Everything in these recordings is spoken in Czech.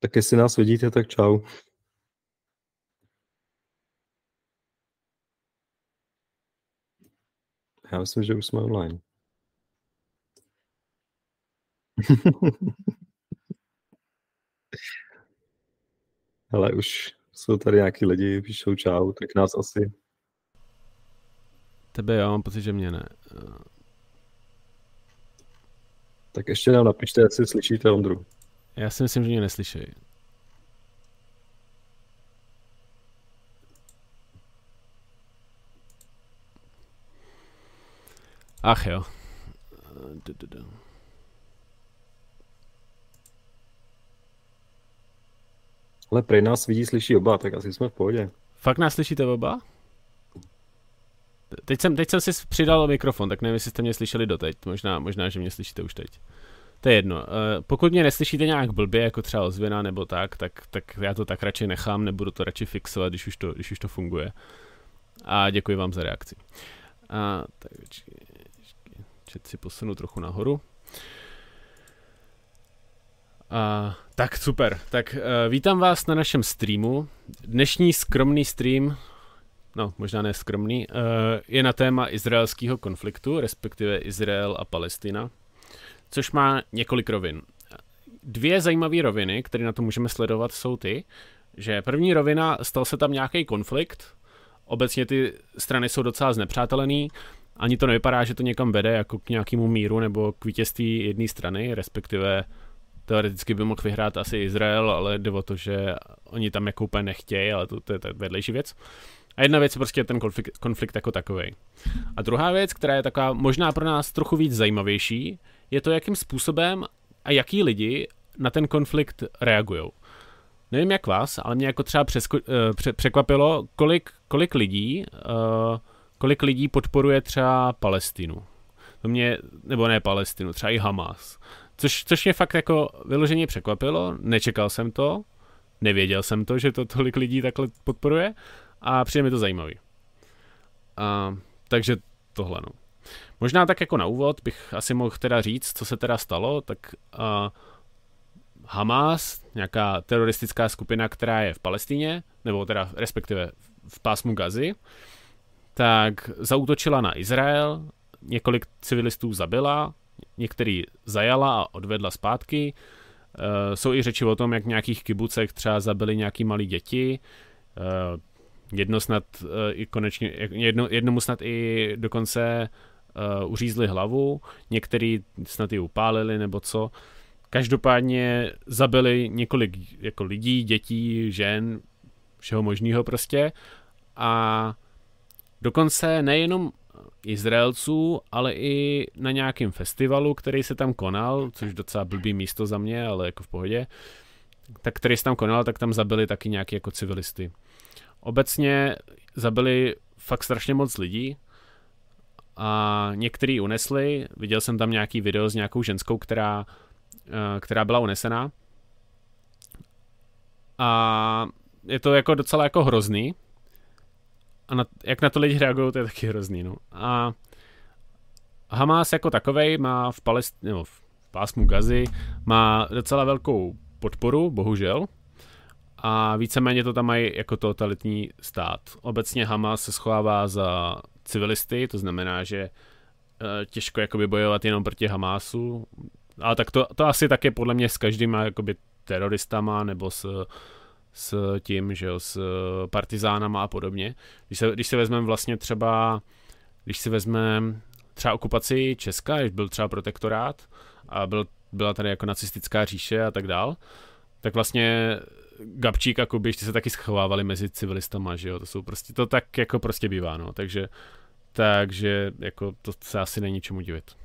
Tak jestli nás vidíte, tak čau. Já myslím, že už jsme online. Ale už jsou tady nějaký lidi, píšou čau, tak nás asi... Tebe já mám pocit, že mě ne. Tak ještě nám napište, jestli slyšíte Ondru. Já si myslím, že mě neslyšejí. Ach jo. Ale prej nás vidí, slyší oba, tak asi jsme v pohodě. Fakt nás slyšíte oba? Teď jsem, teď jsem si přidal mikrofon, tak nevím, jestli jste mě slyšeli doteď. Možná, možná, že mě slyšíte už teď. To je jedno. Uh, pokud mě neslyšíte nějak blbě, jako třeba ozvěna nebo tak, tak, tak já to tak radši nechám, nebudu to radši fixovat, když už to, když už to funguje. A děkuji vám za reakci. A, takže Čet si posunu trochu nahoru. A, tak super, tak uh, vítám vás na našem streamu. Dnešní skromný stream, no možná ne skromný, uh, je na téma izraelského konfliktu, respektive Izrael a Palestina, což má několik rovin. Dvě zajímavé roviny, které na to můžeme sledovat, jsou ty, že první rovina, stal se tam nějaký konflikt, obecně ty strany jsou docela znepřátelený, ani to nevypadá, že to někam vede jako k nějakému míru nebo k vítězství jedné strany, respektive teoreticky by mohl vyhrát asi Izrael, ale jde o to, že oni tam jako úplně nechtějí, ale to, to je vedlejší věc. A jedna věc je prostě ten konflikt, konflikt jako takový. A druhá věc, která je taková možná pro nás trochu víc zajímavější, je to, jakým způsobem a jaký lidi na ten konflikt reagují. Nevím jak vás, ale mě jako třeba přesko, uh, pře, překvapilo, kolik, kolik lidí uh, kolik lidí podporuje třeba Palestinu. To mě, nebo ne Palestinu, třeba i Hamas. Což, což mě fakt jako vyloženě překvapilo, nečekal jsem to, nevěděl jsem to, že to tolik lidí takhle podporuje a přijde mi to zajímavý. A, takže tohle no. Možná tak jako na úvod bych asi mohl teda říct, co se teda stalo, tak a, Hamas, nějaká teroristická skupina, která je v Palestině, nebo teda respektive v pásmu Gazy, tak zautočila na Izrael, několik civilistů zabila, některý zajala a odvedla zpátky. Uh, jsou i řeči o tom, jak v nějakých kibucech třeba zabili nějaký malí děti. Uh, jedno snad uh, i konečně, jedno, jednomu snad i dokonce uřízli hlavu, některý snad i upálili nebo co. Každopádně zabili několik jako lidí, dětí, žen, všeho možného prostě. A Dokonce nejenom Izraelců, ale i na nějakém festivalu, který se tam konal, což docela blbý místo za mě, ale jako v pohodě, tak který se tam konal, tak tam zabili taky nějaký jako civilisty. Obecně zabili fakt strašně moc lidí a některý unesli, viděl jsem tam nějaký video s nějakou ženskou, která, eh, která byla unesená. A je to jako docela jako hrozný, a na, jak na to lidi reagují, to je taky hrozný. No. A Hamas jako takovej má v, Palest, nebo v pásmu Gazy má docela velkou podporu, bohužel. A víceméně to tam mají jako totalitní stát. Obecně Hamas se schovává za civilisty, to znamená, že e, těžko jakoby bojovat jenom proti Hamásu. Ale tak to, to asi také podle mě s každýma jakoby teroristama nebo s s tím, že jo, s partizánama a podobně. Když se, když se vezmeme vlastně třeba, když si vezmeme třeba okupaci Česka, když byl třeba protektorát a byl, byla tady jako nacistická říše a tak dál, tak vlastně Gabčík a Kubiš, se taky schovávali mezi civilistama, že jo, to jsou prostě, to tak jako prostě bývá, no, takže, takže jako to se asi není čemu divit.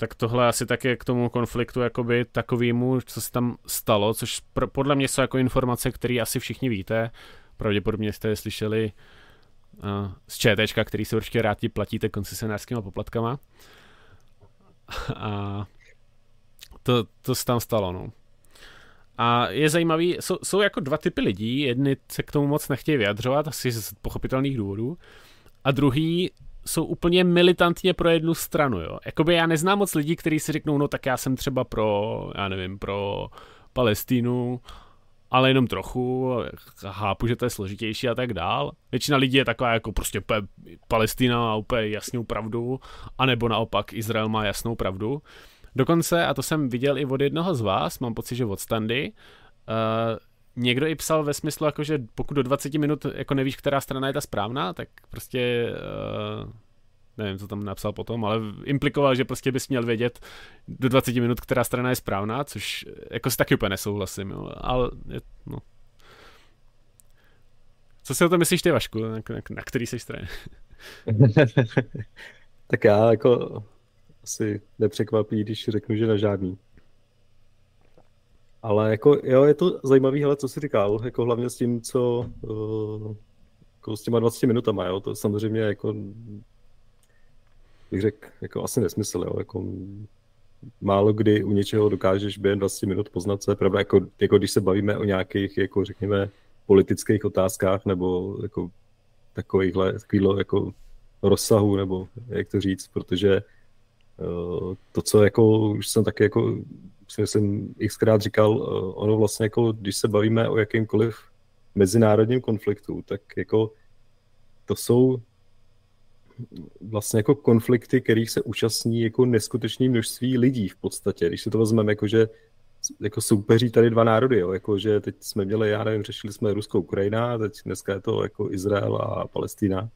Tak tohle asi také k tomu konfliktu jakoby takovýmu, co se tam stalo, což pro, podle mě jsou jako informace, které asi všichni víte. Pravděpodobně jste je slyšeli z ČT, který se určitě rád platíte koncesionářskýma poplatkama. A to, to se tam stalo, no. A je zajímavý, jsou, jsou jako dva typy lidí, jedni se k tomu moc nechtějí vyjadřovat, asi z pochopitelných důvodů, a druhý jsou úplně militantně pro jednu stranu, jo. Jakoby já neznám moc lidí, kteří si řeknou, no tak já jsem třeba pro, já nevím, pro Palestínu, ale jenom trochu, chápu, že to je složitější a tak dál. Většina lidí je taková jako prostě Palestina má úplně jasnou pravdu, anebo naopak Izrael má jasnou pravdu. Dokonce, a to jsem viděl i od jednoho z vás, mám pocit, že od Standy, uh, někdo i psal ve smyslu, jako, že pokud do 20 minut jako nevíš, která strana je ta správná, tak prostě uh, nevím, co tam napsal potom, ale implikoval, že prostě bys měl vědět do 20 minut, která strana je správná, což jako si taky úplně nesouhlasím, jo. ale je, no. Co si o to myslíš ty, Vašku, na, na, na který jsi straně? tak já jako asi nepřekvapí, když řeknu, že na žádný. Ale jako, jo, je to zajímavý, hele, co jsi říkal, jako hlavně s tím, co uh, jako s těma 20 minutama, jo, to samozřejmě jako bych řekl, jako asi nesmysl, jo, jako málo kdy u něčeho dokážeš během 20 minut poznat, co je pravda, jako, jako když se bavíme o nějakých, jako řekněme, politických otázkách nebo jako takovýchhle, takovýhle jako rozsahu, nebo jak to říct, protože to, co jako, už jsem taky jako myslím, xkrát říkal, uh, ono vlastně jako, když se bavíme o jakýmkoliv mezinárodním konfliktu, tak jako to jsou vlastně jako konflikty, kterých se účastní jako neskutečné množství lidí v podstatě. Když si to vezmeme, jako že jako soupeří tady dva národy, jo? Jako, že teď jsme měli, já nevím, řešili jsme Rusko, Ukrajina, teď dneska je to jako Izrael a Palestina.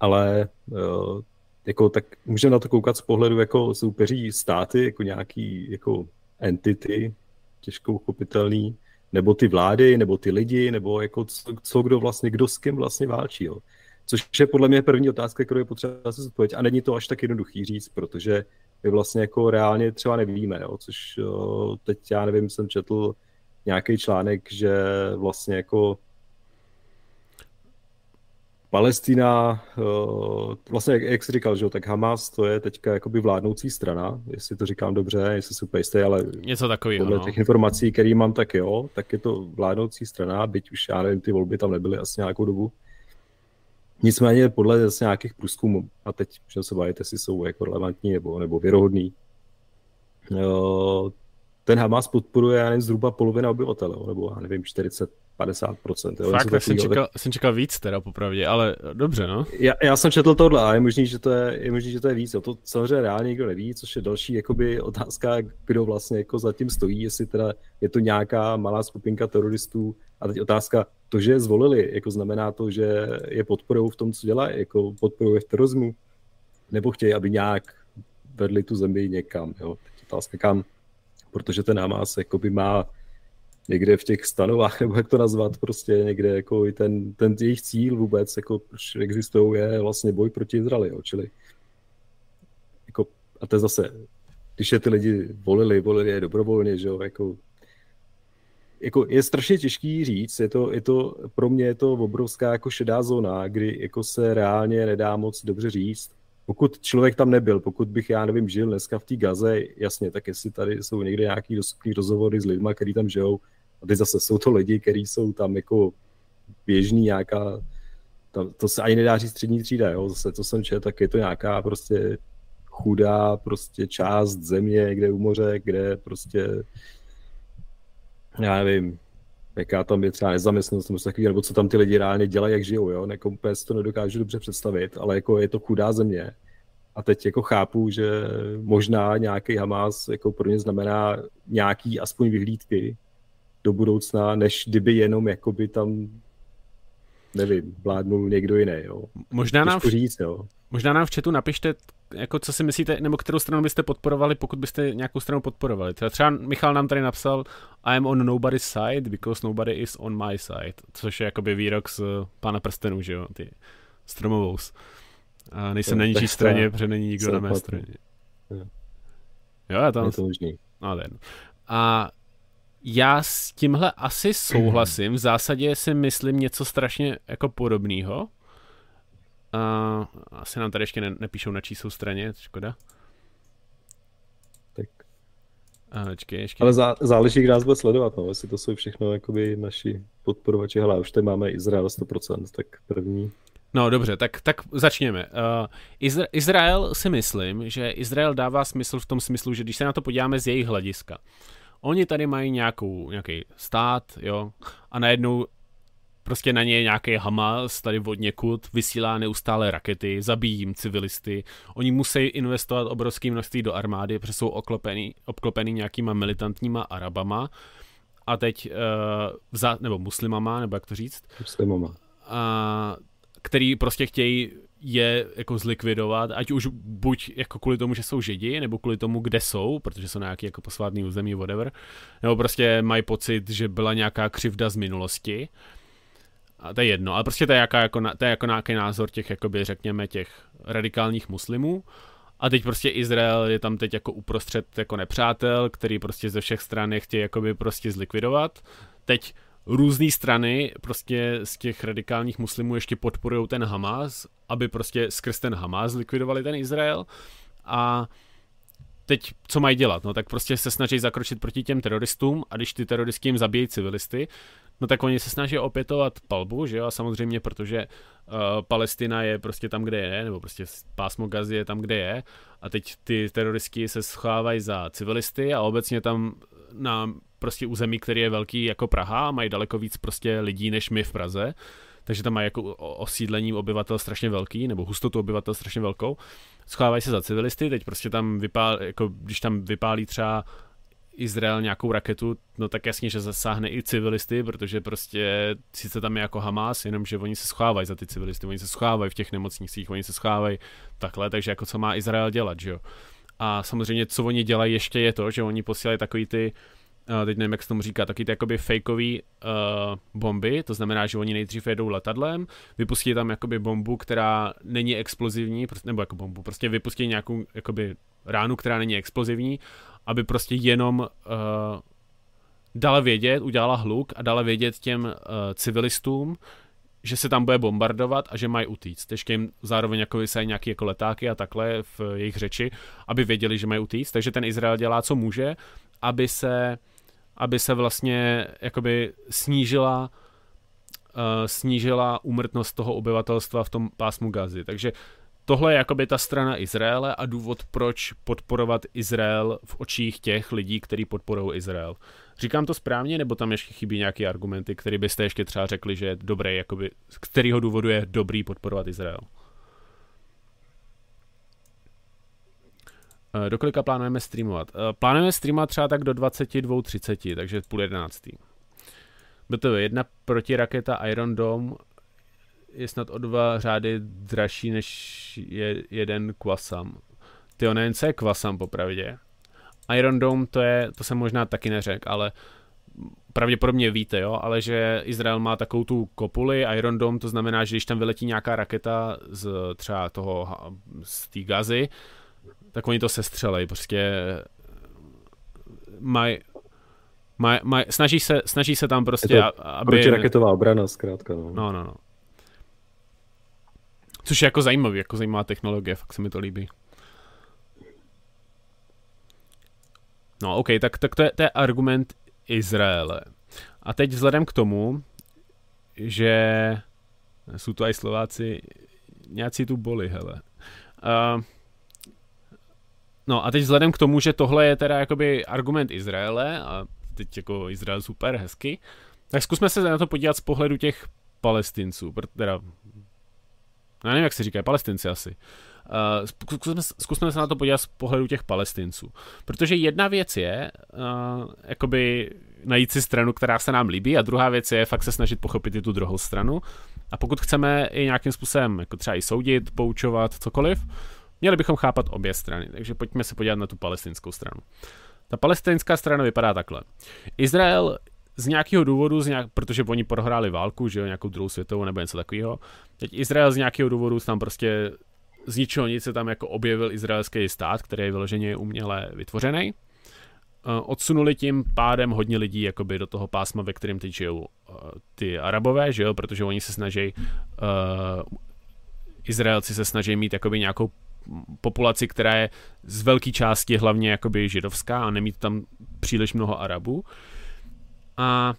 Ale uh, jako, tak můžeme na to koukat z pohledu jako soupeří státy, jako nějaký jako entity, těžko uchopitelný, nebo ty vlády, nebo ty lidi, nebo jako co, co kdo vlastně, kdo s kým vlastně válčí. Jo. Což je podle mě první otázka, kterou je potřeba se zodpovědět. A není to až tak jednoduchý říct, protože my vlastně jako reálně třeba nevíme, jo, což teď já nevím, jsem četl nějaký článek, že vlastně jako Palestina, vlastně jak, jak jsi říkal, že tak Hamas to je teďka jakoby vládnoucí strana, jestli to říkám dobře, jestli úplně jistý, ale Něco takového, podle no. těch informací, které mám, tak jo, tak je to vládnoucí strana, byť už já nevím, ty volby tam nebyly asi nějakou dobu, Nicméně podle zase nějakých průzkumů, a teď můžeme se bavit, jestli jsou jako relevantní nebo, nebo věrohodný, ten Hamas podporuje, já nevím, zhruba polovina obyvatel, nebo já nevím, 40, 50%. Jo, Fakt, tak jsem čekal, jsem čekal víc teda popravdě, ale dobře, no. Já, já jsem četl tohle a je možný, že to je, je, možný, že to je víc. Jo. To samozřejmě reálně nikdo neví, což je další jakoby, otázka, kdo vlastně jako zatím stojí, jestli teda je to nějaká malá skupinka teroristů. A teď otázka, to, že je zvolili, jako znamená to, že je podporují v tom, co dělají, jako podporují v terorismu, nebo chtějí, aby nějak vedli tu zemi někam. Jo. Teď otázka kam, protože ten Hamas jakoby má někde v těch stanovách, nebo jak to nazvat, prostě někde jako i ten, ten jejich cíl vůbec, jako proč existují, je vlastně boj proti Izraeli, jo, čili jako, a to je zase, když je ty lidi volili, volili je dobrovolně, že jo, jako, jako je strašně těžký říct, je to, je to, pro mě je to obrovská jako šedá zóna, kdy jako se reálně nedá moc dobře říct, pokud člověk tam nebyl, pokud bych, já nevím, žil dneska v té Gaze, jasně, tak jestli tady jsou někde nějaký dostupný rozhovory s lidmi, kteří tam žijou, a teď zase jsou to lidi, kteří jsou tam jako běžný nějaká, to, to se ani nedá říct střední třída, jo, zase to jsem četl, tak je to nějaká prostě chudá prostě část země, kde u moře, kde prostě já nevím, jaká tam je třeba nezaměstnanost nebo takový, nebo co tam ty lidi reálně dělají, jak žijou, jo, jako úplně si to nedokážu dobře představit, ale jako je to chudá země. A teď jako chápu, že možná nějaký Hamas jako pro ně znamená nějaký aspoň vyhlídky, do budoucna, než kdyby jenom jakoby tam nevím, vládnul někdo jiný, jo. Možná nám, v, říct, jo. možná nám v chatu napište, jako co si myslíte, nebo kterou stranu byste podporovali, pokud byste nějakou stranu podporovali. Třeba Michal nám tady napsal I am on nobody's side because nobody is on my side, což je jakoby výrok z Pána prstenů, že jo, ty stromovous. A nejsem na ničí straně, protože není nikdo na mé straně. Jo, já tam... Je to možný. No, A Já s tímhle asi souhlasím. V zásadě si myslím něco strašně jako podobného. Uh, asi nám tady ještě ne, nepíšou na čí jsou straně, škoda. Tak. Uh, počkej, ještě. Ale zá, záleží, kdo nás bude sledovat, no. jestli to jsou všechno jakoby naši podporovači. Hele, už tady máme Izrael 100%, tak první. No dobře, tak, tak začněme. Uh, Izra- Izrael si myslím, že Izrael dává smysl v tom smyslu, že když se na to podíváme z jejich hlediska, oni tady mají nějakou, nějaký stát, jo, a najednou prostě na ně nějaký Hamas tady od někud vysílá neustále rakety, zabíjí jim civilisty, oni musí investovat obrovské množství do armády, protože jsou oklopený, obklopený nějakýma militantníma Arabama a teď, uh, vza, nebo muslimama, nebo jak to říct? Muslimama. A, který prostě chtějí je jako zlikvidovat, ať už buď jako kvůli tomu, že jsou židi, nebo kvůli tomu, kde jsou, protože jsou nějaký jako posvátný území, whatever, nebo prostě mají pocit, že byla nějaká křivda z minulosti. A to je jedno, ale prostě to je, jaká, jako, to je jako nějaký názor těch, jakoby, řekněme, těch radikálních muslimů. A teď prostě Izrael je tam teď jako uprostřed jako nepřátel, který prostě ze všech stran je chtějí jakoby prostě zlikvidovat. Teď různé strany prostě z těch radikálních muslimů ještě podporují ten Hamas, aby prostě skrz ten Hamas likvidovali ten Izrael a teď co mají dělat? No tak prostě se snaží zakročit proti těm teroristům a když ty teroristi jim zabíjí civilisty, no tak oni se snaží opětovat palbu, že jo, a samozřejmě protože uh, Palestina je prostě tam, kde je, nebo prostě pásmo Gazy je tam, kde je a teď ty teroristi se schovávají za civilisty a obecně tam na prostě území, který je velký jako Praha, mají daleko víc prostě lidí než my v Praze, takže tam mají jako osídlení obyvatel strašně velký, nebo hustotu obyvatel strašně velkou. Schovávají se za civilisty, teď prostě tam vypálí, jako když tam vypálí třeba Izrael nějakou raketu, no tak jasně, že zasáhne i civilisty, protože prostě sice tam je jako Hamas, jenomže oni se schovávají za ty civilisty, oni se schovávají v těch nemocnicích, oni se schovávají takhle, takže jako co má Izrael dělat, že jo. A samozřejmě, co oni dělají ještě je to, že oni posílají takový ty uh, teď nevím, jak se tomu říká, taky ty jakoby fakeový uh, bomby, to znamená, že oni nejdřív jedou letadlem, vypustí tam jakoby bombu, která není explozivní, nebo jako bombu, prostě vypustí nějakou jakoby ránu, která není explozivní, aby prostě jenom uh, dala vědět, udělala hluk a dala vědět těm uh, civilistům, že se tam bude bombardovat a že mají utíct. Ještě jim zároveň jako vysají nějaké jako letáky a takhle v jejich řeči, aby věděli, že mají utíct. Takže ten Izrael dělá, co může, aby se aby se vlastně jakoby snížila uh, snížila úmrtnost toho obyvatelstva v tom pásmu Gazy. Takže tohle je jakoby ta strana Izraele a důvod, proč podporovat Izrael v očích těch lidí, kteří podporují Izrael. Říkám to správně, nebo tam ještě chybí nějaké argumenty, které byste ještě třeba řekli, že je dobré, jakoby, z kterého důvodu je dobrý podporovat Izrael? Do kolika plánujeme streamovat? Eh, plánujeme streamovat třeba tak do 22.30, takže půl jedenáctý. to jedna protiraketa Iron Dome je snad o dva řády dražší než je jeden Quasam. Ty nevím, co je Quasam popravdě. Iron Dome to je, to jsem možná taky neřekl, ale pravděpodobně víte, jo, ale že Izrael má takovou tu kopuli Iron Dome, to znamená, že když tam vyletí nějaká raketa z třeba toho, z té gazy, tak oni to sestřelej, prostě mají maj, maj, snaží, se, snaží se tam prostě, je to aby... Protiraketová obrana, zkrátka, no. No, no, no. Což je jako zajímavý, jako zajímavá technologie, fakt se mi to líbí. No, OK, tak, tak to, je, to je argument Izraele. A teď vzhledem k tomu, že jsou to i Slováci, nějací tu boli, hele. Uh, No a teď vzhledem k tomu, že tohle je teda jakoby argument Izraele a teď jako Izrael super, hezky, tak zkusme se na to podívat z pohledu těch palestinců, teda, já nevím, jak se říká, palestinci asi. Uh, zkusme, zkusme se na to podívat z pohledu těch palestinců. Protože jedna věc je, uh, jakoby najít si stranu, která se nám líbí a druhá věc je fakt se snažit pochopit i tu druhou stranu. A pokud chceme i nějakým způsobem jako třeba i soudit, poučovat, cokoliv, Měli bychom chápat obě strany, takže pojďme se podívat na tu palestinskou stranu. Ta palestinská strana vypadá takhle. Izrael z nějakého důvodu, z nějak, protože oni prohráli válku, že jo, nějakou druhou světovou nebo něco takového. Teď Izrael z nějakého důvodu tam prostě z ničeho nic se tam jako objevil izraelský stát, který je vyloženě uměle vytvořený. odsunuli tím pádem hodně lidí jakoby do toho pásma, ve kterém teď žijou uh, ty arabové, že jo, protože oni se snaží, uh, Izraelci se snaží mít jakoby nějakou populaci, která je z velké části hlavně jakoby židovská a nemít tam příliš mnoho Arabů. A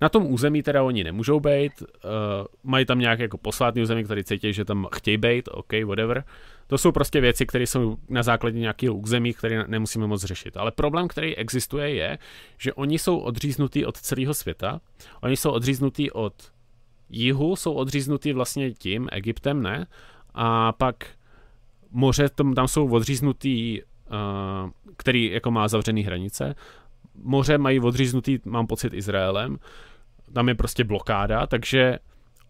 na tom území teda oni nemůžou být, uh, mají tam nějaké jako posvátný území, který cítí, že tam chtějí být, OK, whatever. To jsou prostě věci, které jsou na základě nějakého území, které nemusíme moc řešit. Ale problém, který existuje, je, že oni jsou odříznutí od celého světa, oni jsou odříznutí od jihu, jsou odříznutí vlastně tím, Egyptem ne, a pak moře, tam, tam jsou odříznutý, uh, který jako má zavřený hranice, moře mají odříznutý, mám pocit, Izraelem, tam je prostě blokáda, takže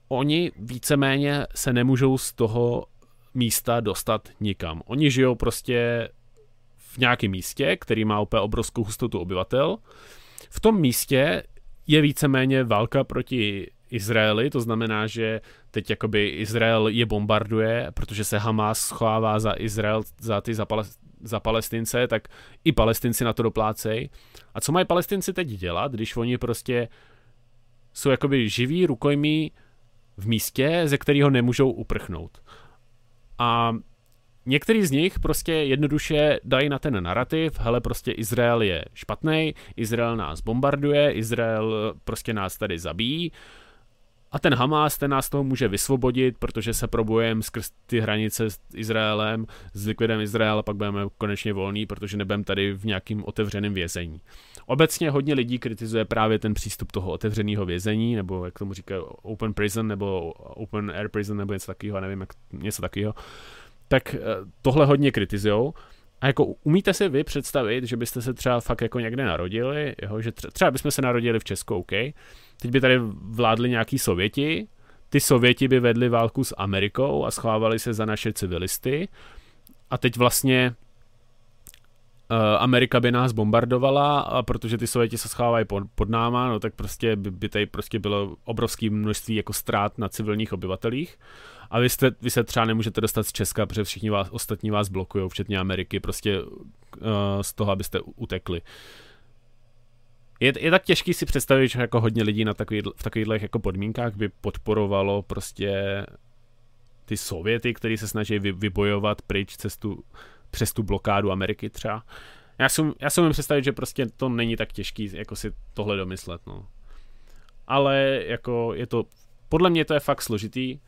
oni víceméně se nemůžou z toho místa dostat nikam. Oni žijou prostě v nějakém místě, který má úplně obrovskou hustotu obyvatel. V tom místě je víceméně válka proti Izraeli, to znamená, že teď jakoby Izrael je bombarduje, protože se Hamas schovává za Izrael, za ty za, Palest, za Palestince, tak i Palestinci na to doplácejí. A co mají Palestinci teď dělat, když oni prostě jsou jakoby živí rukojmí v místě, ze kterého nemůžou uprchnout. A některý z nich prostě jednoduše dají na ten narrativ, hele prostě Izrael je špatný, Izrael nás bombarduje, Izrael prostě nás tady zabíjí a ten Hamas, ten nás toho může vysvobodit, protože se probujeme skrz ty hranice s Izraelem, s likvidem Izraela, pak budeme konečně volní, protože nebudeme tady v nějakým otevřeném vězení. Obecně hodně lidí kritizuje právě ten přístup toho otevřeného vězení, nebo jak tomu říkají open prison, nebo open air prison, nebo něco takového, nevím, jak, něco takového. Tak eh, tohle hodně kritizujou. A jako umíte si vy představit, že byste se třeba fakt jako někde narodili, jo? že třeba bychom se narodili v Česku, OK, teď by tady vládli nějaký Sověti, ty Sověti by vedli válku s Amerikou a schovávali se za naše civilisty a teď vlastně Eh, Amerika by nás bombardovala, a protože ty Sověti se schovávají pod, pod náma, no tak prostě by, by tady prostě bylo obrovské množství jako ztrát na civilních obyvatelích. A vy, jste, vy se třeba nemůžete dostat z Česka, protože všichni vás, ostatní vás blokují, včetně Ameriky, prostě uh, z toho, abyste utekli. Je, je tak těžký si představit, že jako hodně lidí na takový, v takových jako podmínkách by podporovalo prostě ty Sověty, kteří se snaží vy, vybojovat pryč cestu přes tu blokádu Ameriky třeba. Já si, já si umím představit, že prostě to není tak těžký, jako si tohle domyslet, no. Ale jako je to, podle mě to je fakt složitý,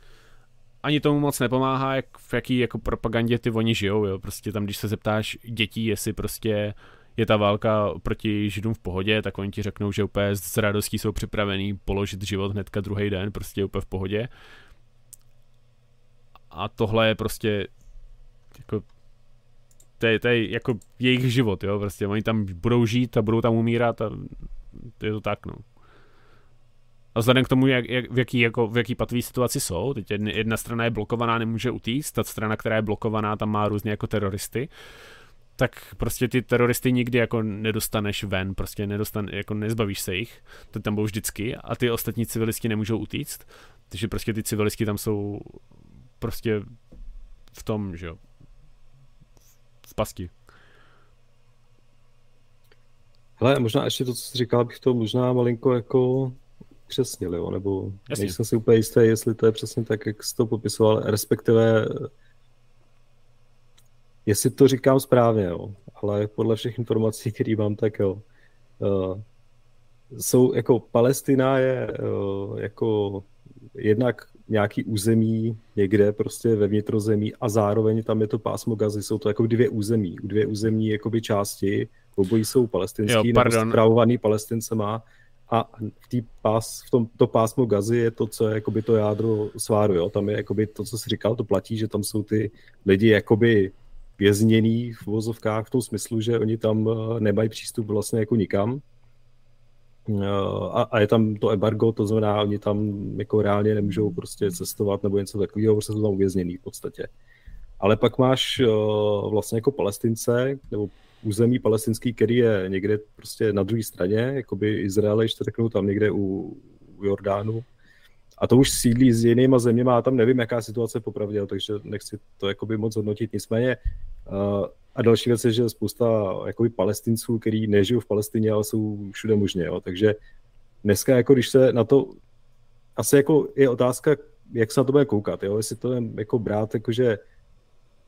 ani tomu moc nepomáhá, jak, v jaký jako propagandě ty oni žijou, jo. Prostě tam, když se zeptáš dětí, jestli prostě je ta válka proti Židům v pohodě, tak oni ti řeknou, že úplně s radostí jsou připravený položit život hnedka druhý den, prostě úplně v pohodě. A tohle je prostě jako to je, to je jako jejich život, jo, prostě oni tam budou žít a budou tam umírat a to je to tak, no. A vzhledem k tomu, jak, jak, v, jaký, jako, v jaký patový situaci jsou, teď jedna, strana je blokovaná, nemůže utíct, ta strana, která je blokovaná, tam má různě jako teroristy, tak prostě ty teroristy nikdy jako nedostaneš ven, prostě nedostan, jako nezbavíš se jich, to tam budou vždycky a ty ostatní civilisti nemůžou utíct, takže prostě ty civilisti tam jsou prostě v tom, že jo, v pasti. Hele, možná ještě to, co jsi říkal, bych to možná malinko jako přesnil, jo? nebo Jasně. nejsem si úplně jistý, jestli to je přesně tak, jak jsi to popisoval, respektive jestli to říkám správně, jo? ale podle všech informací, které mám, tak jo. Uh, jsou jako Palestina je uh, jako jednak nějaký území někde prostě ve vnitrozemí a zároveň tam je to pásmo Gazy. Jsou to jako dvě území, dvě území jakoby části, obojí jsou palestinský, jo, nebo zpravovaný palestincema a v, tý pás, v tom, to pásmo Gazy je to, co je jakoby to jádro sváru, jo? tam je jakoby to, co jsi říkal, to platí, že tam jsou ty lidi jakoby vězněný v vozovkách v tom smyslu, že oni tam eh, nemají přístup vlastně jako nikam, a, a je tam to embargo, to znamená, oni tam jako reálně nemůžou prostě cestovat nebo něco takového, prostě jsou tam uvězněný v podstatě. Ale pak máš uh, vlastně jako palestince, nebo území palestinský, který je někde prostě na druhé straně, jako by Izrael, když to řeknu, tam někde u, u Jordánu. A to už sídlí s jinýma zeměma a tam nevím, jaká situace popravdě, takže nechci to jakoby moc hodnotit. Nicméně uh, a další věc je, že spousta jakoby palestinců, kteří nežijou v Palestině, ale jsou všude možně. Jo. Takže dneska, jako když se na to, asi jako je otázka, jak se na to bude koukat. Jo. Jestli to je jako brát, jakože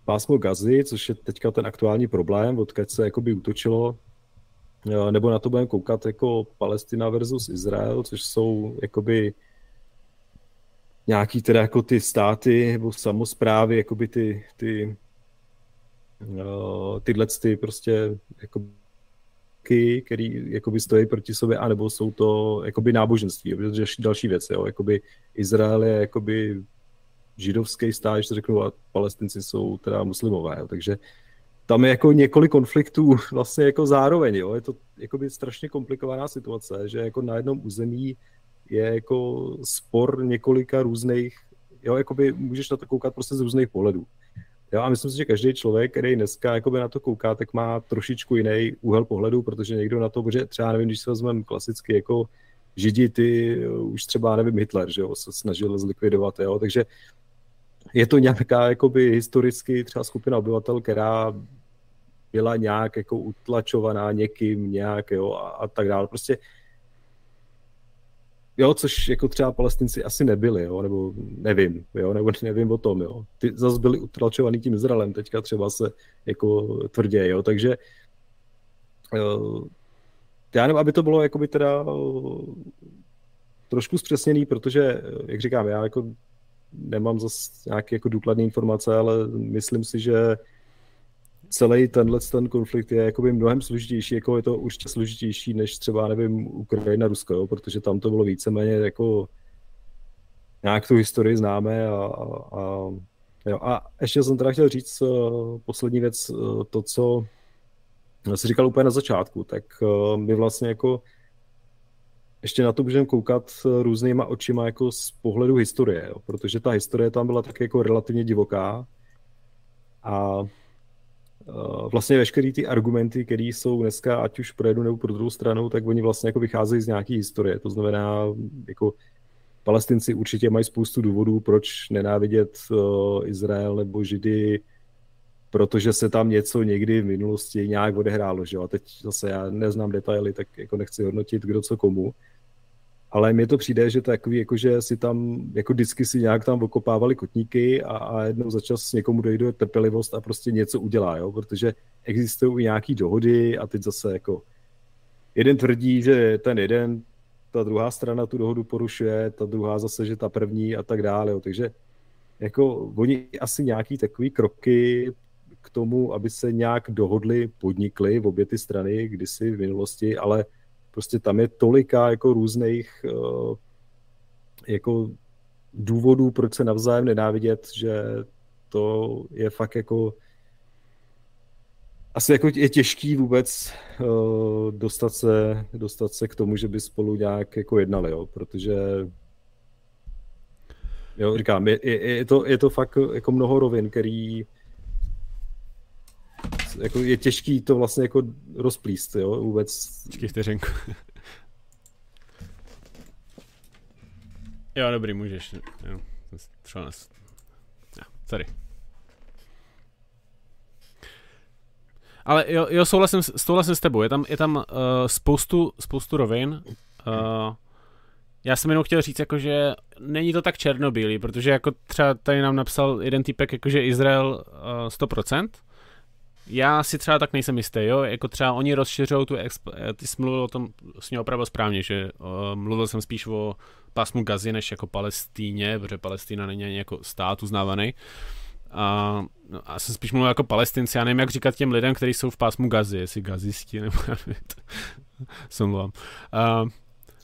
pásmo Gazy, což je teďka ten aktuální problém, odkud se jakoby útočilo, nebo na to budeme koukat jako Palestina versus Izrael, což jsou jakoby nějaký teda jako ty státy nebo samozprávy, jakoby ty, ty uh, tyhle ty prostě jako který jakoby stojí proti sobě, anebo jsou to jakoby náboženství, protože další věc, jo, jakoby Izrael je jakoby židovský stát, že řeknu, a palestinci jsou teda muslimové, jo, takže tam je jako několik konfliktů vlastně jako zároveň, jo, je to jakoby strašně komplikovaná situace, že jako na jednom území je jako spor několika různých, jo, jakoby můžeš na to koukat prostě z různých pohledů. Jo, a myslím si, že každý člověk, který dneska jakoby na to kouká, tak má trošičku jiný úhel pohledu, protože někdo na to, protože třeba nevím, když se vezmeme klasicky jako Židi, ty už třeba, nevím, Hitler, že jo, se snažil zlikvidovat, jo, takže je to nějaká jakoby historicky třeba skupina obyvatel, která byla nějak jako utlačovaná někým nějak, jo, a, a tak dále. Prostě jo, což jako třeba palestinci asi nebyli, jo, nebo nevím, jo, nebo nevím o tom, jo. Ty zase byli utlačovaný tím Izraelem, teďka třeba se jako tvrdě, jo, takže uh, já nevím, aby to bylo jakoby teda uh, trošku zpřesněný, protože, jak říkám, já jako nemám zase nějaké jako důkladné informace, ale myslím si, že celý tenhle ten konflikt je jakoby mnohem složitější, jako je to určitě složitější než třeba, nevím, Ukrajina, Rusko, jo, protože tam to bylo víceméně jako nějak tu historii známe a, a, a, jo. a ještě jsem teda chtěl říct uh, poslední věc, uh, to, co jsi říkal úplně na začátku, tak uh, my vlastně jako ještě na to můžeme koukat různýma očima jako z pohledu historie, jo, protože ta historie tam byla tak jako relativně divoká a vlastně veškeré ty argumenty, které jsou dneska, ať už pro jednu nebo pro druhou stranu, tak oni vlastně jako vycházejí z nějaké historie. To znamená, jako palestinci určitě mají spoustu důvodů, proč nenávidět uh, Izrael nebo Židy, protože se tam něco někdy v minulosti nějak odehrálo. Že? A teď zase já neznám detaily, tak jako nechci hodnotit, kdo co komu ale mně to přijde, že takový, jako že si tam, jako vždycky si nějak tam okopávali kotníky a, a jednou za čas někomu dojde trpělivost a prostě něco udělá, jo? protože existují i nějaký dohody a teď zase jako jeden tvrdí, že ten jeden, ta druhá strana tu dohodu porušuje, ta druhá zase, že ta první a tak dále, jo? takže jako oni asi nějaký takový kroky k tomu, aby se nějak dohodli, podnikli v obě ty strany kdysi v minulosti, ale Prostě tam je tolika jako různých uh, jako důvodů, proč se navzájem nenávidět, že to je fakt jako asi jako je těžký vůbec uh, dostat, se, dostat se k tomu, že by spolu nějak jako jednali, jo, protože jo, říkám, je, je, je, to, je to fakt jako mnoho rovin, který jako je těžký to vlastně jako rozplíst, jo, vůbec. Počkej vteřinku. jo, dobrý, můžeš. Jo, třeba nás... Jo, sorry. Ale jo, jo souhlasím, souhlasím s tebou, je tam, je tam uh, spoustu, spoustu rovin. Uh, já jsem jenom chtěl říct, jako, že není to tak černobílý, protože jako třeba tady nám napsal jeden typek, jakože Izrael uh, 100%, já si třeba tak nejsem jistý, jo, jako třeba oni rozšiřují tu, exp- eh, ty jsi mluvil o tom s ním opravdu správně, že uh, mluvil jsem spíš o pásmu Gazy, než jako Palestíně, protože Palestína není ani jako stát uznávaný. A, no, a jsem spíš mluvil jako palestinci, já nevím, jak říkat těm lidem, kteří jsou v pásmu Gazy, jestli gazisti, nebo jsem mluvám. Uh,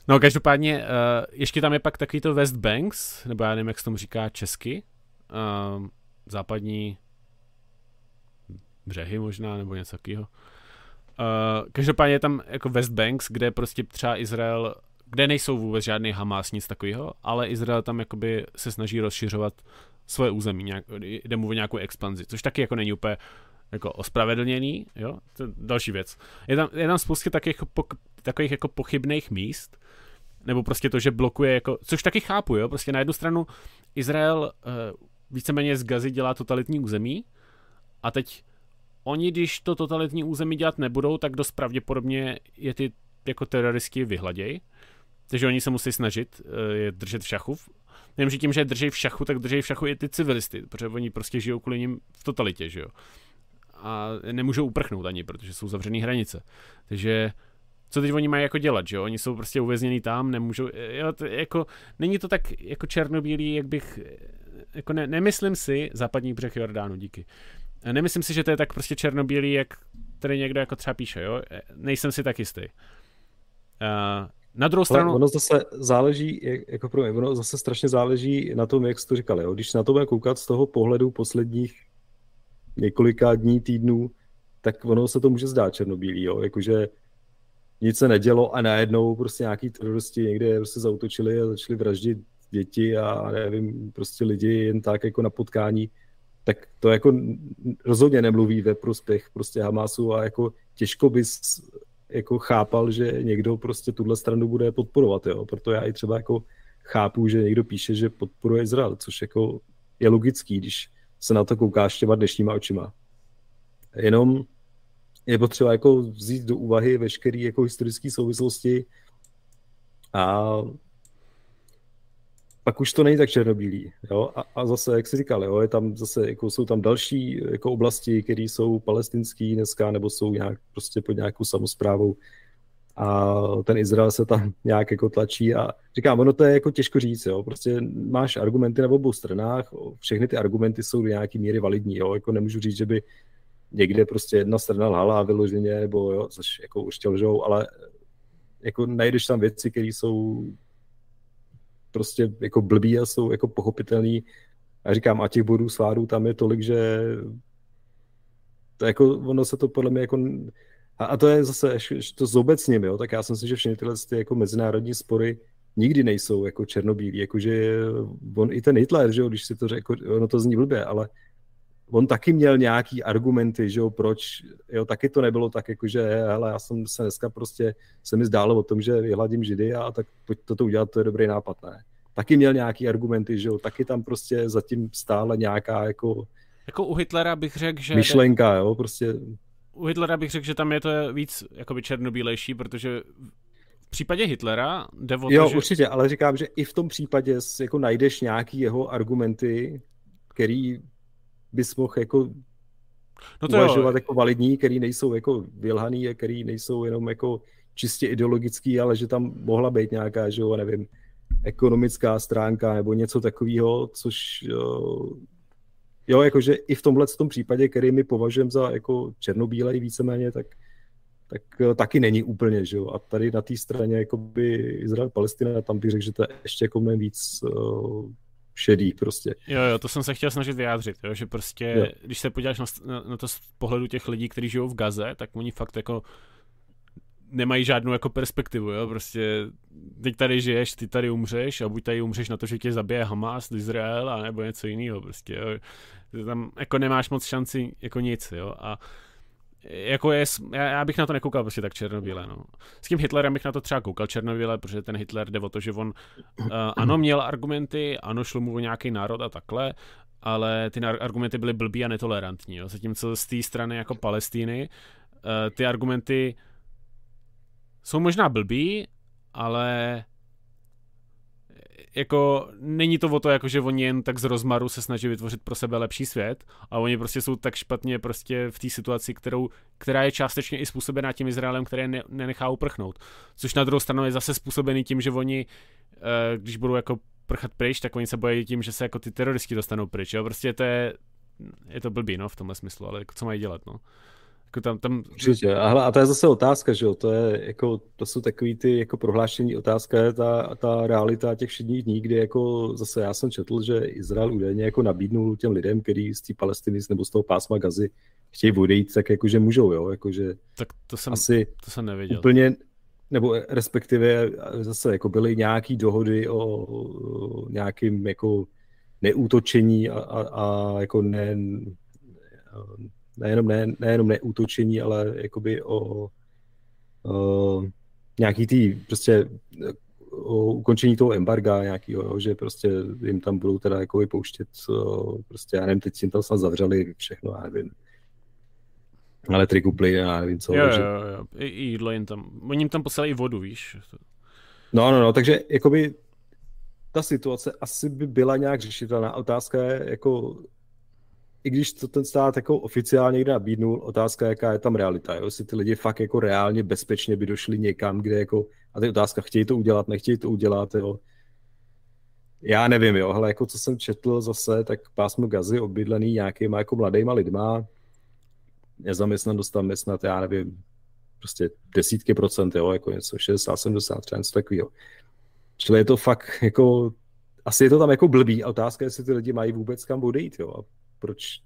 no, každopádně, uh, ještě tam je pak takový to West Banks, nebo já nevím, jak se tomu říká česky, uh, západní břehy možná, nebo něco takového. Uh, každopádně je tam jako West Banks, kde prostě třeba Izrael, kde nejsou vůbec žádný Hamas, nic takového, ale Izrael tam jakoby se snaží rozšiřovat svoje území, nějak, jde mu o nějakou expanzi, což taky jako není úplně jako ospravedlněný, jo, to je další věc. Je tam, je tam spoustě takových, pok, takových jako pochybných míst, nebo prostě to, že blokuje jako, což taky chápu, jo, prostě na jednu stranu Izrael uh, víceméně z Gazy dělá totalitní území a teď oni, když to totalitní území dělat nebudou, tak dost pravděpodobně je ty jako teroristi vyhladějí. Takže oni se musí snažit uh, je držet v šachu. Nevím, že tím, že je drží v šachu, tak drží v šachu i ty civilisty, protože oni prostě žijou kvůli ním v totalitě, že jo. A nemůžou uprchnout ani, protože jsou zavřené hranice. Takže co teď oni mají jako dělat, že jo? Oni jsou prostě uvězněni tam, nemůžou, jo, to, jako, není to tak jako černobílý, jak bych, jako ne, nemyslím si, západní břeh Jordánu, díky. Nemyslím si, že to je tak prostě černobílý, jak tady někdo jako třeba píše, jo? Nejsem si tak jistý. Uh, na druhou stranu... Ale ono zase záleží, jako pro mě, ono zase strašně záleží na tom, jak jsi to říkal, jo? Když na to bude koukat z toho pohledu posledních několika dní, týdnů, tak ono se to může zdát černobílý, jo? Jakože nic se nedělo a najednou prostě nějaký teroristi někde prostě zautočili a začali vraždit děti a nevím, prostě lidi jen tak jako na potkání, tak to jako rozhodně nemluví ve prospěch prostě Hamasu a jako těžko bys jako chápal, že někdo prostě tuhle stranu bude podporovat, jo. Proto já i třeba jako chápu, že někdo píše, že podporuje Izrael, což jako je logický, když se na to koukáš těma dnešníma očima. Jenom je potřeba jako vzít do úvahy veškeré jako historické souvislosti a pak už to není tak černobílý. Jo? A, a, zase, jak jsi říkal, jo, je tam zase, jako jsou tam další jako oblasti, které jsou palestinský dneska, nebo jsou nějak prostě pod nějakou samozprávou a ten Izrael se tam nějak jako tlačí a říkám, ono to je jako těžko říct, jo, prostě máš argumenty na obou stranách, všechny ty argumenty jsou do nějaký míry validní, jo, jako nemůžu říct, že by někde prostě jedna strana lhala vyloženě, nebo jo, což jako už lžou, ale jako najdeš tam věci, které jsou prostě jako blbý a jsou jako pochopitelný. A říkám, a těch bodů svádů tam je tolik, že to jako, ono se to podle mě jako a, a to je zase, to zobecním, jo, tak já si, že všechny tyhle ty jako mezinárodní spory nikdy nejsou jako černobílí, jakože on i ten Hitler, že jo, když si to řekl, ono to zní blbě, ale on taky měl nějaký argumenty, že jo, proč, jo, taky to nebylo tak, jako že, hele, já jsem se dneska prostě, se mi zdálo o tom, že vyhladím židy a tak pojď toto udělat, to je dobrý nápad, ne. Taky měl nějaký argumenty, že jo, taky tam prostě zatím stále nějaká jako... Jako u Hitlera bych řekl, že... Myšlenka, jo, prostě... U Hitlera bych řekl, že tam je to víc jakoby černobílejší, protože v případě Hitlera jde o Jo, že... určitě, ale říkám, že i v tom případě jako najdeš nějaký jeho argumenty, který bys mohl jako no to uvažovat jo. jako validní, který nejsou jako vylhaný a který nejsou jenom jako čistě ideologický, ale že tam mohla být nějaká, že jo, nevím, ekonomická stránka nebo něco takového, což jo, jakože i v tomhle tom případě, který my považujeme za jako černobílej víceméně, tak, tak taky není úplně, že jo. A tady na té straně jakoby Izrael, Palestina, tam bych řekl, že to je ještě jako mnohem víc šedý prostě. Jo, jo, to jsem se chtěl snažit vyjádřit, jo, že prostě, jo. když se podíváš na, na, na to z pohledu těch lidí, kteří žijou v Gaze, tak oni fakt jako nemají žádnou jako perspektivu, jo, prostě teď tady žiješ, ty tady umřeš a buď tady umřeš na to, že tě zabije Hamas, Izrael, a nebo něco jiného, prostě, jo. Tam jako nemáš moc šanci jako nic, jo, a jako je, já, bych na to nekoukal prostě tak černobíle, no. S tím Hitlerem bych na to třeba koukal černobíle, protože ten Hitler jde o to, že on uh, ano měl argumenty, ano šlo mu o nějaký národ a takhle, ale ty argumenty byly blbý a netolerantní, jo. Zatímco z té strany jako Palestíny uh, ty argumenty jsou možná blbý, ale jako není to o to, jako že oni jen tak z rozmaru se snaží vytvořit pro sebe lepší svět, a oni prostě jsou tak špatně prostě v té situaci, kterou, která je částečně i způsobená tím Izraelem, který ne, nenechá uprchnout. Což na druhou stranu je zase způsobený tím, že oni, eh, když budou jako prchat pryč, tak oni se bojí tím, že se jako ty teroristi dostanou pryč, jo? Prostě to je, je to blbý, no, v tomhle smyslu, ale jako co mají dělat, no. Jako tam, tam... Určitě. A, a to je zase otázka, že jo? To, je, jako, to jsou takový ty jako prohlášení otázka, je ta, ta realita těch všedních dní, kdy jako zase já jsem četl, že Izrael údajně jako nabídnul těm lidem, kteří z té Palestiny nebo z toho pásma Gazy chtějí odejít, tak jakože můžou, jo? Jakože tak to jsem, asi to jsem nevěděl. Úplně, nebo respektive zase jako byly nějaký dohody o, o nějakým jako neútočení a, a, a jako ne, nejenom, ne, nejenom neútočení, ale jakoby o, o nějaký tý prostě o ukončení toho embarga nějakého, že prostě jim tam budou teda jako vypouštět, prostě já nevím, teď jim tam snad zavřeli všechno, já nevím. Ale trikuply, já nevím co. Jo, jo, jo, I, i jídlo jim tam, oni jim tam poslali i vodu, víš. No, no, no, takže jakoby ta situace asi by byla nějak řešitelná. Otázka je, jako, i když to ten stát jako oficiálně někde nabídnul, otázka jaká je tam realita. Jo? Jestli ty lidi fakt jako reálně bezpečně by došli někam, kde jako, a ty otázka, chtějí to udělat, nechtějí to udělat, jo. Já nevím, jo, ale jako co jsem četl zase, tak pásmo Gazy obydlený nějakýma jako mladýma lidma, nezaměstnanost tam je snad, já nevím, prostě desítky procent, jo, jako něco 60, 70, třeba něco takového. Čili je to fakt jako, asi je to tam jako blbý a otázka je, jestli ty lidi mají vůbec kam odejít, jo, a proč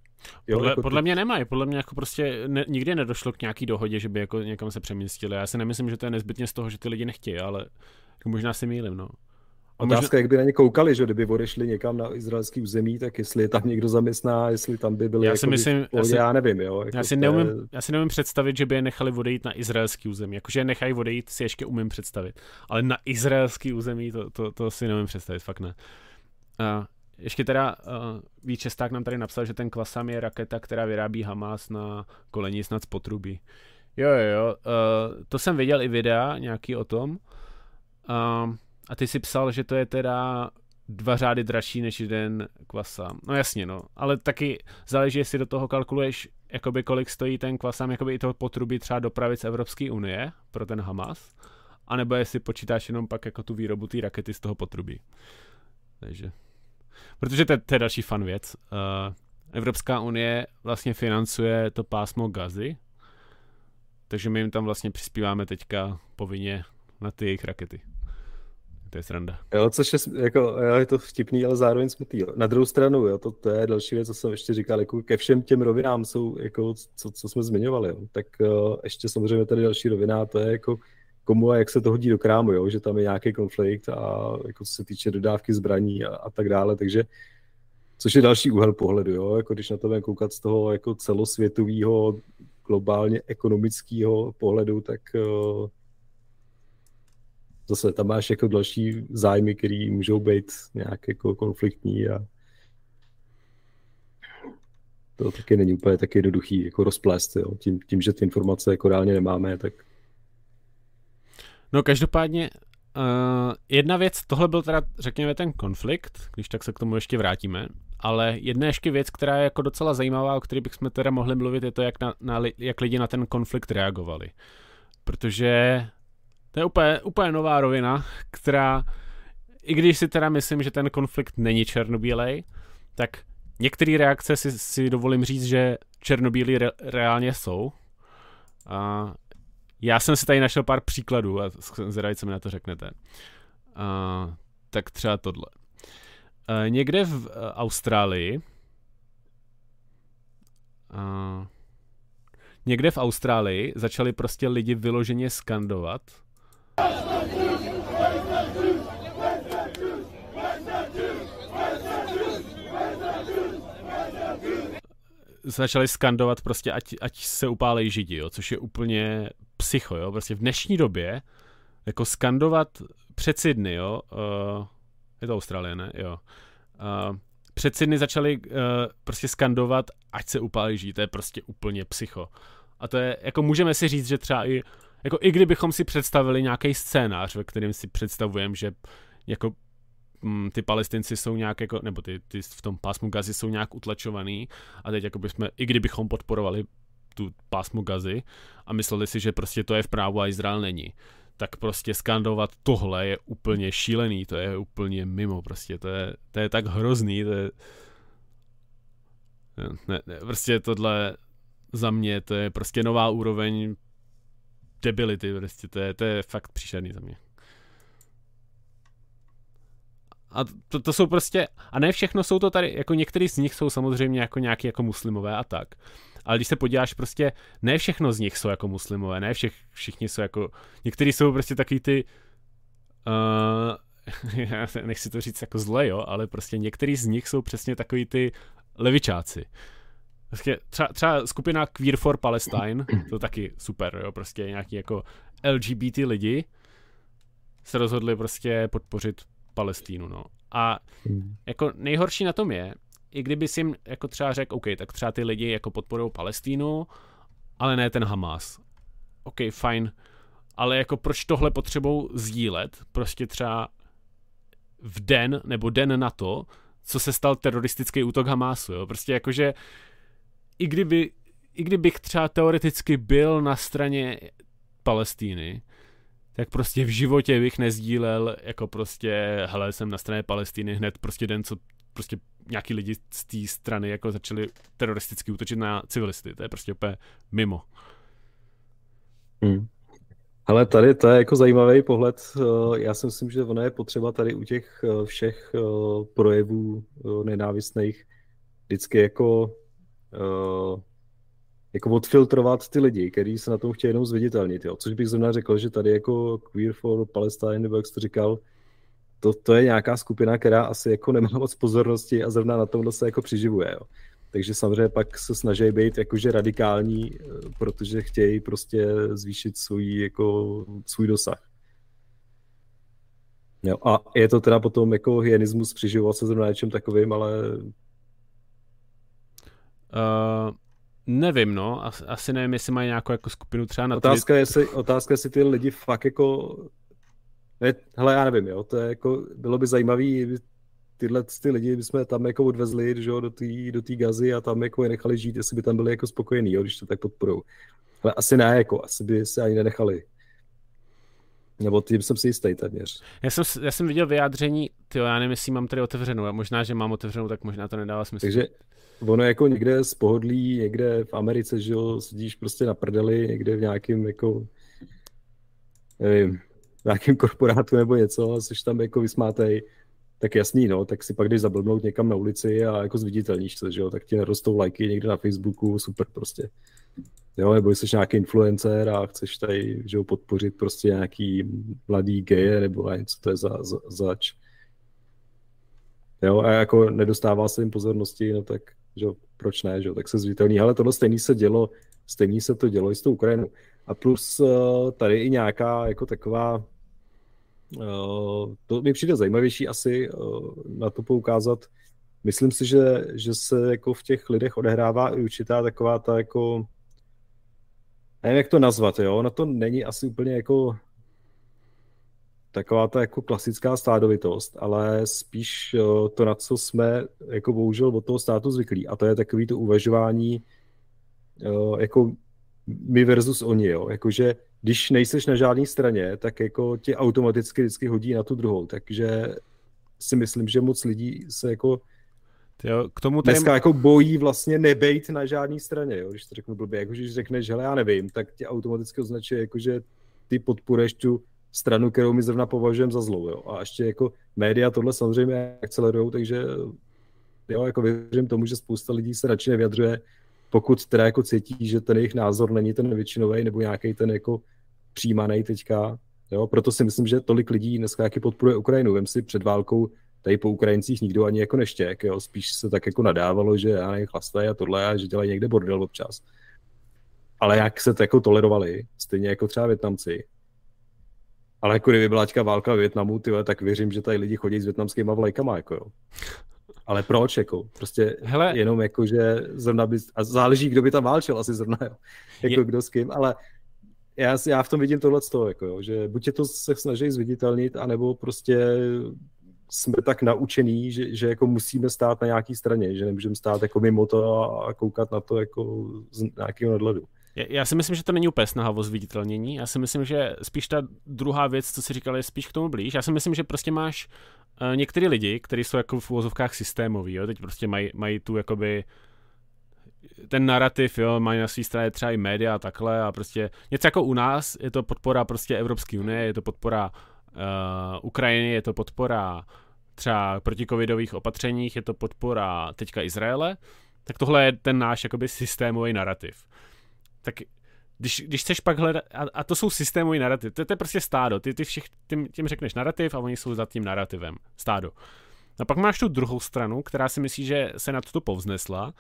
Jo, podle, jako podle mě nemají, podle mě jako prostě ne, nikdy nedošlo k nějaký dohodě, že by jako někam se přemístili. Já si nemyslím, že to je nezbytně z toho, že ty lidi nechtějí, ale jako možná si mýlim, no. Otázka, možná... jak by na ně koukali, že kdyby odešli někam na izraelský území, tak jestli je tam někdo zaměstná, jestli tam by byli já si jako myslím, já, si, já nevím, jo. Jako já, si neumím, je... já si neumím představit, že by je nechali odejít na izraelský území. Jakože je nechají odejít, si ještě umím představit. Ale na izraelský území, to, to, to si neumím představit, fakt ne. Uh, ještě teda uh, Vít Česták nám tady napsal, že ten Kvasam je raketa, která vyrábí Hamas na kolení snad z potrubí. Jo, jo, jo. Uh, to jsem viděl i videa nějaký o tom. Uh, a ty si psal, že to je teda dva řády dražší než jeden kvasam. No jasně, no. Ale taky záleží, jestli do toho kalkuluješ, jakoby kolik stojí ten kvasam, jakoby i to potrubí třeba dopravit z Evropské unie pro ten Hamas, anebo jestli počítáš jenom pak jako tu výrobu té rakety z toho potrubí. Takže Protože to, to je další fan věc. Uh, Evropská unie vlastně financuje to pásmo Gazy, takže my jim tam vlastně přispíváme teďka povinně na ty jejich rakety. To je sranda. Jo, což je, jako, jo, je to vtipný, ale zároveň smutný. Jo. Na druhou stranu, jo, to, to je další věc, co jsem ještě říkal, jako ke všem těm rovinám jsou, jako, co, co jsme zmiňovali, jo. tak uh, ještě samozřejmě tady další rovina, to je jako komu a jak se to hodí do krámu, jo? že tam je nějaký konflikt a jako co se týče dodávky zbraní a, a tak dále, takže což je další úhel pohledu, jo? jako když na to budeme koukat z toho jako celosvětového globálně ekonomického pohledu, tak uh, zase tam máš jako další zájmy, které můžou být nějak jako konfliktní a to taky není úplně tak jednoduchý jako rozplést, jo? Tím, tím, že ty informace jako reálně nemáme, tak No každopádně uh, jedna věc, tohle byl teda řekněme ten konflikt, když tak se k tomu ještě vrátíme, ale jedna ještě věc, která je jako docela zajímavá, o které bychom teda mohli mluvit, je to, jak, na, na, jak lidi na ten konflikt reagovali. Protože to je úplně, úplně nová rovina, která, i když si teda myslím, že ten konflikt není černobílej, tak některé reakce si, si dovolím říct, že černobílí re, reálně jsou. A já jsem si tady našel pár příkladů a zvědavý, co mi na to řeknete. Uh, tak třeba tohle. Uh, někde v uh, Austrálii uh, někde v Austrálii začali prostě lidi vyloženě skandovat začali skandovat prostě, ať, ať se upálejí židi, jo, což je úplně psycho, jo, prostě v dnešní době jako skandovat před Sydney, jo, uh, je to Austrálie, ne, jo, uh, před Sydney začali uh, prostě skandovat, ať se upálí židi, to je prostě úplně psycho. A to je, jako můžeme si říct, že třeba i, jako i kdybychom si představili nějaký scénář, ve kterém si představujeme, že jako mm, ty palestinci jsou nějak jako, nebo ty, ty v tom pásmu Gazy jsou nějak utlačovaný a teď jako bychom, i kdybychom podporovali tu pásmu Gazy a mysleli si, že prostě to je v právu a Izrael není, tak prostě skandovat tohle je úplně šílený, to je úplně mimo prostě, to je, to je tak hrozný, to je ne, ne, prostě tohle za mě to je prostě nová úroveň debility, prostě to je, to je fakt příšerný za mě. A to, to jsou prostě, a ne všechno jsou to tady, jako některý z nich jsou samozřejmě jako nějaký jako muslimové a tak. Ale když se podíváš prostě, ne všechno z nich jsou jako muslimové, ne všech, všichni jsou jako, některý jsou prostě takový ty, uh, já nechci to říct jako zle, jo, ale prostě některý z nich jsou přesně takový ty levičáci. Prostě třeba, třeba skupina Queer for Palestine, to taky super, jo, prostě nějaký jako LGBT lidi se rozhodli prostě podpořit Palestínu, no. A hmm. jako nejhorší na tom je, i kdyby si jim jako třeba řekl, OK, tak třeba ty lidi jako podporují Palestínu ale ne ten Hamas. OK, fajn, ale jako proč tohle potřebou sdílet, prostě třeba v den nebo den na to, co se stal teroristický útok Hamásu, jo? Prostě jakože i kdyby, i kdybych třeba teoreticky byl na straně Palestíny, tak prostě v životě bych nezdílel jako prostě, hele, jsem na straně Palestíny hned prostě den, co prostě nějaký lidi z té strany jako začali teroristicky útočit na civilisty. To je prostě úplně mimo. Hmm. Ale tady to je jako zajímavý pohled. Eh, já si myslím, že ono je potřeba tady u těch eh, všech eh, projevů nenávistných vždycky jako jako odfiltrovat ty lidi, kteří se na tom chtějí jenom zviditelnit. Jo. Což bych zrovna řekl, že tady jako Queer for Palestine, nebo jak jsi to říkal, to, to je nějaká skupina, která asi jako nemá moc pozornosti a zrovna na tomhle se jako přiživuje. Jo. Takže samozřejmě pak se snaží být jakože radikální, eh, protože chtějí prostě zvýšit svůj, jako, svůj dosah. Jo, a je to teda potom jako hyenismus přiživovat se zrovna něčem takovým, ale... Uh, nevím, no. As, asi nevím, jestli mají nějakou jako skupinu třeba na otázka, je, jestli, otázka, jestli ty lidi fakt jako... Ne, hele, já nevím, jo. To je jako, bylo by zajímavé, tyhle ty lidi bychom tam jako odvezli že, do té do tý gazy a tam jako je nechali žít, jestli by tam byli jako spokojení, jo, když to tak podporou. Ale asi ne, jako, asi by se ani nenechali. Nebo tím jsem si jistý téměř. Já jsem, já jsem viděl vyjádření, ty já nevím, jestli mám tady otevřenou, a možná, že mám otevřenou, tak možná to nedává smysl. Takže ono jako někde z pohodlí, někde v Americe, že jo, sedíš prostě na prdeli, někde v nějakém jako, nevím, nějakém korporátu nebo něco a jsi tam jako vysmátej tak jasný, no, tak si pak jdeš zablbnout někam na ulici a jako zviditelníš se, že jo, tak ti nerostou lajky někde na Facebooku, super prostě. Jo, nebo jsi nějaký influencer a chceš tady, že jo, podpořit prostě nějaký mladý geje nebo něco, to je za, za, zač. Jo, a jako nedostává se jim pozornosti, no tak, že jo, proč ne, že jo, tak se zviditelní. Ale tohle stejný se dělo, stejný se to dělo i s tou Ukrajinou. A plus uh, tady i nějaká jako taková Eh, to mi přijde zajímavější asi eh, na to poukázat. Myslím si, že, že se jako v těch lidech odehrává i určitá taková ta jako nevím, jak to nazvat, jo, na to není asi úplně jako taková ta jako klasická stádovitost, ale spíš eh, to, na co jsme jako bohužel od toho státu zvyklí, a to je takový to uvažování jako my versus oni, jo, jakože když nejseš na žádné straně, tak jako tě automaticky vždycky hodí na tu druhou, takže si myslím, že moc lidí se jako jo, k tomu tady... dneska jako bojí vlastně nebejt na žádné straně, jo, když to řeknu blbě, jako když řekneš, hele, já nevím, tak tě automaticky označuje jako, že ty podporuješ tu stranu, kterou my zrovna považujeme za zlou, jo, a ještě jako média tohle samozřejmě akcelerujou, takže jo, jako věřím tomu, že spousta lidí se radši nevyjadřuje, pokud teda jako cítí, že ten jejich názor není ten většinový nebo nějaký ten jako přijímaný teďka. Jo? Proto si myslím, že tolik lidí dneska jaký podporuje Ukrajinu. Vem si před válkou tady po Ukrajincích nikdo ani jako neštěk, jo? spíš se tak jako nadávalo, že já nevím, chlastají a tohle a že dělají někde bordel občas. Ale jak se to jako tolerovali, stejně jako třeba Větnamci. Ale jako kdyby byla válka v Větnamu, tyhle, tak věřím, že tady lidi chodí s větnamskýma vlajkama, jako jo. Ale proč, jako? Prostě Hele. jenom jako, že zrovna by, a záleží, kdo by tam válčil, asi zrovna, jo. Jako je... kdo s kým, ale já, já v tom vidím tohle z toho, jako jo, že buď je to se snaží zviditelnit, anebo prostě jsme tak naučení, že, že jako musíme stát na nějaký straně, že nemůžeme stát jako mimo to a, koukat na to jako z nějakého nadhledu. Já si myslím, že to není úplně snaha o zviditelnění. Já si myslím, že spíš ta druhá věc, co si říkal, je spíš k tomu blíž. Já si myslím, že prostě máš uh, některý lidi, kteří jsou jako v úvozovkách systémoví, jo, teď prostě mají, mají tu jakoby ten narrativ, jo, mají na své straně třeba i média a takhle a prostě něco jako u nás, je to podpora prostě Evropské unie, je to podpora uh, Ukrajiny, je to podpora třeba protikovidových opatřeních, je to podpora teďka Izraele, tak tohle je ten náš jakoby systémový narrativ. Tak když, když chceš pak hledat, a, a to jsou systémový narrativ, to, to je prostě stádo, ty, ty všech, tím, tím řekneš narrativ a oni jsou za tím narrativem, stádo. A pak máš tu druhou stranu, která si myslí, že se nad to povznesla,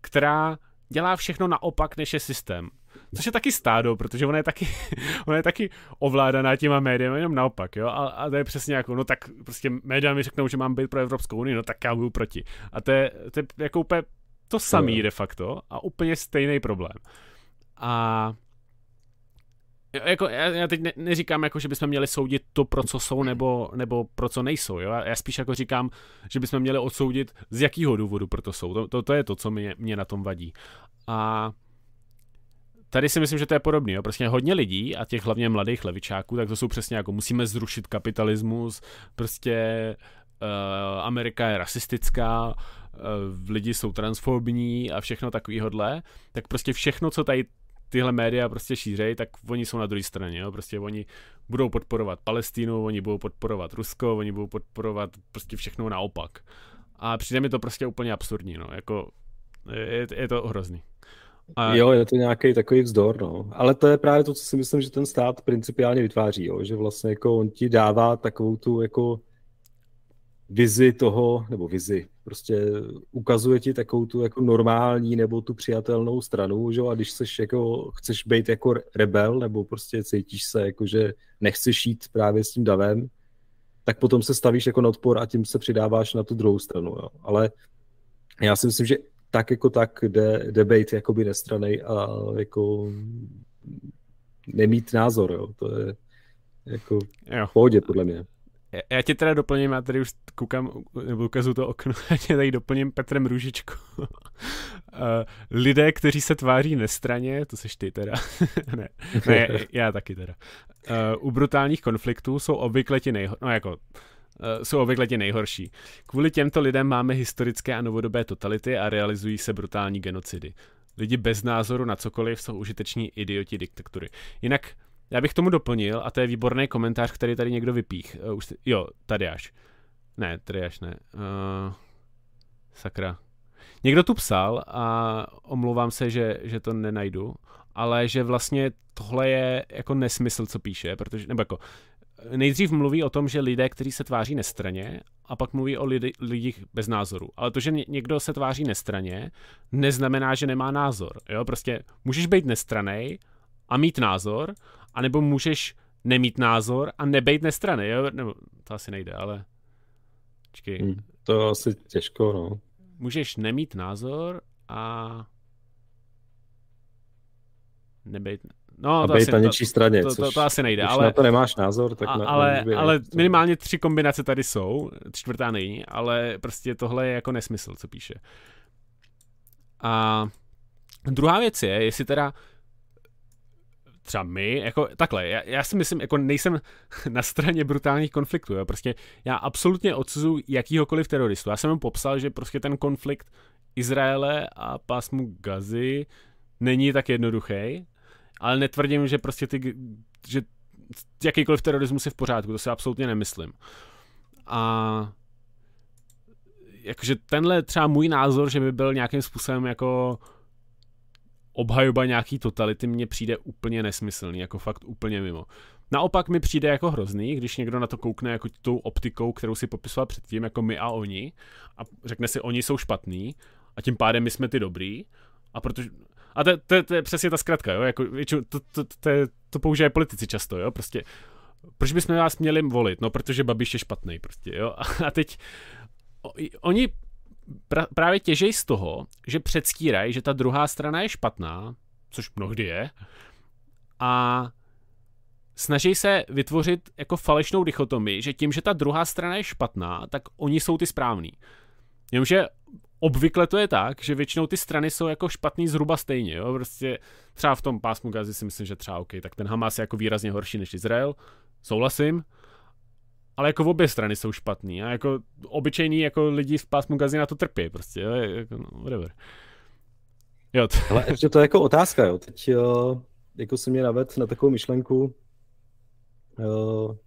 která dělá všechno naopak, než je systém. Což je taky stádo, protože ona je taky, ona je taky ovládaná těma médiami, jenom naopak, jo. A, a to je přesně jako, no tak prostě média mi řeknou, že mám být pro Evropskou unii, no tak já budu proti. A to je, to je jako úplně to samý de facto a úplně stejný problém. A jako, já, já teď ne, neříkám, jako, že bychom měli soudit to, pro co jsou, nebo, nebo pro co nejsou. Jo? Já spíš jako říkám, že bychom měli odsoudit, z jakého důvodu pro to jsou. To, to, to je to, co mě, mě na tom vadí. A tady si myslím, že to je podobné. Jo? Prostě hodně lidí a těch hlavně mladých levičáků, tak to jsou přesně jako musíme zrušit kapitalismus, prostě uh, Amerika je rasistická, uh, lidi jsou transfobní a všechno takovýhodle, tak prostě všechno, co tady tyhle média prostě šířejí, tak oni jsou na druhé straně. Jo? Prostě oni budou podporovat Palestínu, oni budou podporovat Rusko, oni budou podporovat prostě všechno naopak. A přijde mi to prostě úplně absurdní. No? Jako, je, je to hrozný. A... Jo, je to nějaký takový vzdor, no. Ale to je právě to, co si myslím, že ten stát principiálně vytváří, jo? že vlastně jako on ti dává takovou tu jako vizi toho, nebo vizi, prostě ukazuje ti takovou tu jako normální nebo tu přijatelnou stranu, že? a když seš jako, chceš být jako rebel, nebo prostě cítíš se jako, že nechceš jít právě s tím davem, tak potom se stavíš jako na odpor a tím se přidáváš na tu druhou stranu, jo. Ale já si myslím, že tak jako tak jde debate jakoby nestranej a jako nemít názor, jo. To je jako jo. v pohodě, podle mě. Já tě teda doplním, já tady už koukám, nebo ukazuju to okno, já tě tady doplním Petrem Růžičko. Eh, lidé, kteří se tváří nestraně, to seš ty teda, ne, ne, já taky teda. Uh, u brutálních konfliktů jsou obvykle ti nejhorší, no jako, uh, jsou obvykle ti nejhorší. Kvůli těmto lidem máme historické a novodobé totality a realizují se brutální genocidy. Lidi bez názoru na cokoliv jsou užiteční idioti diktatury. Jinak já bych tomu doplnil, a to je výborný komentář, který tady někdo vypích. Uh, už, jo, tady až. Ne, tady až ne. Uh, sakra. Někdo tu psal a omlouvám se, že, že to nenajdu, ale že vlastně tohle je jako nesmysl, co píše, protože, nebo jako, nejdřív mluví o tom, že lidé, kteří se tváří nestraně, a pak mluví o lidi, lidích bez názoru. Ale to, že někdo se tváří nestraně, neznamená, že nemá názor. Jo? Prostě můžeš být nestranej a mít názor, anebo můžeš nemít názor a nebejt nestrany, jo? Nebo to asi nejde, ale... Čekej. Hmm, to asi těžko, no. Můžeš nemít názor a nebejt... No, a to asi, na něčí straně, to, to, to, to asi nejde, ale... na to nemáš názor, tak... A, na, ale, ale minimálně tři kombinace tady jsou, čtvrtá není, ale prostě tohle je jako nesmysl, co píše. A druhá věc je, jestli teda třeba my, jako takhle, já, já si myslím, jako nejsem na straně brutálních konfliktů, jo, prostě já absolutně odsuzuji jakýhokoliv teroristu. Já jsem mu popsal, že prostě ten konflikt Izraele a pásmu Gazy není tak jednoduchý, ale netvrdím, že prostě ty, že jakýkoliv terorismus je v pořádku, to si absolutně nemyslím. A jakože tenhle třeba můj názor, že by byl nějakým způsobem jako obhajoba nějaký totality mně přijde úplně nesmyslný, jako fakt úplně mimo. Naopak mi přijde jako hrozný, když někdo na to koukne jako tou optikou, kterou si popisoval předtím, jako my a oni, a řekne si, oni jsou špatný, a tím pádem my jsme ty dobrý, a protože, a to, to, to je přesně ta zkratka, jo, jako to, to, to, to, to používají politici často, jo, prostě, proč bychom vás měli volit, no, protože Babiš je špatný, prostě, jo, a teď, oni pra, právě těžej z toho, že předstírají, že ta druhá strana je špatná, což mnohdy je, a snaží se vytvořit jako falešnou dichotomii, že tím, že ta druhá strana je špatná, tak oni jsou ty správní. Jenomže obvykle to je tak, že většinou ty strany jsou jako špatný zhruba stejně. Jo? Prostě třeba v tom pásmu Gazy si myslím, že třeba OK, tak ten Hamas je jako výrazně horší než Izrael, souhlasím, ale jako v obě strany jsou špatný a jako obyčejní jako lidi v pásmu gazy na to trpí prostě, jo, jako, no, whatever. Jo. To... Ale ještě to je jako otázka, jo, teď jo, jako si mě naved na takovou myšlenku, jo,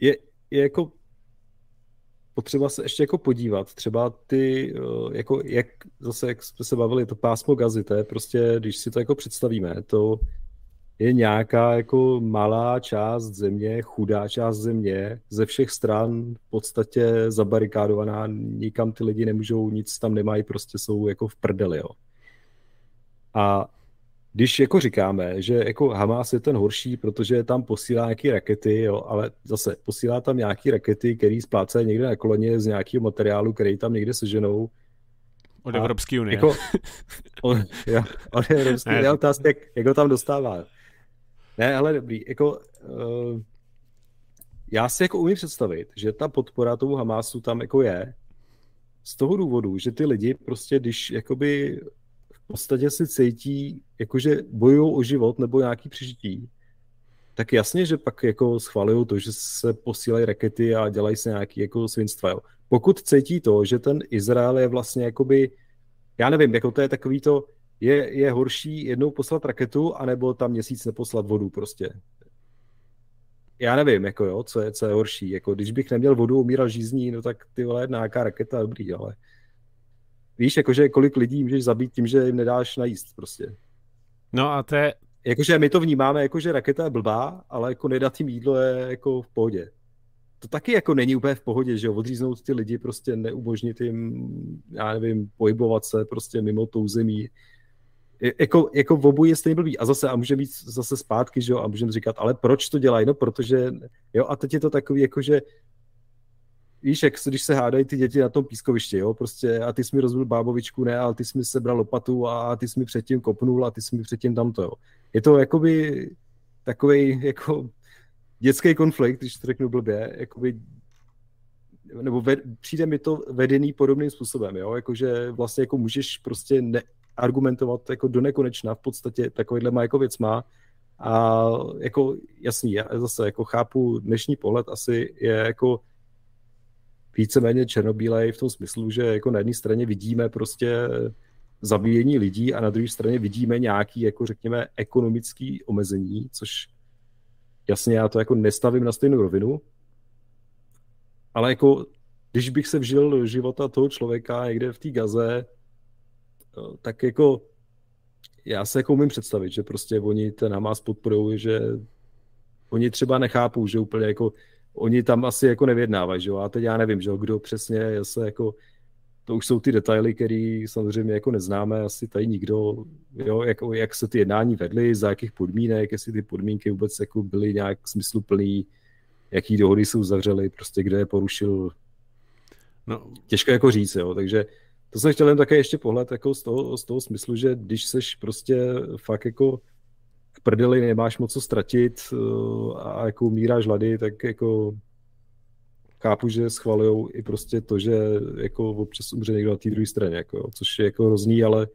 je, je jako potřeba se ještě jako podívat, třeba ty, jako jak zase, jak jsme se bavili, to pásmo gazy, to je prostě, když si to jako představíme, to je nějaká jako malá část země, chudá část země, ze všech stran v podstatě zabarikádovaná, nikam ty lidi nemůžou, nic tam nemají, prostě jsou jako v prdeli, jo. A když jako říkáme, že jako Hamas je ten horší, protože tam posílá nějaké rakety, jo, ale zase posílá tam nějaké rakety, které splácají někde na koloně z nějakého materiálu, který tam někde seženou, Od Evropské unie. Jako, on, jo, od Evropské unie, otázka, jak, jak ho tam dostává. Ne, ale dobrý, jako uh, já si jako umím představit, že ta podpora tomu Hamásu tam jako je, z toho důvodu, že ty lidi prostě, když jakoby v podstatě si cítí, jakože bojují o život nebo nějaký přežití, tak jasně, že pak jako schvalují to, že se posílají rakety a dělají se nějaký jako svinstva. Pokud cítí to, že ten Izrael je vlastně jakoby, já nevím, jako to je takový to, je, je horší jednou poslat raketu, anebo tam měsíc neposlat vodu prostě. Já nevím, jako jo, co je, co je horší. Jako, když bych neměl vodu, umíral žízní, no tak ty vole, nějaká raketa, dobrý, ale víš, jakože kolik lidí můžeš zabít tím, že jim nedáš najíst prostě. No a to je... Jakože my to vnímáme, jako že raketa je blbá, ale jako nedat jim jídlo je jako v pohodě. To taky jako není úplně v pohodě, že jo, odříznout ty lidi, prostě neumožnit jim, já nevím, pohybovat se prostě mimo tou zemí, jako, jako v obojí je stejně blbý. A zase, a může být zase zpátky, že jo, a můžeme říkat, ale proč to dělají? No, protože, jo, a teď je to takový, jako že víš, jak když se hádají ty děti na tom pískovišti, jo, prostě a ty jsi mi rozbil bábovičku, ne, ale ty jsi mi sebral lopatu a ty jsi mi předtím kopnul a ty jsi mi předtím tamto, jo. Je to jakoby takový jako dětský konflikt, když to řeknu blbě, jakoby nebo ved, přijde mi to vedený podobným způsobem, jo, jakože vlastně jako můžeš prostě ne, argumentovat jako do nekonečna v podstatě takovýhle jako věc má. A jako jasný, já zase jako chápu dnešní pohled asi je jako víceméně černobílej v tom smyslu, že jako na jedné straně vidíme prostě zabíjení lidí a na druhé straně vidíme nějaký, jako řekněme, ekonomický omezení, což jasně já to jako nestavím na stejnou rovinu, ale jako když bych se vžil do života toho člověka někde v té gaze, tak jako já se jako umím představit, že prostě oni ten Hamas podporují, že oni třeba nechápou, že úplně jako oni tam asi jako nevědnávají, že jo, a teď já nevím, že jo, kdo přesně se jako to už jsou ty detaily, které samozřejmě jako neznáme, asi tady nikdo, jo, jak, jak se ty jednání vedly, za jakých podmínek, jestli ty podmínky vůbec jako byly nějak smysluplný, jaký dohody jsou zavřely, prostě kde je porušil. No. Těžko jako říct, jo, takže to jsem chtěl jen také ještě pohled jako z, toho, z toho smyslu, že když seš prostě fakt jako v prdeli, nemáš moc co ztratit uh, a jako umíráš hlady, tak jako chápu, že schvalujou i prostě to, že jako občas umře někdo na té druhé straně, jako, což je jako hrozný, ale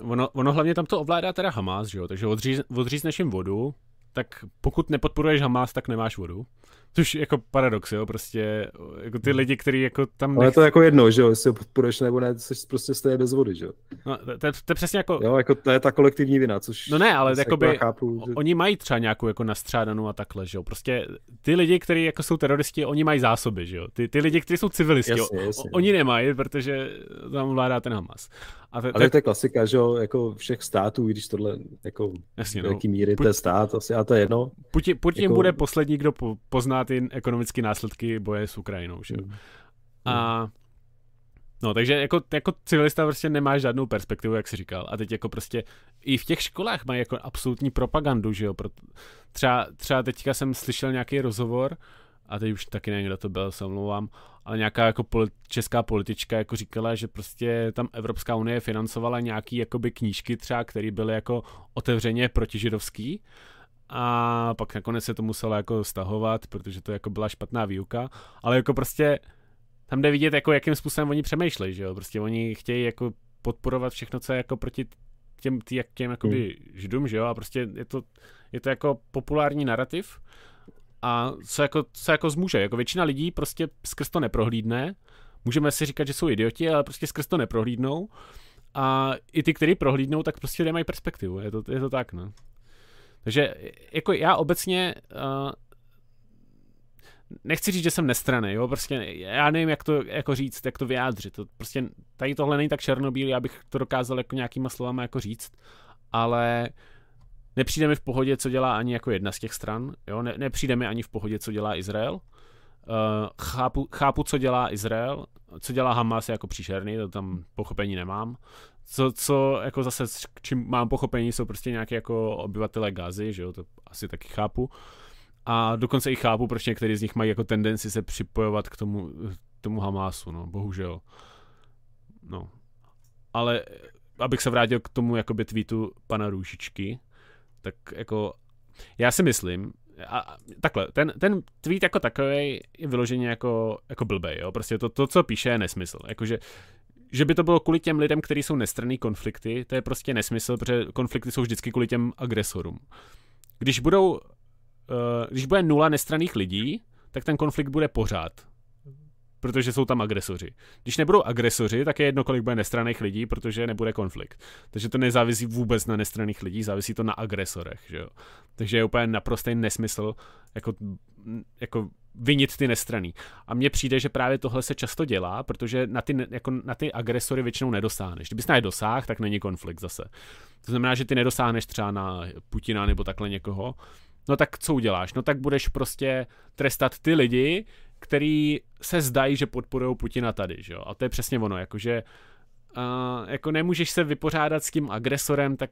Ono, ono hlavně tam to ovládá teda Hamas, že jo? takže odříz, odřízneš jim vodu, tak pokud nepodporuješ Hamas, tak nemáš vodu. Což jako paradox, jo, prostě jako ty lidi, kteří jako tam... Ale nech... to je jako jedno, že jo, jestli ho podporuješ nebo ne, jsi prostě stejně bez vody, že jo. No, to, to, to, je přesně jako... Jo, jako to je ta kolektivní vina, což... No ne, ale jakoby, jako chápu, že... oni mají třeba nějakou jako nastřádanou a takhle, že jo, prostě ty lidi, kteří jako jsou teroristi, oni mají zásoby, že jo, ty, ty lidi, kteří jsou civilisti, jasně, jasně. oni nemají, protože tam vládá ten Hamas. A te, ale to je klasika, že jo, jako všech států, když tohle, jako Jasně, no. jaký míry Put, to je stát, asi, a to je jedno. Putin, Putin jako... bude poslední, kdo po, pozná ty ekonomické následky boje s Ukrajinou, že jo. Mm. A No, takže jako, jako civilista prostě nemáš žádnou perspektivu, jak jsi říkal. A teď jako prostě i v těch školách mají jako absolutní propagandu, že jo. Proto, třeba, třeba teďka jsem slyšel nějaký rozhovor, a teď už taky nevím, kdo to byl, se omlouvám, ale nějaká jako polit, česká politička jako říkala, že prostě tam Evropská unie financovala nějaký jakoby knížky třeba, které byly jako otevřeně protižidovský a pak nakonec se to muselo jako stahovat, protože to jako byla špatná výuka, ale jako prostě tam jde vidět, jako jakým způsobem oni přemýšlejí, že jo, prostě oni chtějí jako podporovat všechno, co je jako proti těm, tý, těm jakoby hmm. židům, že jo, a prostě je to, je to jako populární narrativ. A co jako, co jako zmůže, jako většina lidí prostě skrz to neprohlídne, můžeme si říkat, že jsou idioti, ale prostě skrz to neprohlídnou. A i ty, kteří prohlídnou, tak prostě nemají perspektivu, je to, je to tak, no. Takže jako já obecně uh, nechci říct, že jsem nestraný, jo, prostě já nevím, jak to jako říct, jak to vyjádřit, to prostě tady tohle není tak černobílý, abych to dokázal jako nějakýma slovama jako říct, ale nepřijde mi v pohodě, co dělá ani jako jedna z těch stran, jo, ne, nepřijde mi ani v pohodě, co dělá Izrael, uh, chápu, chápu, co dělá Izrael, co dělá Hamas jako příšerný, to tam pochopení nemám, co, co jako zase, čím mám pochopení, jsou prostě nějaké jako obyvatele Gazy, že jo, to asi taky chápu. A dokonce i chápu, proč některý z nich mají jako tendenci se připojovat k tomu, tomu Hamásu, no, bohužel. No. ale abych se vrátil k tomu jakoby tweetu pana Růžičky, tak jako já si myslím, a takhle, ten, ten tweet jako takový je vyloženě jako, jako blbej, jo, prostě to, to, co píše, je nesmysl, jakože že by to bylo kvůli těm lidem, kteří jsou nestranný konflikty, to je prostě nesmysl, protože konflikty jsou vždycky kvůli těm agresorům. Když budou, uh, když bude nula nestranných lidí, tak ten konflikt bude pořád protože jsou tam agresoři. Když nebudou agresoři, tak je jedno, kolik bude nestranných lidí, protože nebude konflikt. Takže to nezávisí vůbec na nestranných lidí, závisí to na agresorech. Že jo? Takže je úplně naprostý nesmysl jako, jako vinit ty nestraný. A mně přijde, že právě tohle se často dělá, protože na ty, jako na ty agresory většinou nedosáhneš. Kdybys na je dosáhl, tak není konflikt zase. To znamená, že ty nedosáhneš třeba na Putina nebo takhle někoho, no tak co uděláš? No tak budeš prostě trestat ty lidi, který se zdají, že podporují Putina tady, že jo? A to je přesně ono, jakože uh, jako nemůžeš se vypořádat s tím agresorem, tak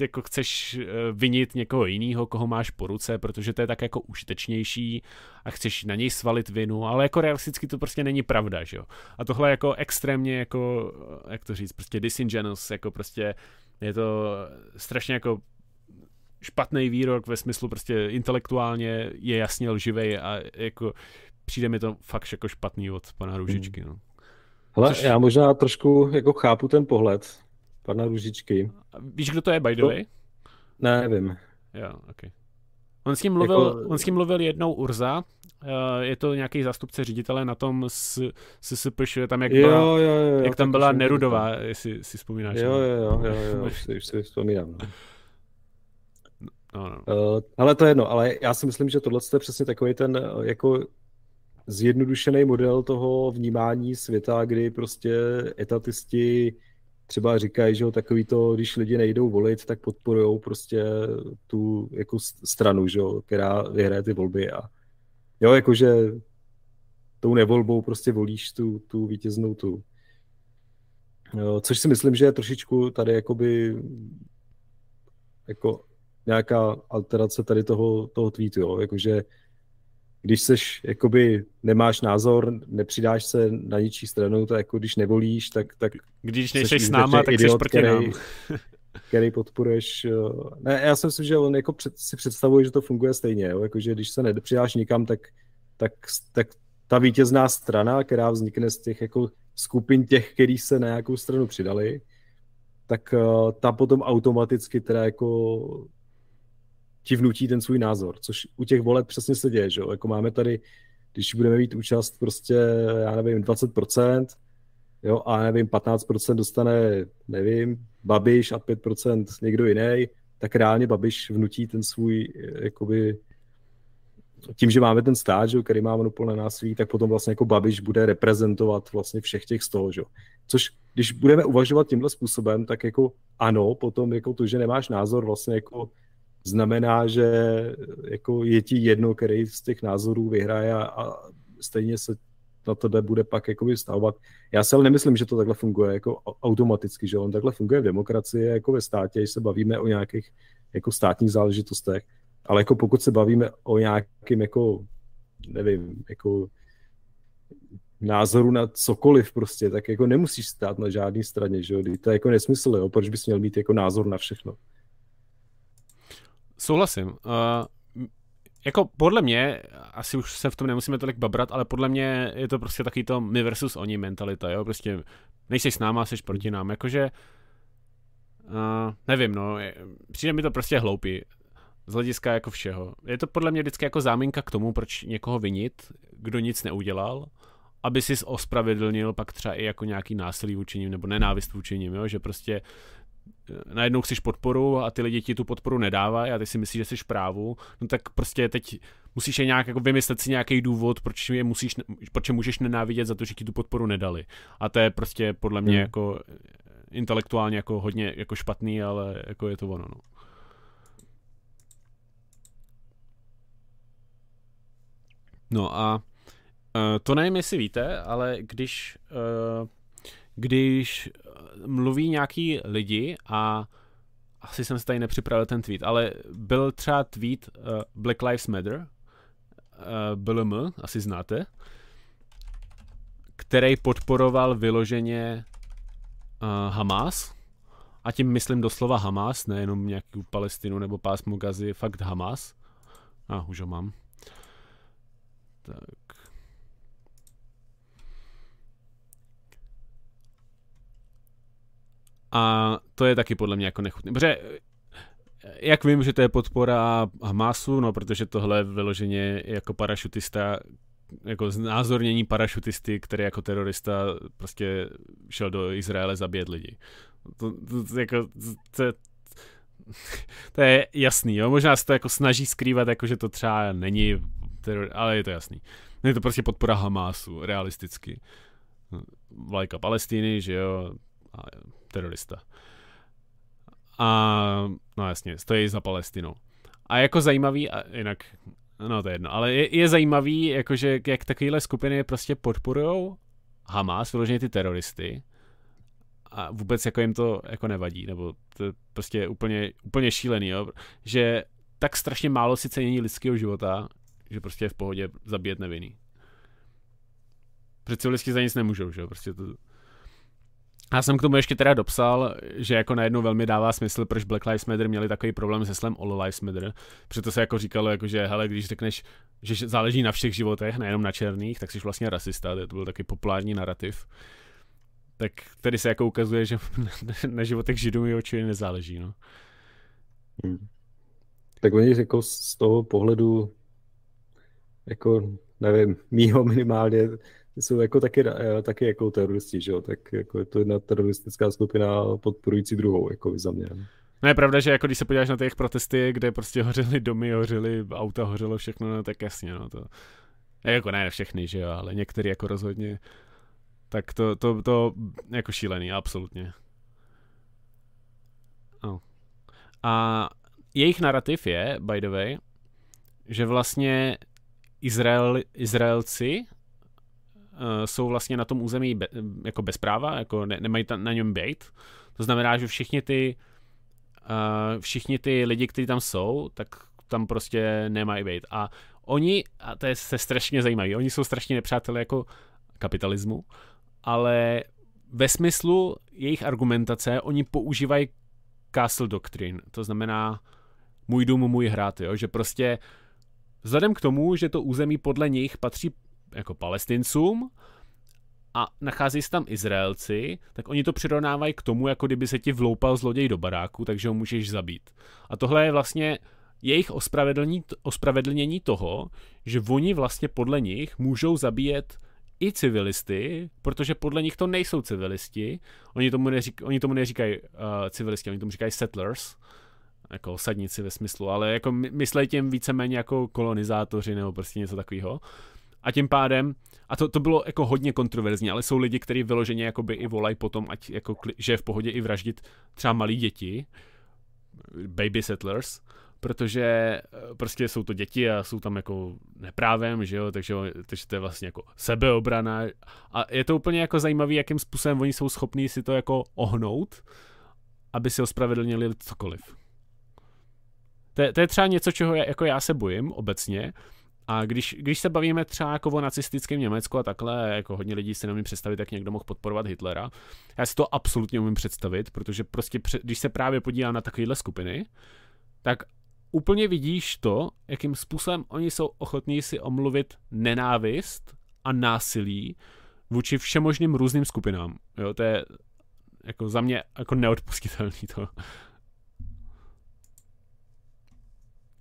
jako chceš uh, vinit někoho jiného, koho máš po ruce, protože to je tak jako užitečnější a chceš na něj svalit vinu, ale jako realisticky to prostě není pravda, že jo. A tohle jako extrémně jako, jak to říct, prostě disingenuous, jako prostě je to strašně jako špatný výrok ve smyslu prostě intelektuálně je jasně lživej a jako přijde mi to fakt jako špatný od pana Růžičky. No. Hele, Což... já možná trošku jako chápu ten pohled pana Růžičky. Víš, kdo to je, by the way? Ne, nevím. Jo, okay. On s tím mluvil, jako... on s tím mluvil jednou Urza, uh, je to nějaký zástupce ředitele na tom s, s tam jak, byla, jo, jo, jo, jak tam byla Nerudová, to... jestli si vzpomínáš. Jo, jo, jo, jo, jo, už si, už si vzpomínám. No. No, no. Uh, ale to je jedno, ale já si myslím, že tohle je přesně takový ten jako zjednodušený model toho vnímání světa, kdy prostě etatisti třeba říkají, že takový to, když lidi nejdou volit, tak podporují prostě tu jako stranu, že která vyhraje ty volby a jo, jakože tou nevolbou prostě volíš tu, tu vítěznou tu. Což si myslím, že je trošičku tady jakoby jako nějaká alterace tady toho, toho tweetu, jo, jakože když seš, jakoby nemáš názor, nepřidáš se na ničí stranu, to jako když nevolíš, tak... tak když nejsi s náma, tak idiot, jsi proti který, nám. který podporuješ. Ne, já si myslím, že on jako před, si představuje, že to funguje stejně, jo? Jako, že když se nepřidáš nikam, tak, tak, tak ta vítězná strana, která vznikne z těch jako skupin těch, kteří se na nějakou stranu přidali, tak uh, ta potom automaticky teda jako ti vnutí ten svůj názor, což u těch voleb přesně se děje, že jo? Jako máme tady, když budeme mít účast prostě, já nevím, 20%, jo, a nevím, 15% dostane, nevím, Babiš a 5% někdo jiný, tak reálně Babiš vnutí ten svůj, jakoby, tím, že máme ten stát, že, který má monopol na násilí, tak potom vlastně jako Babiš bude reprezentovat vlastně všech těch z toho, že? Což když budeme uvažovat tímhle způsobem, tak jako ano, potom jako to, že nemáš názor vlastně jako znamená, že jako je ti jedno, který z těch názorů vyhraje a, a stejně se na tebe bude pak jako vystavovat. Já si ale nemyslím, že to takhle funguje jako automaticky, že on takhle funguje v demokracii, jako ve státě, když se bavíme o nějakých jako státních záležitostech, ale jako pokud se bavíme o nějakým jako, nevím, jako názoru na cokoliv prostě, tak jako nemusíš stát na žádné straně, že jo? To je jako nesmysl, jo? Proč bys měl mít jako názor na všechno? Souhlasím. Uh, jako podle mě, asi už se v tom nemusíme tolik babrat, ale podle mě je to prostě taky to my versus oni mentalita, jo, prostě nejsi s náma, jsi proti nám, jakože uh, nevím, no, je, přijde mi to prostě hloupý z hlediska jako všeho. Je to podle mě vždycky jako záminka k tomu, proč někoho vinit, kdo nic neudělal, aby si ospravedlnil pak třeba i jako nějaký násilí vůči nebo nenávist vůči ním, jo? že prostě najednou chceš podporu a ty lidi ti tu podporu nedávají a ty si myslíš, že jsi právu, no tak prostě teď musíš je nějak jako vymyslet si nějaký důvod, proč je musíš, proč je můžeš nenávidět za to, že ti tu podporu nedali. A to je prostě podle mě hmm. jako intelektuálně jako hodně jako špatný, ale jako je to ono. No. No a uh, to nevím, jestli víte, ale když uh, když eh, mluví nějaký lidi a asi jsem se tady nepřipravil ten tweet, ale byl třeba tweet uh, Black Lives Matter, uh, BLM, asi znáte, který podporoval vyloženě Hamas, a tím myslím doslova Hamas, nejenom nějakou Palestinu nebo pásmo Gazy, fakt Hamas. A ah, už ho mám. Tak. A to je taky podle mě jako nechutné. Protože jak vím, že to je podpora Hamasu, no protože tohle je vyloženě jako parašutista, jako znázornění parašutisty, který jako terorista prostě šel do Izraele zabíjet lidi. To, to, to, jako, to, to je jasný, jo? možná se to jako snaží skrývat, jako že to třeba není teror, ale je to jasný. Je to prostě podpora Hamásu, realisticky. Vlajka Palestiny, že jo, a terorista. A no jasně, stojí za Palestinou. A jako zajímavý, a jinak, no to je jedno, ale je, je zajímavý, jakože jak takovéhle skupiny prostě podporujou Hamas, vyloženě ty teroristy, a vůbec jako jim to jako nevadí, nebo to je prostě úplně, úplně šílený, jo? že tak strašně málo si cení lidského života, že prostě je v pohodě zabíjet nevinný. Protože civilisti za nic nemůžou, že jo, prostě to, já jsem k tomu ještě teda dopsal, že jako najednou velmi dává smysl, proč Black Lives Matter měli takový problém se slem All Lives Matter. Proto se jako říkalo, jako že hele, když řekneš, že záleží na všech životech, nejenom na černých, tak jsi vlastně rasista, to byl takový populární narrativ. Tak tady se jako ukazuje, že na životech židů mi oči nezáleží. No. Hmm. Tak oni jako z toho pohledu, jako nevím, mýho minimálně, jsou jako taky, eh, taky jako teroristi, že jo? tak jako je to jedna teroristická skupina podporující druhou, jako za mě. No je pravda, že jako když se podíváš na těch protesty, kde prostě hořely domy, hořely auta, hořelo všechno, no tak jasně, no to, jako ne všechny, že jo, ale některý jako rozhodně, tak to, to, to jako šílený, absolutně. No. A jejich narrativ je, by the way, že vlastně Izrael, Izraelci jsou vlastně na tom území be, jako bez práva, jako ne, nemají tam na něm být. To znamená, že všichni ty uh, všichni ty lidi, kteří tam jsou, tak tam prostě nemají být. A oni, a to je se strašně zajímavé, oni jsou strašně nepřátelé jako kapitalismu, ale ve smyslu jejich argumentace oni používají Castle Doctrine, to znamená můj dům, můj hrad, jo? že prostě vzhledem k tomu, že to území podle nich patří jako palestincům a nachází se tam Izraelci, tak oni to přirovnávají k tomu, jako kdyby se ti vloupal zloděj do baráku, takže ho můžeš zabít. A tohle je vlastně jejich ospravedlnění, toho, že oni vlastně podle nich můžou zabíjet i civilisty, protože podle nich to nejsou civilisti. Oni tomu, neřík, oni tomu neříkají uh, civilisti, oni tomu říkají settlers, jako osadníci ve smyslu, ale jako myslej tím víceméně jako kolonizátoři nebo prostě něco takového. A tím pádem, a to, to bylo jako hodně kontroverzní, ale jsou lidi, kteří vyloženě jakoby i volají potom, ať jako, že je v pohodě i vraždit třeba malí děti, baby settlers, protože eh, prostě jsou to děti a jsou tam jako neprávem, že jo, takže, takže to je vlastně jako sebeobrana a je to úplně jako zajímavý, jakým způsobem oni jsou schopní si to jako ohnout, aby si ospravedlnili cokoliv. To je, to je třeba něco, čeho já, jako já se bojím obecně, a když, když se bavíme třeba jako o nacistickém Německu a takhle, jako hodně lidí si nemůže představit, jak někdo mohl podporovat Hitlera, já si to absolutně umím představit, protože prostě když se právě podívám na takovéhle skupiny, tak úplně vidíš to, jakým způsobem oni jsou ochotní si omluvit nenávist a násilí vůči všemožným různým skupinám. Jo, to je jako za mě jako neodpustitelný to.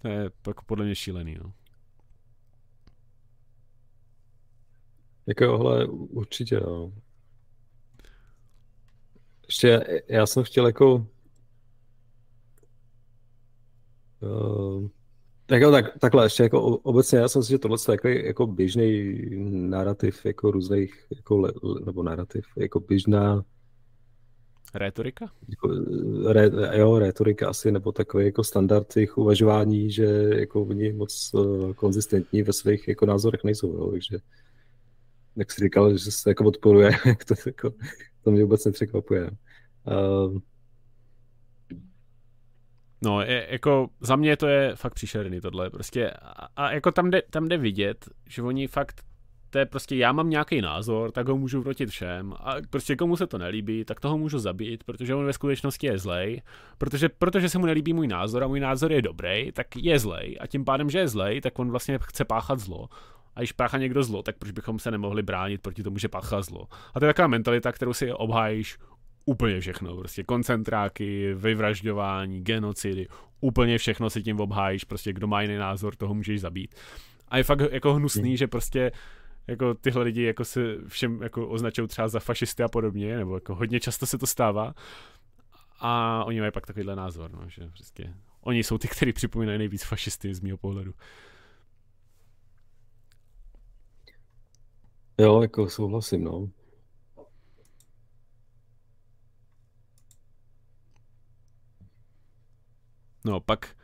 To je jako podle mě šílený, no. Jako johle, určitě, no. Ještě já jsem chtěl jako uh, jako tak, takhle, ještě jako obecně já jsem si, že tohle je jako, jako běžný narrativ jako různých, jako le, nebo narrativ, jako běžná Retorika? Jako, re, jo, retorika asi, nebo takový jako standard jejich uvažování, že jako oni moc uh, konzistentní ve svých jako názorech nejsou, jo, takže jak jsi říkal, že se jako podporuje, to, jako, to mě vůbec nepřekvapuje. Uh, No, je, jako za mě to je fakt příšerný tohle, prostě a, a jako tam jde, tam jde vidět, že oni fakt to je prostě, já mám nějaký názor, tak ho můžu vrotit všem a prostě komu se to nelíbí, tak toho můžu zabít, protože on ve skutečnosti je zlej, protože, protože se mu nelíbí můj názor a můj názor je dobrý, tak je zlej a tím pádem, že je zlej, tak on vlastně chce páchat zlo. A když páchá někdo zlo, tak proč bychom se nemohli bránit proti tomu, že páchá zlo. A to je taková mentalita, kterou si obhájíš úplně všechno, prostě koncentráky, vyvražďování, genocidy, úplně všechno si tím obhájíš, prostě kdo má jiný názor, toho můžeš zabít. A je fakt jako hnusný, že prostě jako tyhle lidi jako se všem jako označují třeba za fašisty a podobně, nebo jako hodně často se to stává. A oni mají pak takovýhle názor, no, že prostě oni jsou ty, kteří připomínají nejvíc fašisty z mého pohledu. Jo, jako souhlasím, no. No, pak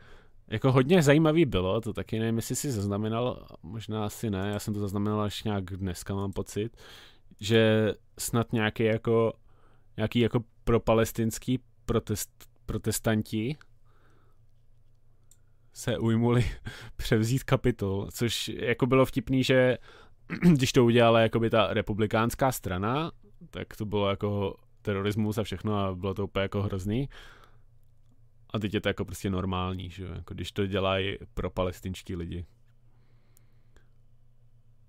jako hodně zajímavý bylo, to taky nevím, jestli si zaznamenal, možná asi ne, já jsem to zaznamenal až nějak dneska, mám pocit, že snad nějaký jako, nějaký jako propalestinský protest, protestanti se ujmuli převzít kapitol, což jako bylo vtipný, že když to udělala jakoby ta republikánská strana, tak to bylo jako terorismus a všechno a bylo to úplně jako hrozný. A teď je to jako prostě normální, že? Jako když to dělají pro palestinští lidi.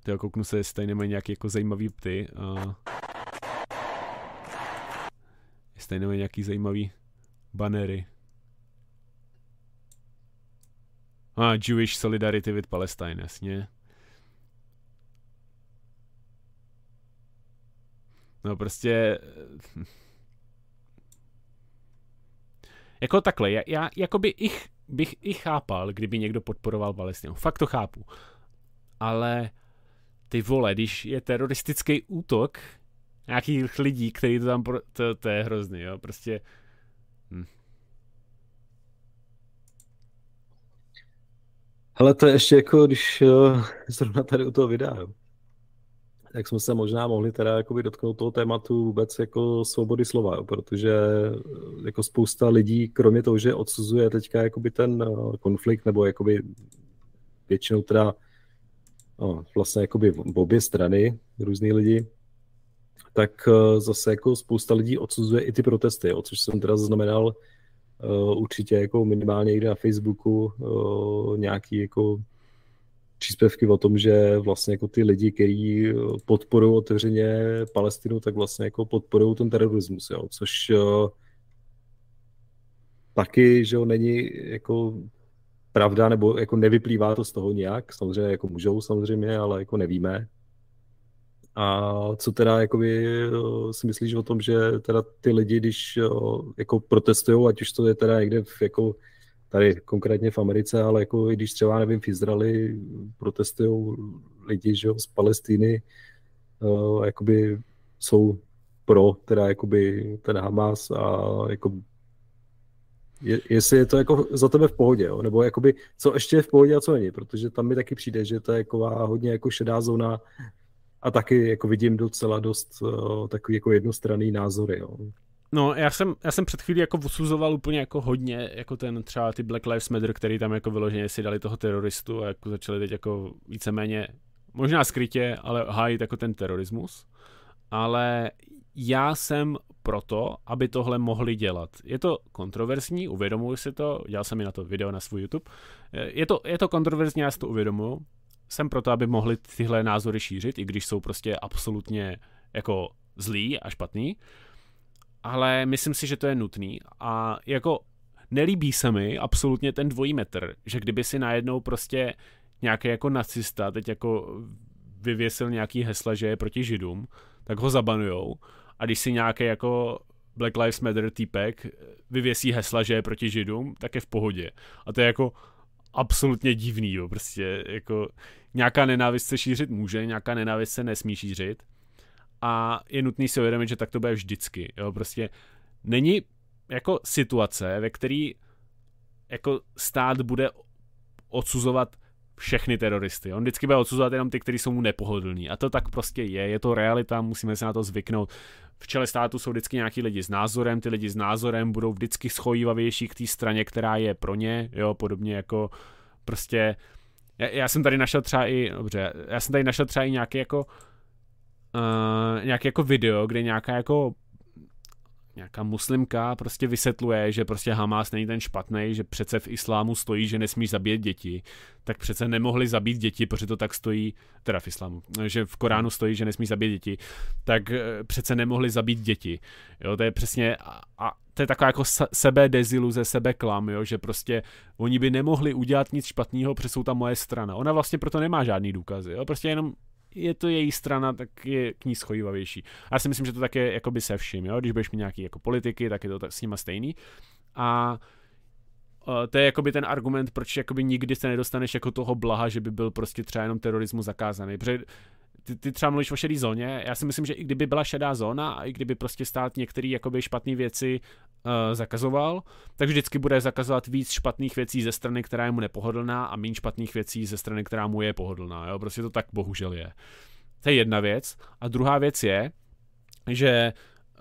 Ty kouknu se, jestli tady nemají nějaký jako zajímavý pty. A... Jestli tady nemají nějaký zajímavý banery. A ah, Jewish Solidarity with Palestine, jasně. No prostě Jako takhle, já, já jakoby ich, bych i chápal, kdyby někdo podporoval Palestinu. Fakt to chápu. Ale ty vole, když je teroristický útok nějakých lidí, kteří to tam, pro, to, to je hrozný, jo, prostě hm. Ale to je ještě jako, když uh, zrovna tady u toho videa, jo jak jsme se možná mohli teda jakoby dotknout toho tématu vůbec jako svobody slova, jo, protože eh, jako spousta lidí, kromě toho, že odsuzuje teďka jakoby ten eh, konflikt, nebo jakoby většinou teda no, vlastně jakoby v obě strany, různý lidi, tak eh, zase jako spousta lidí odsuzuje i ty protesty, jo, což jsem teda zaznamenal určitě jako minimálně někde na Facebooku nějaký jako příspěvky o tom, že vlastně jako ty lidi, kteří eh, podporují otevřeně Palestinu, tak vlastně jako podporují ten terorismus, jo, což uh, taky, že jo, není jako pravda, nebo jako nevyplývá to z toho nějak, samozřejmě jako můžou samozřejmě, ale jako nevíme. A co teda jakoby, eh, si myslíš o tom, že teda ty lidi, když jako protestují, ať už to je teda někde v, jako tady konkrétně v Americe, ale jako i když třeba, nevím, v Izraeli protestují lidi, že jo, z Palestiny, uh, jakoby jsou pro teda jakoby ten Hamas a jako je, jestli je to jako za tebe v pohodě, jo? nebo jakoby co ještě je v pohodě a co není, protože tam mi taky přijde, že to je jako hodně jako šedá zóna a taky jako vidím docela dost uh, takový jako jednostranný názory. Jo? No, já jsem, já jsem před chvílí jako usuzoval úplně jako hodně, jako ten třeba ty Black Lives Matter, který tam jako vyloženě si dali toho teroristu a jako začali teď jako víceméně, možná skrytě, ale hájit jako ten terorismus. Ale já jsem proto, aby tohle mohli dělat. Je to kontroverzní, uvědomuji si to, dělal jsem i na to video na svůj YouTube. Je to, je to kontroverzní, já si to uvědomuji. Jsem proto, aby mohli tyhle názory šířit, i když jsou prostě absolutně jako zlý a špatný ale myslím si, že to je nutný. A jako nelíbí se mi absolutně ten dvojí metr, že kdyby si najednou prostě nějaký jako nacista teď jako vyvěsil nějaký hesla, že je proti židům, tak ho zabanujou. A když si nějaký jako Black Lives Matter týpek vyvěsí hesla, že je proti židům, tak je v pohodě. A to je jako absolutně divný, jo, prostě jako nějaká nenávist se šířit může, nějaká nenávist se nesmí šířit a je nutný si uvědomit, že tak to bude vždycky. Jo? Prostě není jako situace, ve které jako stát bude odsuzovat všechny teroristy. On vždycky bude odsuzovat jenom ty, kteří jsou mu nepohodlní. A to tak prostě je. Je to realita, musíme se na to zvyknout. V čele státu jsou vždycky nějaký lidi s názorem, ty lidi s názorem budou vždycky schojívavější k té straně, která je pro ně, jo, podobně jako prostě já, já jsem tady našel třeba i, dobře, já jsem tady našel třeba i nějaký jako uh, nějaký jako video, kde nějaká jako nějaká muslimka prostě vysvětluje, že prostě Hamas není ten špatný, že přece v islámu stojí, že nesmíš zabít děti, tak přece nemohli zabít děti, protože to tak stojí, teda v islámu, že v Koránu stojí, že nesmíš zabít děti, tak eh, přece nemohli zabít děti. Jo, to je přesně, a, a to je taková jako sebe deziluze, sebe klam, jo, že prostě oni by nemohli udělat nic špatného, protože jsou tam moje strana. Ona vlastně proto nemá žádný důkazy, jo, prostě jenom je to její strana, tak je k ní schojivavější. A já si myslím, že to tak je jakoby se vším, jo? když budeš mít nějaký jako politiky, tak je to tak s nima stejný. A to je jakoby ten argument, proč jakoby nikdy se nedostaneš jako toho blaha, že by byl prostě třeba jenom terorismus zakázaný. Protože ty, ty třeba mluvíš o šedé zóně, já si myslím, že i kdyby byla šedá zóna a i kdyby prostě stát některé jakoby špatné věci uh, zakazoval, tak vždycky bude zakazovat víc špatných věcí ze strany, která je mu nepohodlná a méně špatných věcí ze strany, která mu je pohodlná. Jo? Prostě to tak bohužel je. To je jedna věc. A druhá věc je, že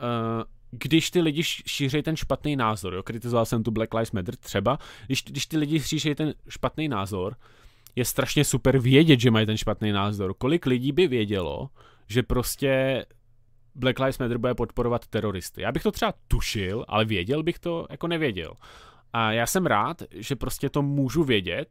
uh, když ty lidi šíří ten špatný názor, jo, kritizoval jsem tu Black Lives Matter třeba, když, když ty lidi šíří ten špatný názor, je strašně super vědět, že mají ten špatný názor. Kolik lidí by vědělo, že prostě Black Lives Matter bude podporovat teroristy. Já bych to třeba tušil, ale věděl bych to, jako nevěděl. A já jsem rád, že prostě to můžu vědět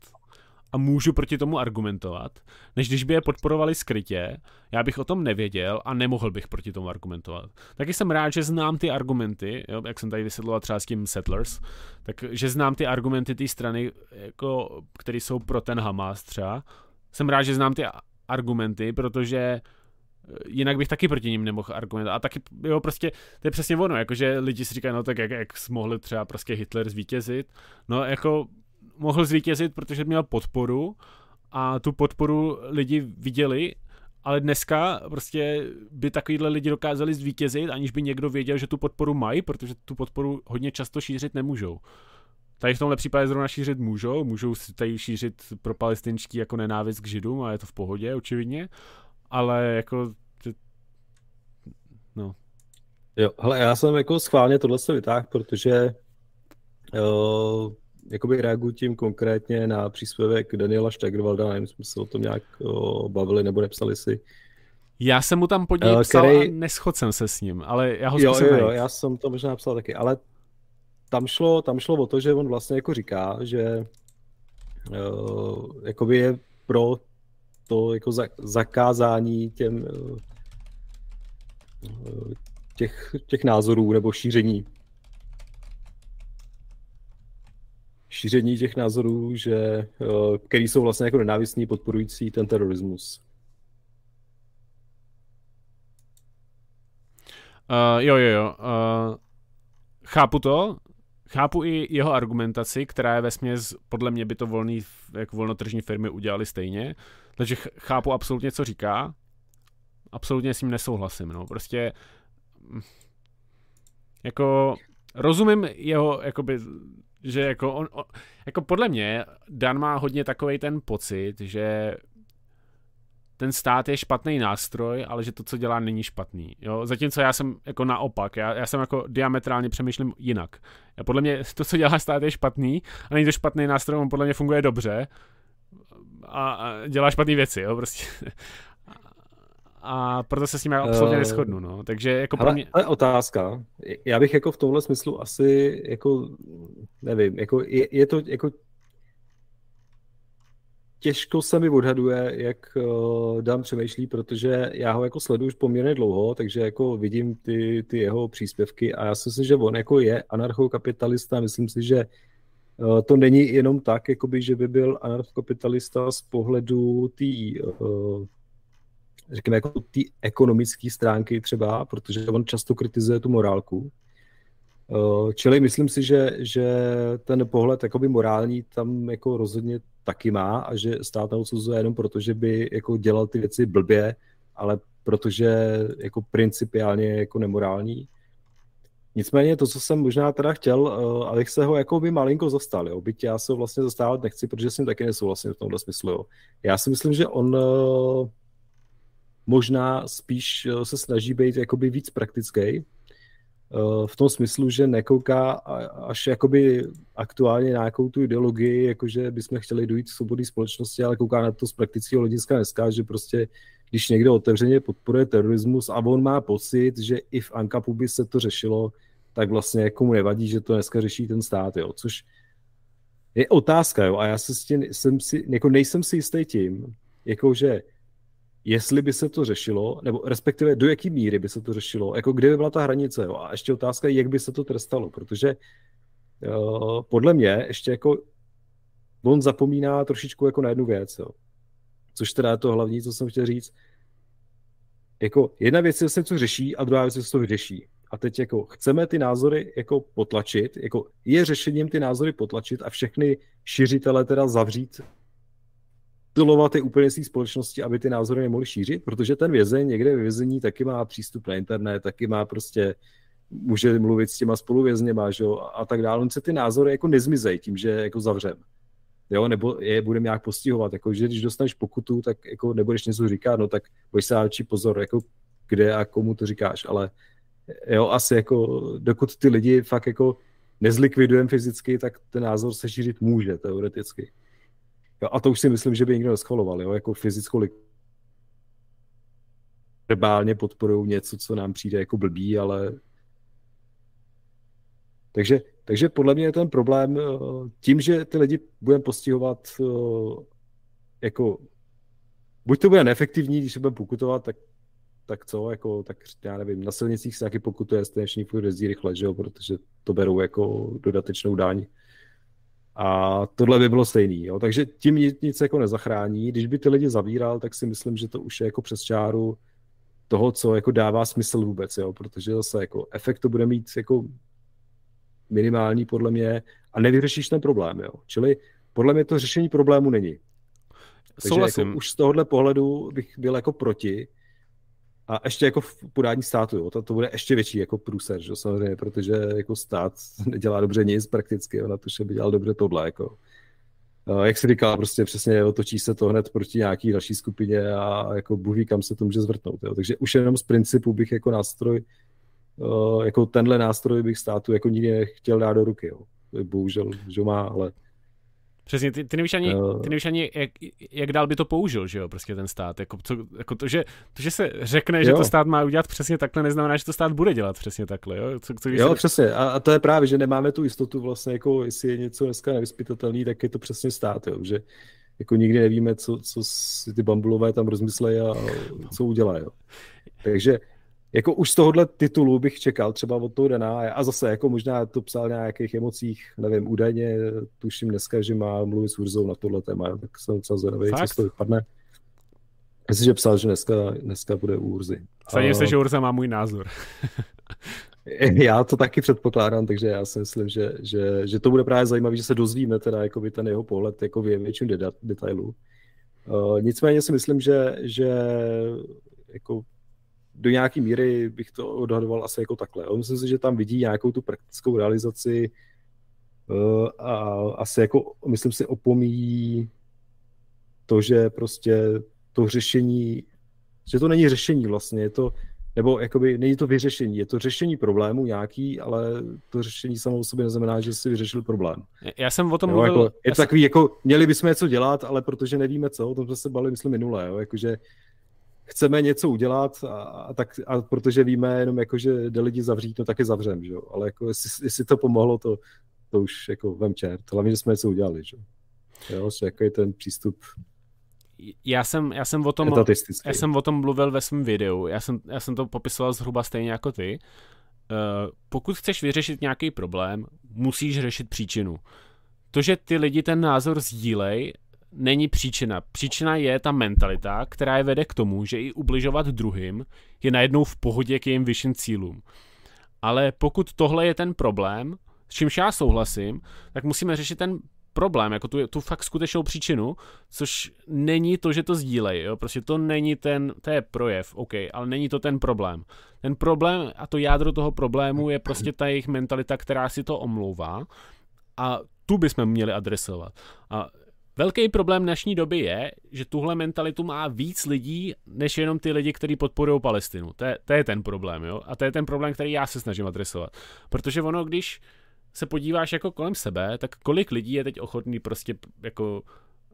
a můžu proti tomu argumentovat, než když by je podporovali skrytě, já bych o tom nevěděl a nemohl bych proti tomu argumentovat. Taky jsem rád, že znám ty argumenty, jo, jak jsem tady vysvětloval třeba s tím Settlers, takže znám ty argumenty té strany, jako, které jsou pro ten Hamas třeba. Jsem rád, že znám ty argumenty, protože eh, jinak bych taky proti ním nemohl argumentovat. A taky, jo, prostě, to je přesně ono, jakože lidi si říkají, no tak jak, jak mohli třeba prostě Hitler zvítězit, no jako mohl zvítězit, protože měl podporu a tu podporu lidi viděli, ale dneska prostě by takovýhle lidi dokázali zvítězit, aniž by někdo věděl, že tu podporu mají, protože tu podporu hodně často šířit nemůžou. Tady v tomhle případě zrovna šířit můžou, můžou si tady šířit pro palestinští jako nenávist k židům a je to v pohodě, očividně, ale jako no. Jo, hele, já jsem jako schválně tohle se vytáhl, protože uh, jakoby reaguji tím konkrétně na příspěvek Daniela Stegervalda, nevím, jsme se o tom nějak o, bavili nebo nepsali si. Já jsem mu tam pod něj uh, psal který... a neschod jsem se s ním, ale já ho jo, jo, jo, já jsem to možná napsal taky, ale tam šlo, tam šlo o to, že on vlastně jako říká, že uh, jakoby je pro to jako za, zakázání těm uh, těch, těch názorů nebo šíření šíření těch názorů, že, eh, který jsou vlastně jako nenávistní, podporující ten terorismus. Uh, jo, jo, jo. Uh, chápu to, chápu i jeho argumentaci, která je ve směs, podle mě by to volný, jako volnotržní firmy udělali stejně, takže chápu absolutně, co říká, absolutně s ním nesouhlasím, no, prostě hm, jako rozumím jeho, jakoby, že jako on, on, jako podle mě Dan má hodně takový ten pocit, že ten stát je špatný nástroj, ale že to, co dělá, není špatný. Jo? Zatímco já jsem jako naopak, já, já jsem jako diametrálně přemýšlím jinak. Já podle mě to, co dělá stát, je špatný a není to špatný nástroj, on podle mě funguje dobře a, a dělá špatné věci, jo, prostě a proto se s ním absolutně uh, neschodnu, no. Takže jako pro mě... Ale otázka. Já bych jako v tomhle smyslu asi jako, nevím, jako je, je to jako těžko se mi odhaduje, jak uh, Dan přemýšlí, protože já ho jako sleduju už poměrně dlouho, takže jako vidím ty, ty jeho příspěvky a já si myslím, že on jako je anarchokapitalista, myslím si, že uh, to není jenom tak, jakoby, že by byl anarchokapitalista z pohledu té uh, řekněme, jako ty ekonomické stránky třeba, protože on často kritizuje tu morálku. Eh, čili myslím si, že, že ten pohled jakoby morální tam jako rozhodně taky má a že stát neodsuzuje jenom proto, že by jako dělal ty věci blbě, ale protože jako principiálně je jako nemorální. Nicméně to, co jsem možná teda chtěl, uh, abych se ho jako by malinko zastal, jo. byť já se ho vlastně zastávat nechci, protože jsem taky nesouhlasím v tomhle smyslu. Jo. Já si myslím, že on uh, možná spíš eh, se snaží být jakoby víc praktický v tom smyslu, že nekouká až jakoby aktuálně na nějakou tu ideologii, jakože bychom chtěli dojít k svobodné společnosti, ale kouká na to z praktického hlediska dneska, že prostě když někdo otevřeně podporuje terorismus a on má pocit, že i v Ankapu by se to řešilo, tak vlastně jako mu nevadí, že to dneska řeší ten stát, jo, což je otázka, jo, a já se s tím, jsem si, jako nejsem si jistý tím, jakože jestli by se to řešilo, nebo respektive do jaké míry by se to řešilo, jako kde by byla ta hranice, jo, a ještě otázka, jak by se to trestalo, protože uh, podle mě ještě jako on zapomíná trošičku jako na jednu věc, jo, což teda je to hlavní, co jsem chtěl říct, jako jedna věc je, že se to řeší a druhá věc je, že se to vyřeší. A teď jako chceme ty názory jako potlačit, jako je řešením ty názory potlačit a všechny šiřitele teda zavřít dolovat ty úplně svých společnosti, aby ty názory nemohli šířit, protože ten vězeň někde ve vězení taky má přístup na internet, taky má prostě může mluvit s těma spoluvězněma, že jo, a tak dále. On se ty názory jako nezmizejí tím, že jako zavřem. Jo, nebo je budeme nějak postihovat, jako, že když dostaneš pokutu, tak jako nebudeš něco říkat, no tak budeš se dát pozor, jako kde a komu to říkáš, ale jo, asi jako, dokud ty lidi fakt jako nezlikvidujeme fyzicky, tak ten názor se šířit může teoreticky. Jo, a to už si myslím, že by nikdo neschvaloval, jo, jako fyzickou verbálně podporují něco, co nám přijde jako blbý, ale takže, takže podle mě je ten problém eh, tím, že ty lidi budeme postihovat eh, jako buď to bude neefektivní, když se budeme pokutovat, tak, tak co, jako, tak já nevím, na silnicích se taky pokutuje, stejně všichni rychle, že jo, protože to berou jako dodatečnou daň. A tohle by bylo stejný. Jo? Takže tím nic, jako nezachrání. Když by ty lidi zavíral, tak si myslím, že to už je jako přes čáru toho, co jako dává smysl vůbec, jo? protože zase jako efekt to bude mít jako minimální podle mě a nevyřešíš ten problém. Jo? Čili podle mě to řešení problému není. Takže jako už z tohohle pohledu bych byl jako proti, a ještě jako v podání státu, jo, to, to bude ještě větší jako průser, že, samozřejmě, protože jako stát nedělá dobře nic prakticky, na to, by dělal dobře tohle. Jako. Jak si říkal, prostě přesně otočí se to hned proti nějaký další skupině a jako buví, kam se to může zvrtnout. Jo. Takže už jenom z principu bych jako nástroj, jako tenhle nástroj bych státu jako nikdy nechtěl dát do ruky. Jo. Bohužel, že má, ale Přesně, ty, ty, nevíš ani, ty nevíš ani jak, jak dál by to použil, že jo, prostě ten stát. Jako, co, jako to, že, to, že se řekne, jo. že to stát má udělat přesně takhle, neznamená, že to stát bude dělat přesně takhle, jo. Co, co, jo, se... přesně. A, a, to je právě, že nemáme tu jistotu vlastně, jako jestli je něco dneska nevyspytatelný, tak je to přesně stát, jo, že jako nikdy nevíme, co, co si ty bambulové tam rozmyslejí a co udělají. Takže jako už z tohohle titulu bych čekal třeba od toho Dana a zase jako možná to psal na nějakých emocích, nevím, údajně tuším dneska, že má mluvit s Urzou na tohle téma, tak jsem docela zvědavý, co z toho vypadne. Myslím, že psal, že dneska, dneska bude u Urzy. Sadím se, že Urza má můj názor. já to taky předpokládám, takže já si myslím, že, že, že to bude právě zajímavé, že se dozvíme teda jako by ten jeho pohled jako v větším detailu. Uh, nicméně si myslím, že, že jako do nějaké míry bych to odhadoval asi jako takhle. On myslím si, že tam vidí nějakou tu praktickou realizaci uh, a asi jako, myslím si, opomíjí to, že prostě to řešení, že to není řešení vlastně, je to, nebo jakoby není to vyřešení, je to řešení problému nějaký, ale to řešení samo o sobě neznamená, že si vyřešil problém. Já jsem o tom jo, mluvil... Jako, je to jsem... takový, jako měli bychom něco dělat, ale protože nevíme co, o tom jsme se bali, myslím, minule, jo, jakože chceme něco udělat a, a, tak, a protože víme jenom jako, že jde lidi zavřít, no tak je zavřem, že jo? ale jako jestli, jestli, to pomohlo, to, to už jako vem čert, hlavně, že jsme něco udělali, že jo, že jako je ten přístup já jsem, já jsem o tom, já jsem o tom mluvil ve svém videu, já jsem, já jsem to popisoval zhruba stejně jako ty. Uh, pokud chceš vyřešit nějaký problém, musíš řešit příčinu. To, že ty lidi ten názor sdílej, není příčina. Příčina je ta mentalita, která je vede k tomu, že i ubližovat druhým je najednou v pohodě k jejím vyšším cílům. Ale pokud tohle je ten problém, s čímž já souhlasím, tak musíme řešit ten problém, jako tu, tu fakt skutečnou příčinu, což není to, že to sdílej, jo? prostě to není ten, to je projev, OK, ale není to ten problém. Ten problém a to jádro toho problému je prostě ta jejich mentalita, která si to omlouvá a tu bychom měli adresovat. A velký problém dnešní doby je, že tuhle mentalitu má víc lidí, než jenom ty lidi, kteří podporují Palestinu. To je, to je ten problém, jo? A to je ten problém, který já se snažím adresovat. Protože ono, když se podíváš jako kolem sebe, tak kolik lidí je teď ochotný prostě jako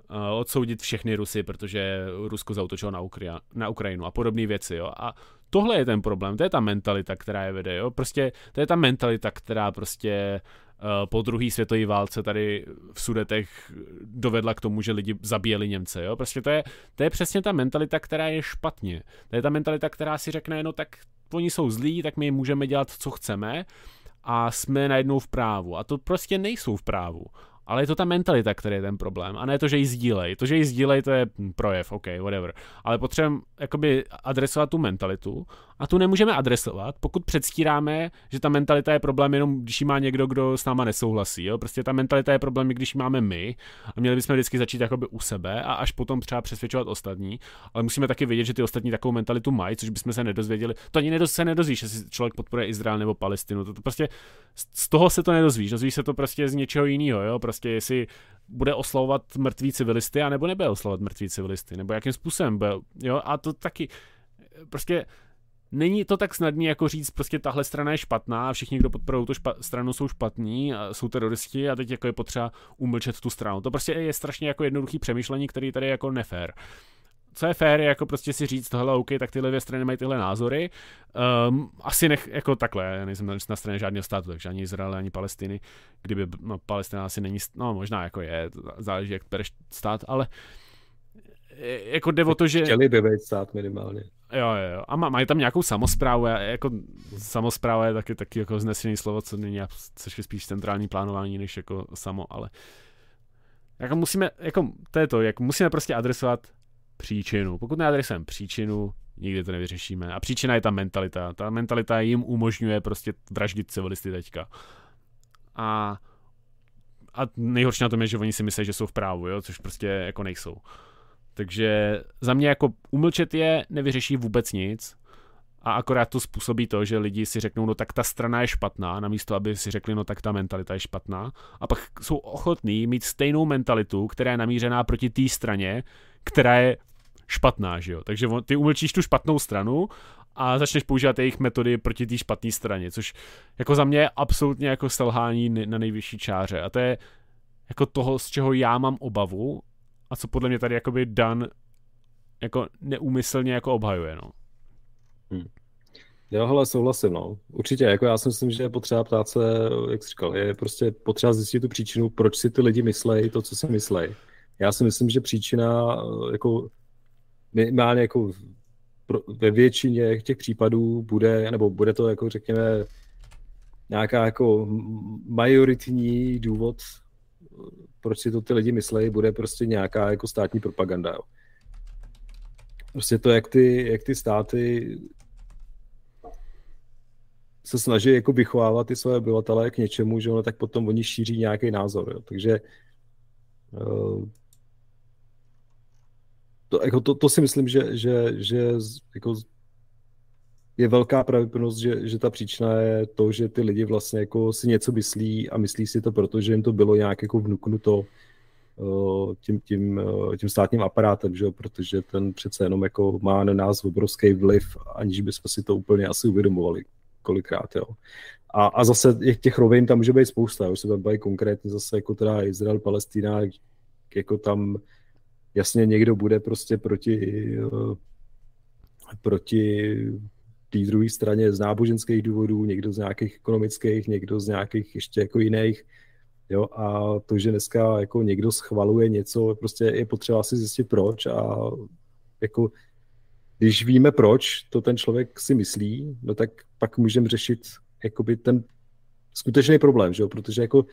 uh, odsoudit všechny Rusy, protože Rusko zautočilo na, Ukra- na Ukrajinu a podobné věci, jo. A tohle je ten problém, to je ta mentalita, která je vede, jo. Prostě to je ta mentalita, která prostě uh, po druhé světové válce tady v Sudetech dovedla k tomu, že lidi zabíjeli Němce, jo. Prostě to je, to je přesně ta mentalita, která je špatně. To je ta mentalita, která si řekne, no tak oni jsou zlí, tak my můžeme dělat, co chceme, a jsme najednou v právu. A to prostě nejsou v právu. Ale je to ta mentalita, který je ten problém. A ne to, že ji sdílej. To, že ji sdílej, to je projev, OK, whatever. Ale potřebujeme adresovat tu mentalitu a tu nemůžeme adresovat, pokud předstíráme, že ta mentalita je problém jenom, když ji má někdo, kdo s náma nesouhlasí. Jo? Prostě ta mentalita je problém, když ji máme my a měli bychom vždycky začít jakoby u sebe a až potom třeba přesvědčovat ostatní. Ale musíme taky vědět, že ty ostatní takovou mentalitu mají, což bychom se nedozvěděli. To ani se nedozvíš, jestli člověk podporuje Izrael nebo Palestinu. To, to prostě z toho se to nedozvíš. Dozvíš se to prostě z něčeho jiného. Jo? Prostě jestli bude oslavovat mrtví civilisty, anebo nebude oslavovat mrtví civilisty, nebo jakým způsobem byl, jo, a to taky prostě není to tak snadné jako říct, prostě tahle strana je špatná a všichni, kdo podporují tu špa- stranu, jsou špatní, a jsou teroristi a teď jako je potřeba umlčet tu stranu. To prostě je strašně jako jednoduchý přemýšlení, který tady je jako nefér. Co je fér, je jako prostě si říct tohle, OK, tak tyhle dvě strany mají tyhle názory. Um, asi nech, jako takhle, já nejsem na straně žádného státu, takže ani Izrael, ani Palestiny, kdyby, no Palestina asi není, no možná jako je, záleží, jak bereš stát, ale jako jde o to, že... Chtěli by být stát minimálně. Jo, jo, a má, mají tam nějakou samozprávu, jako samozpráva je taky, taky jako znesený slovo, co není, což je spíš centrální plánování, než jako samo, ale jako musíme, jako to je to, jak musíme prostě adresovat příčinu. Pokud neadresujeme příčinu, nikdy to nevyřešíme. A příčina je ta mentalita. Ta mentalita jim umožňuje prostě vraždit civilisty teďka. A, a nejhorší na tom je, že oni si myslí, že jsou v právu, jo? což prostě jako nejsou. Takže za mě jako umlčet je nevyřeší vůbec nic. A akorát to způsobí to, že lidi si řeknou, no tak ta strana je špatná, namísto aby si řekli, no tak ta mentalita je špatná a pak jsou ochotní mít stejnou mentalitu, která je namířená proti té straně, která je špatná, že jo. Takže ty umlčíš tu špatnou stranu a začneš používat jejich metody proti té špatné straně, což jako za mě je absolutně jako selhání na nejvyšší čáře. A to je jako toho, z čeho já mám obavu a co podle mě tady jakoby Dan jako neúmyslně jako obhajuje, no. Hmm. Jo, hele, souhlasím, no. Určitě, jako já si myslím, že je potřeba ptát se, jak jsi říkal, je prostě potřeba zjistit tu příčinu, proč si ty lidi myslejí to, co si myslejí. Já si myslím, že příčina jako minimálně jako ve většině těch případů bude, nebo bude to jako řekněme nějaká jako majoritní důvod, proč si to ty lidi myslejí, bude prostě nějaká jako státní propaganda. Jo. Prostě to, jak ty, jak ty státy se snaží jako vychovávat ty své obyvatele k něčemu, že ono tak potom oni šíří nějaký názor. Jo. Takže uh, to, jako to, to si myslím, že, že, že jako je velká pravděpodobnost, že, že ta příčina je to, že ty lidi vlastně jako si něco myslí a myslí si to, protože jim to bylo nějak jako vnuknuto uh, tím, tím, uh, tím státním aparátem, že? protože ten přece jenom jako má na nás obrovský vliv, aniž bychom si to úplně asi uvědomovali kolikrát. Jo. A, a zase těch rovin tam může být spousta, už se baví konkrétně zase jako teda Izrael, Palestina, jako tam jasně někdo bude prostě proti, eh, proti té druhé straně z náboženských důvodů, někdo z nějakých ekonomických, někdo z nějakých ještě jako jiných. Jo, a to, že dneska jako někdo schvaluje něco, prostě je potřeba si zjistit proč a jako když víme proč to ten člověk si myslí, no tak pak můžeme řešit jakoby ten skutečný problém, že jo? protože jako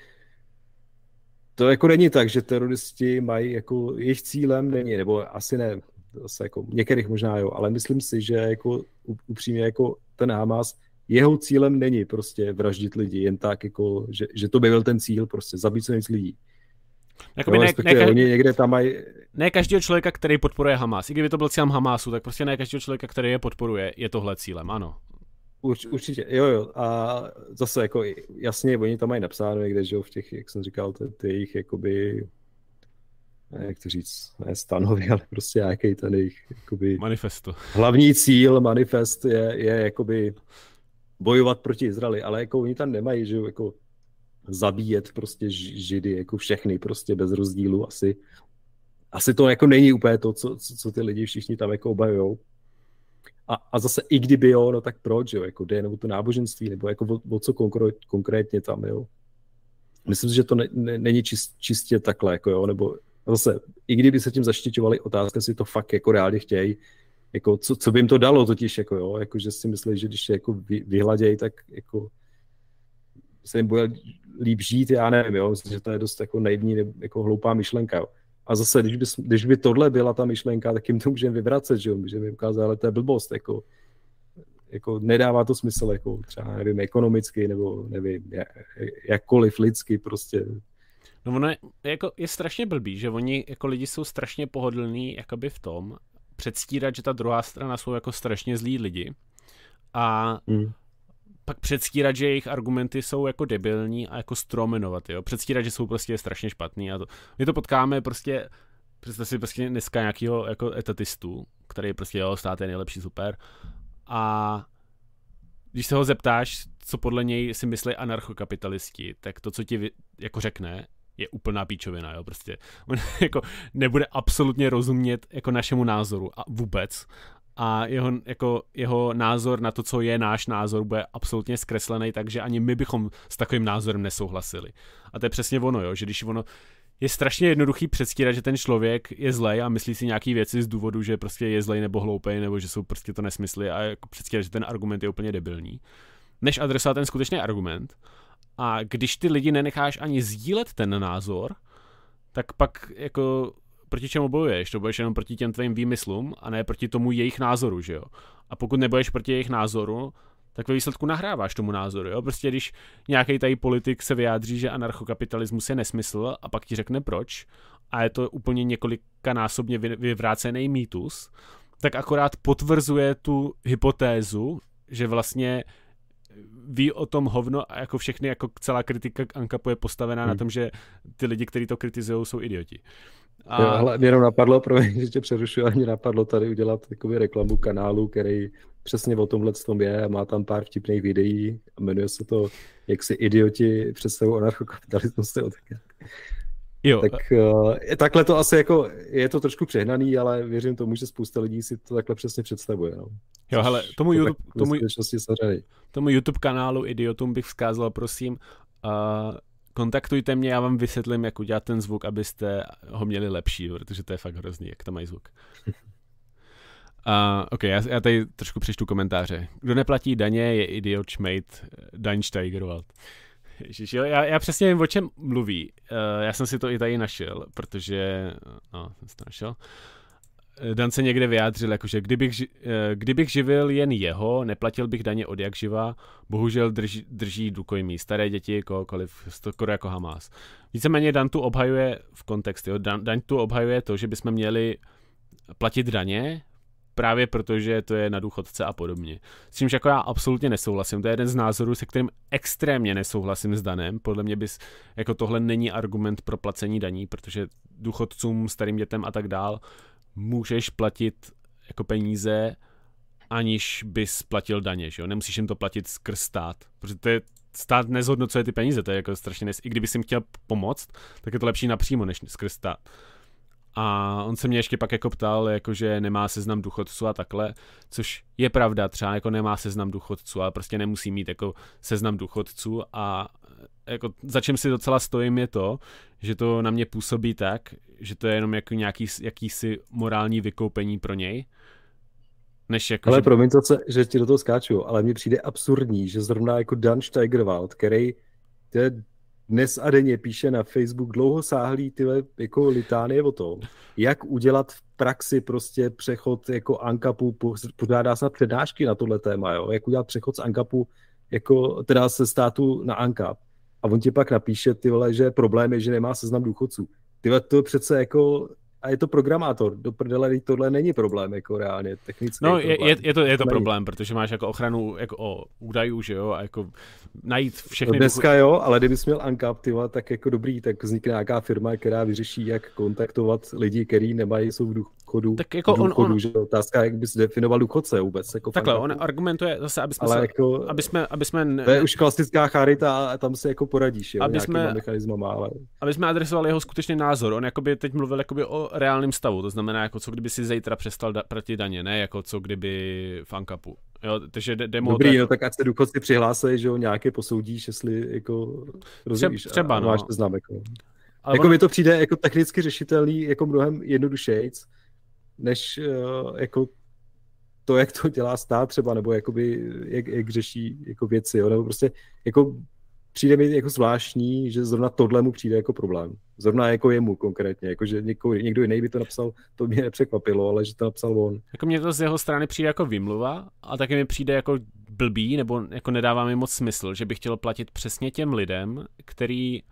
to jako není tak, že teroristi mají jako, jejich cílem není, nebo asi ne, zase jako některých možná jo, ale myslím si, že jako upřímně jako ten Hamas, jeho cílem není prostě vraždit lidi, jen tak jako, že, že to by byl ten cíl, prostě zabít co nejvíc lidí. Jakoby no, ne, ne, ne, oni někde tam mají... ne každého člověka, který podporuje Hamas, i kdyby to byl cílem Hamasu, tak prostě ne každého člověka, který je podporuje, je tohle cílem, ano. Urč, určitě, jo, jo. A zase jako jasně, oni tam mají napsáno někde, že jo, v těch, jak jsem říkal, ty, ty jejich jakoby jak to říct, ne stanovy, ale prostě nějaký ten jejich jakoby, manifesto. Hlavní cíl, manifest je, je jakoby bojovat proti Izraeli, ale jako oni tam nemají, že jako zabíjet prostě židy, jako všechny prostě bez rozdílu asi. Asi to jako není úplně to, co, co, co ty lidi všichni tam jako obhajujou. A, a zase i kdyby jo, no tak proč, jo, jako jde nebo to náboženství, nebo jako o, o co konkrét, konkrétně tam, jo. Myslím si, že to ne, ne, není čist, čistě takhle, jako jo, nebo zase, i kdyby se tím zaštiťovali, otázka si to fakt jako reálně chtějí, jako co, co by jim to dalo totiž, jako jo, jako že si myslí, že když je jako vy, vyhladějí, tak jako se jim bude líp žít, já nevím, jo, myslím, že to je dost jako naivní, jako hloupá myšlenka, jo. A zase, když by, když by tohle byla ta myšlenka, tak jim to můžeme vyvracet, že jo, můžeme jim ukázat, ale to je blbost, jako, jako nedává to smysl, jako třeba, nevím, ekonomicky, nebo nevím, jak, jakkoliv lidsky, prostě. No ono je, jako, je strašně blbý, že oni, jako lidi jsou strašně pohodlní, jakoby v tom, předstírat, že ta druhá strana jsou jako strašně zlí lidi a hmm. pak předstírat, že jejich argumenty jsou jako debilní a jako stromenovat, jo, předstírat, že jsou prostě strašně špatný a to, my to potkáme prostě Představ si prostě dneska nějakého jako etatistu, který prostě, jo, stát je nejlepší, super. A když se ho zeptáš, co podle něj si myslí anarchokapitalisti, tak to, co ti jako řekne, je úplná píčovina, jo, prostě. On jako nebude absolutně rozumět jako našemu názoru a vůbec. A jeho, jako, jeho názor na to, co je náš názor, bude absolutně zkreslený, takže ani my bychom s takovým názorem nesouhlasili. A to je přesně ono, jo, že když ono, je strašně jednoduchý předstírat, že ten člověk je zlej a myslí si nějaký věci z důvodu, že prostě je zlej nebo hloupej, nebo že jsou prostě to nesmysly a jako předstírat, že ten argument je úplně debilní, než adresovat ten skutečný argument. A když ty lidi nenecháš ani sdílet ten názor, tak pak jako proti čemu bojuješ? To bojuješ jenom proti těm tvým výmyslům a ne proti tomu jejich názoru, že jo? A pokud neboješ proti jejich názoru, tak ve výsledku nahráváš tomu názoru. Jo? Prostě když nějaký tady politik se vyjádří, že anarchokapitalismus je nesmysl a pak ti řekne proč, a je to úplně několikanásobně vyvrácený mýtus, tak akorát potvrzuje tu hypotézu, že vlastně ví o tom hovno a jako všechny, jako celá kritika k Ankapu je postavená hmm. na tom, že ty lidi, kteří to kritizují, jsou idioti. A... Jo, ale mě jenom napadlo, promiň, že tě přerušuju, ale mě napadlo tady udělat takový reklamu kanálu, který přesně o tomhle tom je a má tam pár vtipných videí a jmenuje se to Jak si idioti představují anarchokapitalismus. Jo. Tak uh, takhle to asi jako, je to trošku přehnaný, ale věřím tomu, že spousta lidí si to takhle přesně představuje. No. Jo, hele, tomu, YouTube, tomu, tomu YouTube kanálu Idiotům bych vzkázal, prosím, uh, kontaktujte mě, já vám vysvětlím, jak udělat ten zvuk, abyste ho měli lepší, protože to je fakt hrozný, jak to mají zvuk. Uh, ok, já, já tady trošku přečtu komentáře. Kdo neplatí daně, je idiot šmejt daň Steigerwald. Ježiš, jo, já, já přesně vím, o čem mluví. Uh, já jsem si to i tady našel, protože, no, jsem si to našel. Dan se někde vyjádřil, jakože kdybych, eh, kdybych živil jen jeho, neplatil bych daně od jak živa, bohužel drží, drží důkojmí staré děti, kohokoliv, skoro jako Hamas. Víceméně Dan tu obhajuje v kontextu, Dan, Dan tu obhajuje to, že bychom měli platit daně, právě protože to je na důchodce a podobně. S čímž jako já absolutně nesouhlasím. To je jeden z názorů, se kterým extrémně nesouhlasím s Danem. Podle mě bys, jako tohle není argument pro placení daní, protože důchodcům, starým dětem a tak dál můžeš platit jako peníze, aniž bys platil daně, že jo? Nemusíš jim to platit skrz stát, protože to je, stát nezhodnocuje ty peníze, to je jako strašně nes... I kdyby jim chtěl pomoct, tak je to lepší napřímo, než skrz stát. A on se mě ještě pak jako ptal, jako že nemá seznam důchodců a takhle, což je pravda, třeba jako nemá seznam důchodců, ale prostě nemusí mít jako seznam důchodců a jako za čím si docela stojím je to, že to na mě působí tak, že to je jenom jako nějaký, jakýsi morální vykoupení pro něj, než jako, ale že... promiň to, že ti do toho skáču, ale mně přijde absurdní, že zrovna jako Dan Steigerwald, který to je dnes a denně píše na Facebook dlouhosáhlý tyhle jako litánie o tom, jak udělat v praxi prostě přechod jako Ankapu, pořádá se přednášky na tohle téma, jo? jak udělat přechod z Ankapu, jako teda se státu na Ankap. A on ti pak napíše, ty vole, že problém je, že nemá seznam důchodců. Ty to je přece jako a je to programátor, do prdele, tohle není problém, jako reálně, technicky. No, je, je, je, to, je to problém, protože máš jako ochranu jako o údajů, že jo, a jako najít všechny... No dneska duchu... jo, ale kdybys měl Uncaptiva, tak jako dobrý, tak vznikne nějaká firma, která vyřeší, jak kontaktovat lidi, kteří nemají, jsou v důchodu. Tak jako důchodu, on, on... že otázka, jak bys definoval důchodce vůbec. Jako Takhle, on argumentuje zase, aby jsme, ale se, jako, aby jsme, aby jsme... To je už klasická charita a tam se jako poradíš, jo, aby jsme, mechanismama, ale... Aby jsme adresovali jeho skutečný názor. On jakoby teď mluvil jakoby o reálném stavu, to znamená, jako co kdyby si zítra přestal da- platit daně, ne jako co kdyby v Ankapu. Jo, takže demo Dobrý, tak... no tak ať se důchodci přihlásí, že jo, nějaké posoudíš, jestli jako rozumíš. Třeba, no. Máš znám, jako. Ale jako on... mi to přijde jako technicky řešitelný jako mnohem jednodušejc, než uh, jako to, jak to dělá stát třeba, nebo jakoby, jak, jak řeší jako věci, jo? nebo prostě jako přijde mi jako zvláštní, že zrovna tohle mu přijde jako problém. Zrovna jako jemu konkrétně, jako že něko, někdo jiný by to napsal, to mě nepřekvapilo, ale že to napsal on. Jako mě to z jeho strany přijde jako vymluva a taky mi přijde jako blbý, nebo jako nedává mi moc smysl, že bych chtěl platit přesně těm lidem, který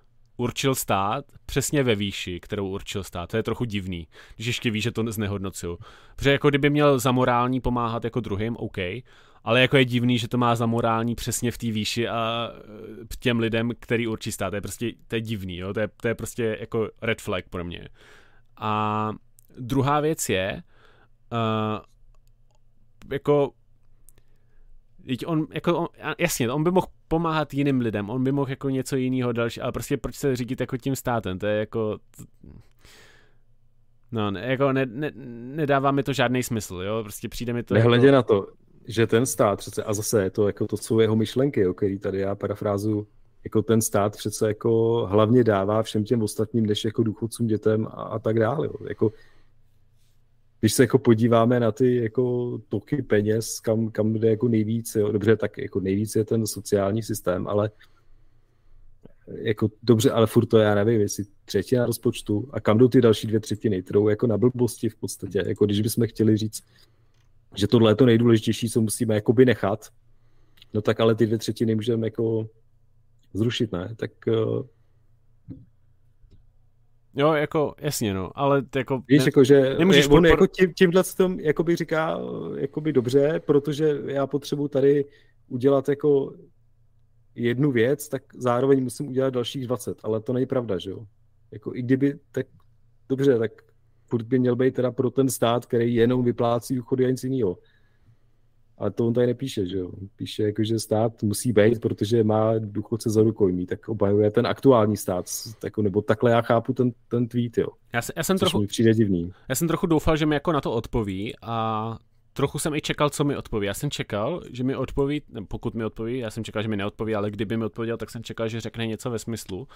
určil stát přesně ve výši, kterou určil stát. To je trochu divný, když ještě ví, že to znehodnocuju. Protože jako kdyby měl za morální pomáhat jako druhým, OK, ale jako je divný, že to má za morální přesně v té výši a e, těm lidem, který určí stát. To je prostě to je divný, jo? To, je, to je prostě jako red flag pro mě. A druhá věc je, uh, jako on, jako on, jasně, on by mohl pomáhat jiným lidem, on by mohl jako něco jiného další, ale prostě proč se řídit jako tím státem, to je jako, no, ne, jako ne, ne, nedává mi to žádný smysl, jo, prostě přijde mi to Nehledě jako... na to, že ten stát přece, a zase je to, jako to jsou jeho myšlenky, jo, který tady já parafrázu, jako ten stát přece jako hlavně dává všem těm ostatním, než jako důchodcům, dětem a, a tak dále. Jo. Jako, když se jako podíváme na ty jako toky peněz, kam, kam jde jako nejvíc, jo, dobře, tak jako nejvíc je ten sociální systém, ale jako dobře, ale furt to já nevím, jestli třetina rozpočtu a kam jdou ty další dvě třetiny, kterou jako na blbosti v podstatě, jako když bychom chtěli říct, že tohle je to nejdůležitější, co musíme jakoby nechat, no tak ale ty dvě třetiny můžeme jako zrušit, ne? Tak uh... Jo, jako, jasně, no, ale jako... Víš, ne, jako, že nemůžeš on podpor... jako tím, tímhle tom jakoby říká jakoby dobře, protože já potřebuji tady udělat jako jednu věc, tak zároveň musím udělat dalších 20, ale to není pravda, že jo? Jako i kdyby, tak dobře, tak furt by měl být teda pro ten stát, který jenom vyplácí důchody a nic jiného. Ale to on tady nepíše, že jo. Píše, jako, že stát musí být, protože má důchodce za rukojmí, tak obhajuje ten aktuální stát. Tak, nebo takhle já chápu ten, ten tweet, jo. Já, se, já jsem trochu, přijde divný. Já jsem trochu doufal, že mi jako na to odpoví a trochu jsem i čekal, co mi odpoví. Já jsem čekal, že mi odpoví, pokud mi odpoví, já jsem čekal, že mi neodpoví, ale kdyby mi odpověděl, tak jsem čekal, že řekne něco ve smyslu,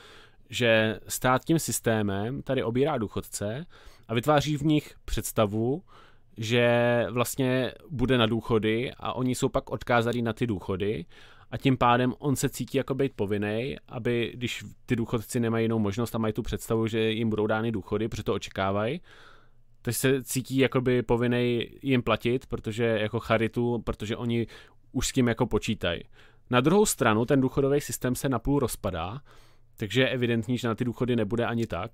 že stát tím systémem tady obírá důchodce a vytváří v nich představu, že vlastně bude na důchody a oni jsou pak odkázaní na ty důchody a tím pádem on se cítí jako být povinný, aby když ty důchodci nemají jinou možnost a mají tu představu, že jim budou dány důchody, protože to očekávají, takže se cítí jakoby povinný jim platit, protože jako charitu, protože oni už s tím jako počítají. Na druhou stranu ten důchodový systém se napůl rozpadá, takže je evidentní, že na ty důchody nebude ani tak.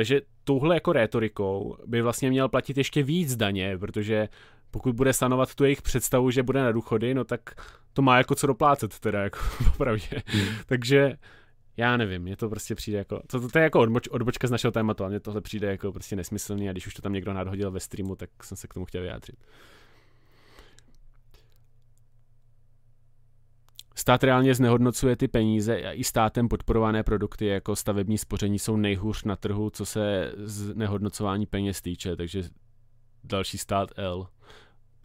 Takže touhle jako rétorikou by vlastně měl platit ještě víc daně, protože pokud bude stanovat tu jejich představu, že bude na důchody, no tak to má jako co doplácet teda, jako opravdu. Hmm. Takže já nevím, mně to prostě přijde jako, to, to, to je jako odboč, odbočka z našeho tématu, ale mně tohle přijde jako prostě nesmyslný a když už to tam někdo nadhodil ve streamu, tak jsem se k tomu chtěl vyjádřit. Stát reálně znehodnocuje ty peníze a i státem podporované produkty jako stavební spoření jsou nejhůř na trhu, co se znehodnocování peněz týče, takže další stát L.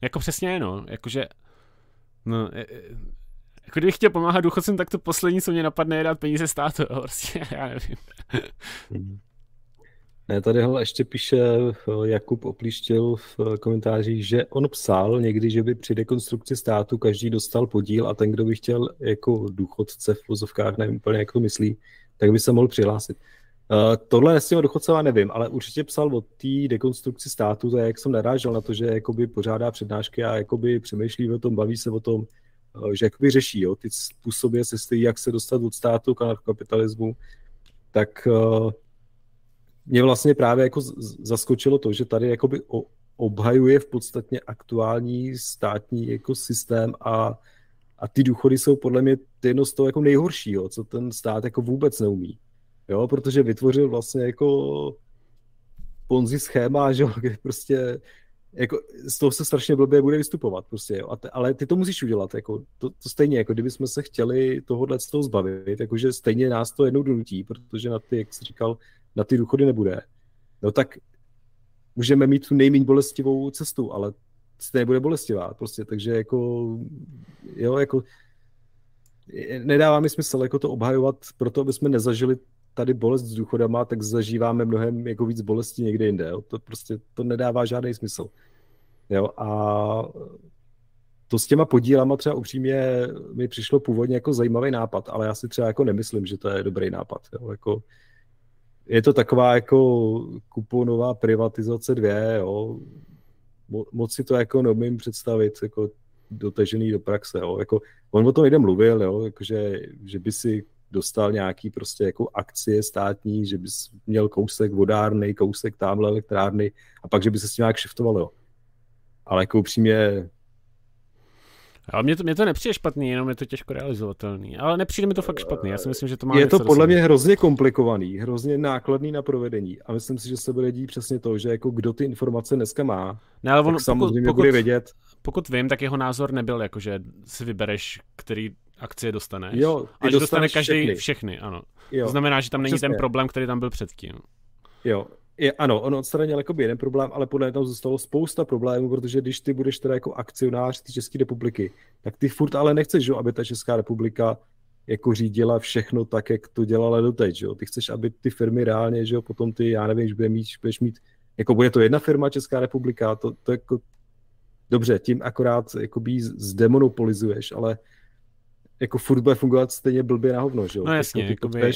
Jako přesně, no, jakože no, e, e, jako kdybych chtěl pomáhat důchodcům, tak to poslední, co mě napadne, je dát peníze státu, prostě, já nevím. Ne, tady ho ještě píše eh, Jakub Oplíštil v eh, komentářích, že on psal někdy, že by při dekonstrukci státu každý dostal podíl a ten, kdo by chtěl jako důchodce v vozovkách, nevím úplně, jak to myslí, tak by se mohl přihlásit. Uh, tohle s těmi důchodcema nevím, ale určitě psal o té dekonstrukci státu, to je, jak jsem narážel na to, že jakoby pořádá přednášky a jakoby přemýšlí o tom, baví se o tom, že jakoby řeší jo, ty způsoby, jestli jak se dostat od státu k kapitalismu, tak uh, mě vlastně právě jako zaskočilo to, že tady jakoby obhajuje v podstatě aktuální státní jako systém a, a ty důchody jsou podle mě jedno z toho jako nejhoršího, co ten stát jako vůbec neumí. Jo, protože vytvořil vlastně jako ponzi schéma, že jo, kde prostě jako z toho se strašně blbě bude vystupovat prostě, jo. A te, ale ty to musíš udělat, jako to, to stejně, jako kdyby jsme se chtěli tohohle z toho zbavit, jakože stejně nás to jednou donutí, protože na ty, jak jsi říkal, na ty důchody nebude. No tak můžeme mít tu nejméně bolestivou cestu, ale stejně bude bolestivá, prostě, takže jako, jo, jako nedává mi smysl jako to obhajovat proto, aby jsme nezažili tady bolest s důchodama, tak zažíváme mnohem jako víc bolesti někde jinde. Jo? To prostě to nedává žádný smysl. Jo? A to s těma podílama třeba upřímně mi přišlo původně jako zajímavý nápad, ale já si třeba jako nemyslím, že to je dobrý nápad. Jo? Jako, je to taková jako kuponová privatizace dvě, jo? Mo, moc si to jako neumím představit, jako dotažený do praxe. Jo? Jako, on o tom někde mluvil, jo? Jako, že, by si dostal nějaký prostě jako akcie státní, že bys měl kousek vodárny, kousek tamhle elektrárny a pak, že by se s tím nějak šiftovalo. Ale jako upřímně ale mně to, mně to nepřijde špatný, jenom je to těžko realizovatelný. Ale nepřijde mi to fakt špatný, já si myslím, že to má Je to podle mě hrozně komplikovaný, hrozně nákladný na provedení a myslím si, že se bude dít přesně to, že jako kdo ty informace dneska má, ne, ale on, tak samozřejmě pokud, bude vědět. Pokud vím, tak jeho názor nebyl jako, že si vybereš, který akcie dostaneš. Jo, a že dostane každý všechny. všechny, ano. Jo. To znamená, že tam není Přesně. ten problém, který tam byl předtím. Jo, je, ano, on odstranil jako jeden problém, ale podle mě tam zůstalo spousta problémů, protože když ty budeš teda jako akcionář té České republiky, tak ty furt ale nechceš, že, aby ta Česká republika jako řídila všechno tak, jak to dělala doteď, že Ty chceš, aby ty firmy reálně, že potom ty, já nevím, že budeš mít, budeš mít, jako bude to jedna firma Česká republika, to, to jako, dobře, tím akorát jakoby zdemonopolizuješ, ale jako furt bude fungovat stejně blbě na hovno, že jo? No jasně, jako, jakoby...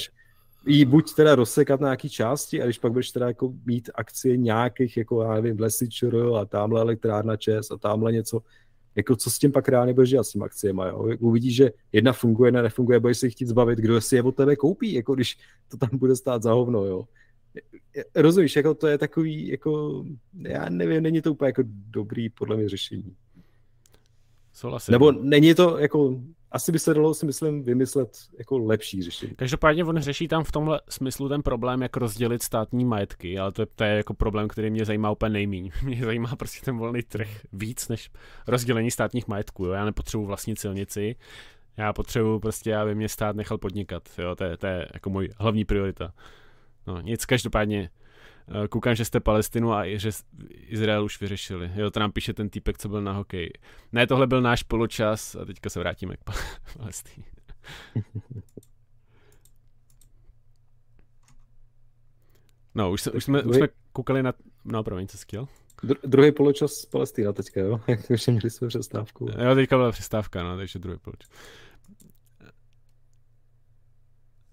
jí buď teda rozsekat na nějaký části, a když pak budeš teda jako mít akcie nějakých, jako já nevím, Lesičer a tamhle elektrárna ČES a tamhle něco, jako co s tím pak reálně budeš dělat s tím akciemi, jo? Uvidíš, že jedna funguje, jedna nefunguje, budeš si chtít zbavit, kdo si je od tebe koupí, jako když to tam bude stát za hovno, jo. Rozumíš, jako to je takový, jako, já nevím, není to úplně jako dobrý podle mě řešení. Souhlasím. Nebo není to jako asi by se dalo, si myslím, vymyslet jako lepší řešení. Každopádně on řeší tam v tomhle smyslu ten problém, jak rozdělit státní majetky, ale to, to je jako problém, který mě zajímá úplně nejmíň. Mě zajímá prostě ten volný trh víc než rozdělení státních majetků. Jo? Já nepotřebuji vlastnit silnici, já potřebuji prostě, aby mě stát nechal podnikat. Jo? To, je, to je jako můj hlavní priorita. No, nic, každopádně koukám, že jste Palestinu a že Izrael už vyřešili. Jo, to nám píše ten týpek, co byl na hokeji. Ne, tohle byl náš poločas a teďka se vrátíme k Palestině. No, už, se, už, jsme, už jsme koukali na... No, promiň, co skvěl. Dru- druhý poločas Palestina teďka, jo? Jak už měli jsme přestávku. Jo, teďka byla přestávka, no, takže druhý poločas.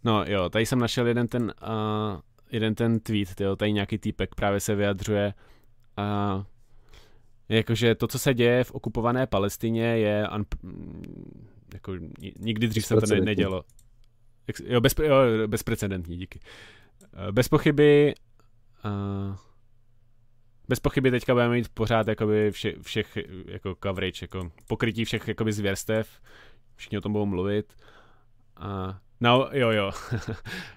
No jo, tady jsem našel jeden ten uh, jeden ten tweet, tyjo, tady nějaký týpek právě se vyjadřuje a jakože to, co se děje v okupované Palestině je un, jako nikdy dřív se to ne, nedělo. Jo, bez, jo, bezprecedentní, díky. Bez pochyby uh, bez pochyby teďka budeme mít pořád jakoby vše, všech jako coverage, jako pokrytí všech jakoby zvěrstev, všichni o tom budou mluvit. Uh, no, jo, jo.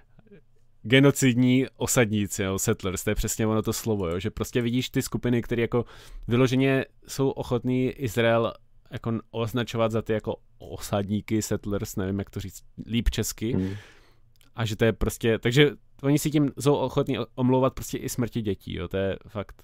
genocidní osadníci, jo, settlers, to je přesně ono to slovo, jo, že prostě vidíš ty skupiny, které jako vyloženě jsou ochotní Izrael jako označovat za ty jako osadníky, settlers, nevím, jak to říct líp česky, hmm. a že to je prostě, takže oni si tím jsou ochotní omlouvat prostě i smrti dětí, jo, to je fakt.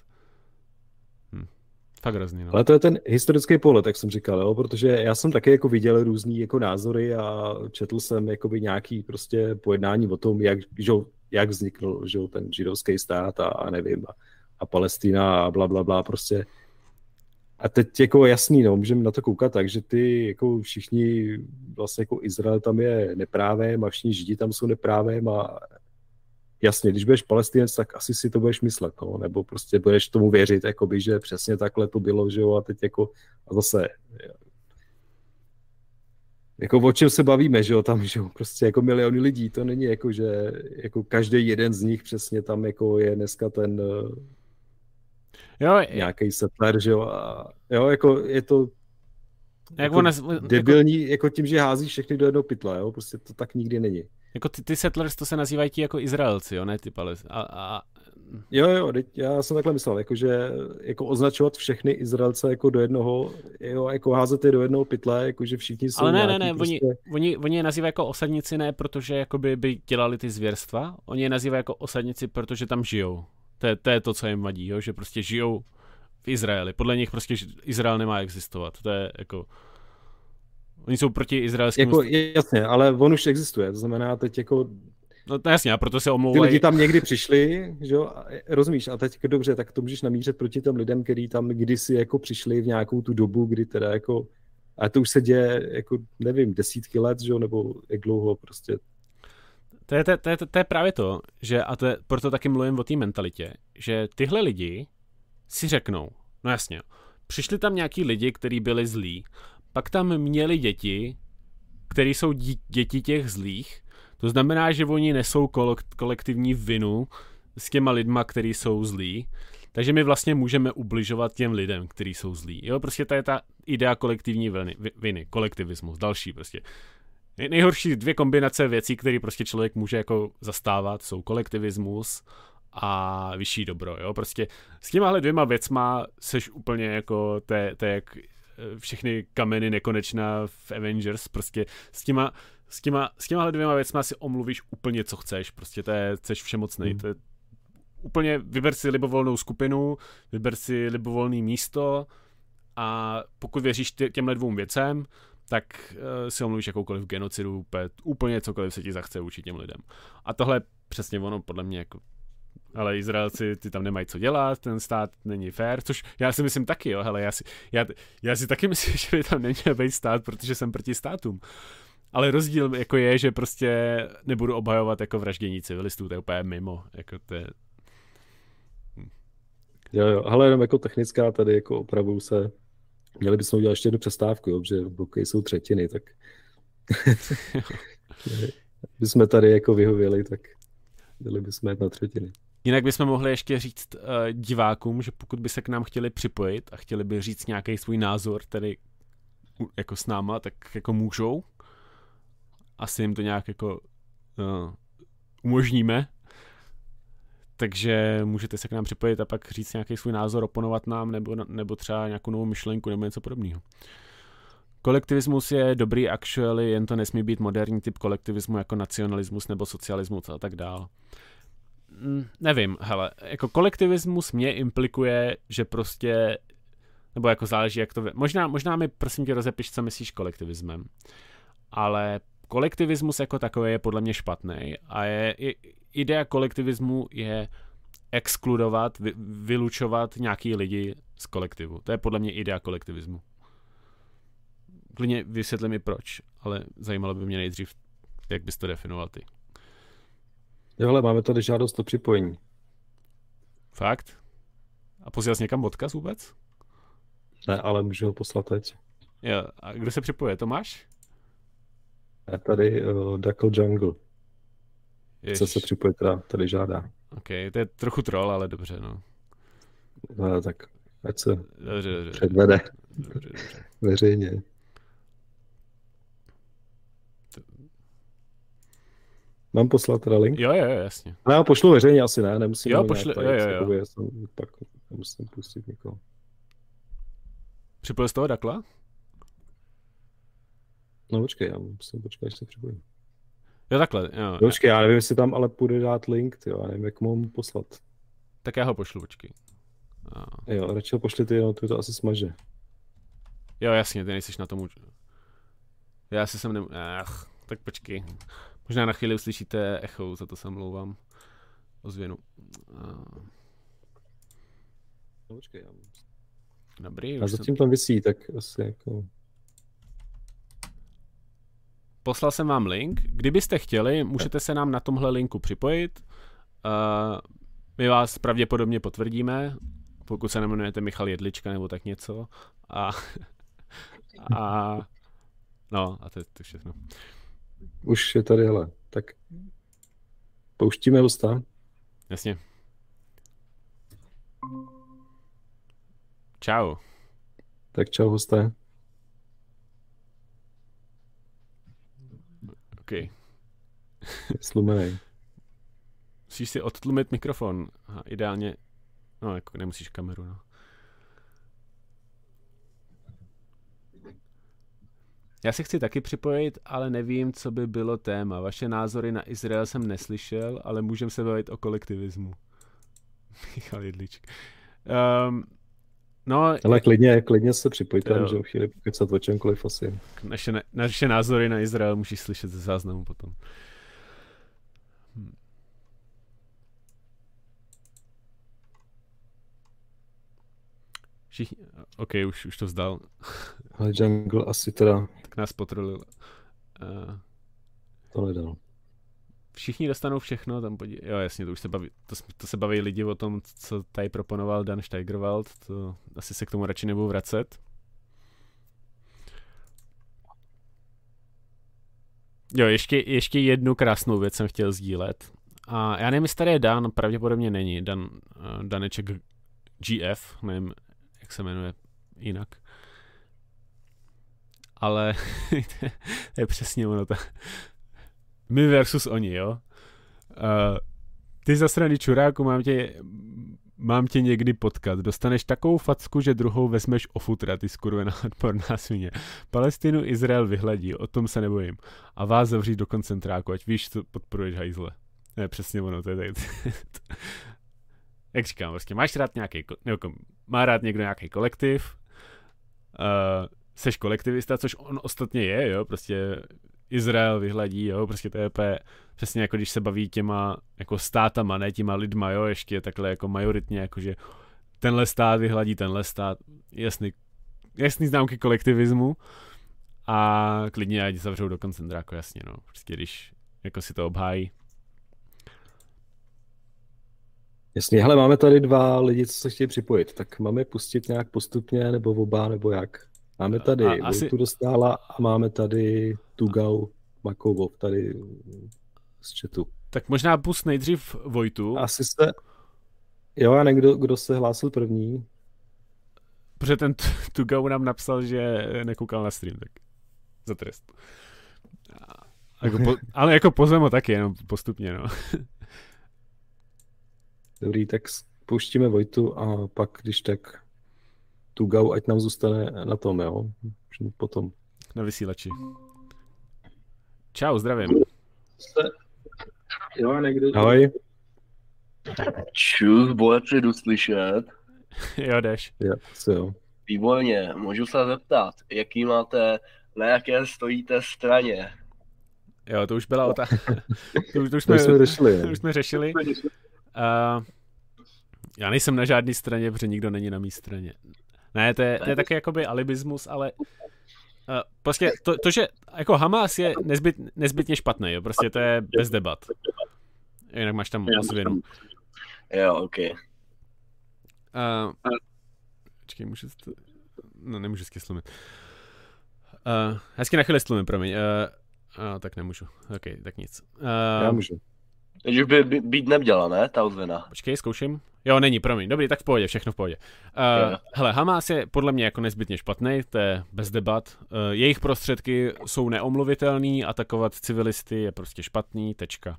Fakt hrozný, no. Ale to je ten historický pohled, jak jsem říkal, jo? protože já jsem taky jako viděl různý jako názory a četl jsem jakoby nějaký prostě pojednání o tom, jak, že, jak vznikl že, ten židovský stát a, a nevím, a, a Palestina a bla, bla, bla, prostě. A teď jako jasný, no, můžeme na to koukat tak, že ty jako všichni, vlastně jako Izrael tam je neprávem a všichni židi tam jsou neprávem a jasně, když budeš palestinec, tak asi si to budeš myslet, no, nebo prostě budeš tomu věřit, jakoby, že přesně takhle to bylo, že jo, a teď jako, a zase, jako o čem se bavíme, že jo, tam, že jo, prostě jako miliony lidí, to není jako, že jako každý jeden z nich přesně tam jako je dneska ten jo, nějaký settler, že jo, a jo, jako je to jak jako ona, debilní, jako... jako tím, že hází všechny do jednoho pytla, jo, prostě to tak nikdy není. Jako ty, ty settlers, to se nazývají ti jako Izraelci, jo, ne ty Palestinci. A, a, Jo, jo, já jsem takhle myslel, jakože jako označovat všechny Izraelce jako do jednoho, jo, jako házet je do jednoho pytle, jakože všichni jsou Ale ne, ne, ne, prostě... oni, oni, oni je nazývají jako osadnici ne, protože jakoby by dělali ty zvěrstva, oni je nazývají jako osadnici, protože tam žijou. To je, to je to, co jim vadí, jo, že prostě žijou v Izraeli. Podle nich prostě Izrael nemá existovat. To je jako... Oni jsou proti izraelským... Jako, jasně, ale on už existuje, to znamená teď jako No to jasně, a proto se omlouvají. Ty lidi tam někdy přišli, že jo, rozumíš, a teď dobře, tak to můžeš namířit proti těm lidem, kteří tam kdysi jako přišli v nějakou tu dobu, kdy teda jako, a to už se děje jako, nevím, desítky let, že jo, nebo jak dlouho prostě. To je, to, to, je, to je právě to, že, a to je, proto taky mluvím o té mentalitě, že tyhle lidi si řeknou, no jasně, přišli tam nějaký lidi, kteří byli zlí, pak tam měli děti, které jsou děti těch zlých, to znamená, že oni nesou kolektivní vinu s těma lidma, kteří jsou zlí, takže my vlastně můžeme ubližovat těm lidem, kteří jsou zlí. Jo, prostě to je ta idea kolektivní viny, viny, kolektivismus, další prostě. Nejhorší dvě kombinace věcí, které prostě člověk může jako zastávat, jsou kolektivismus a vyšší dobro, jo, prostě s těmahle dvěma věcma seš úplně jako, to je, to je jak všechny kameny nekonečná v Avengers, prostě s těma, s těma, s těma dvěma věcma si omluvíš úplně, co chceš. Prostě to je, chceš všemocnej. Mm. To je úplně, vyber si libovolnou skupinu, vyber si libovolný místo a pokud věříš tě, těmhle dvou věcem, tak uh, si omluvíš jakoukoliv genocidu, úplně, úplně cokoliv se ti zachce učit těm lidem. A tohle přesně ono podle mě jako ale Izraelci ty tam nemají co dělat, ten stát není fair, což já si myslím taky, jo, hele, já si, já, já si taky myslím, že by tam neměl být stát, protože jsem proti státům. Ale rozdíl jako je, že prostě nebudu obhajovat jako vraždění civilistů, to je úplně mimo. Jako to je... Jo, jo, ale jenom jako technická tady jako opravdu se měli bychom udělat ještě jednu přestávku, jo, že bloky jsou třetiny, tak bychom tady jako vyhověli, tak měli bychom jít na třetiny. Jinak bychom mohli ještě říct uh, divákům, že pokud by se k nám chtěli připojit a chtěli by říct nějaký svůj názor, tedy jako s náma, tak jako můžou asi jim to nějak jako uh, umožníme. Takže můžete se k nám připojit a pak říct nějaký svůj názor, oponovat nám, nebo, nebo třeba nějakou novou myšlenku, nebo něco podobného. Kolektivismus je dobrý actually, jen to nesmí být moderní typ kolektivismu jako nacionalismus nebo socialismus a tak dál. Mm, nevím, hele, jako kolektivismus mě implikuje, že prostě, nebo jako záleží, jak to... Možná, možná mi prosím tě rozepiš, co myslíš kolektivismem. Ale kolektivismus jako takový je podle mě špatný a je, je, idea kolektivismu je exkludovat, vy, vylučovat nějaký lidi z kolektivu. To je podle mě idea kolektivismu. Klidně vysvětli mi proč, ale zajímalo by mě nejdřív, jak bys to definoval ty. Jo, ale máme tady žádost o připojení. Fakt? A posílal jsi někam odkaz vůbec? Ne, ale můžu ho poslat teď. Jo, a kdo se připoje, to máš? A tady uh, Duckle Jungle. Jež. Co se připojit teda tady žádá. OK, to je trochu troll, ale dobře, no. No, tak ať se dobře, dobře. předvede. Dobře, dobře. Veřejně. Mám poslat teda link? Jo, jo, jasně. No, já pošlu veřejně asi ne, nemusím. Jo, pošli, jo, jo, jo. Já jsem, pak musím pustit někoho. Připojil z toho Dakla? No počkej, já musím počkat, až se připojím. Jo, takhle, jo. No, počkej, já nevím, jestli tam ale půjde dát link, jo, já nevím, jak mám poslat. Tak já ho pošlu, počkej. A... Jo, radši ho pošli ty, no, to, to asi smaže. Jo, jasně, ty nejsiš na tom Já si jsem nem... Ach, tak počkej. Možná na chvíli uslyšíte echo, za to se mluvám. Ozvěnu. A... No počkej, já Dobrý. A zatím jsem... tam vysí, tak asi jako... Poslal jsem vám link. Kdybyste chtěli, můžete se nám na tomhle linku připojit. Uh, my vás pravděpodobně potvrdíme, pokud se nemenujete Michal Jedlička nebo tak něco. A, a No, a to je to všechno. Už je tady, hele. Tak pouštíme hosta. Jasně. Čau. Tak čau, hosté. OK. Slumenej. Musíš si odtlumit mikrofon. Aha, ideálně, no jako nemusíš kameru, no. Já se chci taky připojit, ale nevím, co by bylo téma. Vaše názory na Izrael jsem neslyšel, ale můžeme se bavit o kolektivismu. Michal Jedliček. Um, no, ale klidně, klidně se připojte, můžeme chvíli pokecat o čemkoliv asi. Naše, naše názory na Izrael musíš slyšet ze záznamu potom. Všichni, OK, už, už to vzdal. Ale Jungle asi teda... Nás potrolil. Uh, to nedal. Všichni dostanou všechno, tam podí... Jo, jasně, to už se baví, to, to se baví lidi o tom, co tady proponoval Dan Steigerwald, to asi se k tomu radši nebudu vracet. Jo, ještě, ještě jednu krásnou věc jsem chtěl sdílet. A já nevím, jestli tady je Dan, pravděpodobně není. Dan, uh, Daneček GF, nevím, jak se jmenuje jinak. Ale to je přesně ono. To. My versus oni, jo. Uh, ty zasraný čuráku, mám tě, mám tě někdy potkat. Dostaneš takovou facku, že druhou vezmeš o futra, ty skurvená odporná svině. Palestinu Izrael vyhledí, o tom se nebojím. A vás zavřít do koncentráku, ať víš, co podporuješ hajzle. Ne, přesně ono, to je tady. jak říkám, prostě máš rád nějaký, nebo má rád někdo nějaký kolektiv, uh, seš kolektivista, což on ostatně je, jo, prostě Izrael vyhledí, jo, prostě to je úplně, přesně jako když se baví těma jako státama, ne těma lidma, jo, ještě takhle jako majoritně, jakože tenhle stát vyhladí tenhle stát, jasný, jasný známky kolektivismu a klidně ať zavřou do koncentráku, jasně, no, prostě když jako si to obhájí, Jasně, hele, máme tady dva lidi, co se chtějí připojit, tak máme pustit nějak postupně, nebo oba, nebo jak? Máme tady a, asi... Dostála a máme tady Tugau Makovov, tady z chatu. Tak možná pust nejdřív Vojtu. Asi se... Jo, a někdo, kdo se hlásil první? Protože ten Tugau nám napsal, že nekoukal na stream, tak za trest. Jako po, ale jako pozvem taky, jenom postupně, no. Dobrý, tak pouštíme Vojtu a pak, když tak tu gau, ať nám zůstane na tom, jo? Potom. Na vysílači. Čau, zdravím. Jo, někdy. Ahoj. Čus, bojači, jdu slyšet. jo, jdeš. Jo, jo. Výborně, můžu se zeptat, jaký máte, na jaké stojíte straně? Jo, to už byla otázka. to, už, to, už jsme, to jsme řešili. To už jsme řešili. Uh, já nejsem na žádné straně, protože nikdo není na mé straně. Ne, to je, to je taky jakoby alibismus, ale uh, prostě to, to, že jako Hamas je nezbyt, nezbytně špatný, jo, prostě to je bez debat. Jinak máš tam ozvěnu. Jo, ok. Uh, počkej, můžu to... No, nemůžu slumit. Uh, hezky na chvíli slumím, promiň. Uh, uh, tak nemůžu. Ok, tak nic. Uh, Já můžu. Takže by, by být neměla, ne, ta ozvěna? Počkej, zkouším. Jo, není, promiň. Dobrý, tak v pohodě, všechno v pohodě. Uh, hele, Hamas je podle mě jako nezbytně špatný, to je bez debat. Uh, jejich prostředky jsou neomluvitelný, atakovat civilisty je prostě špatný, tečka.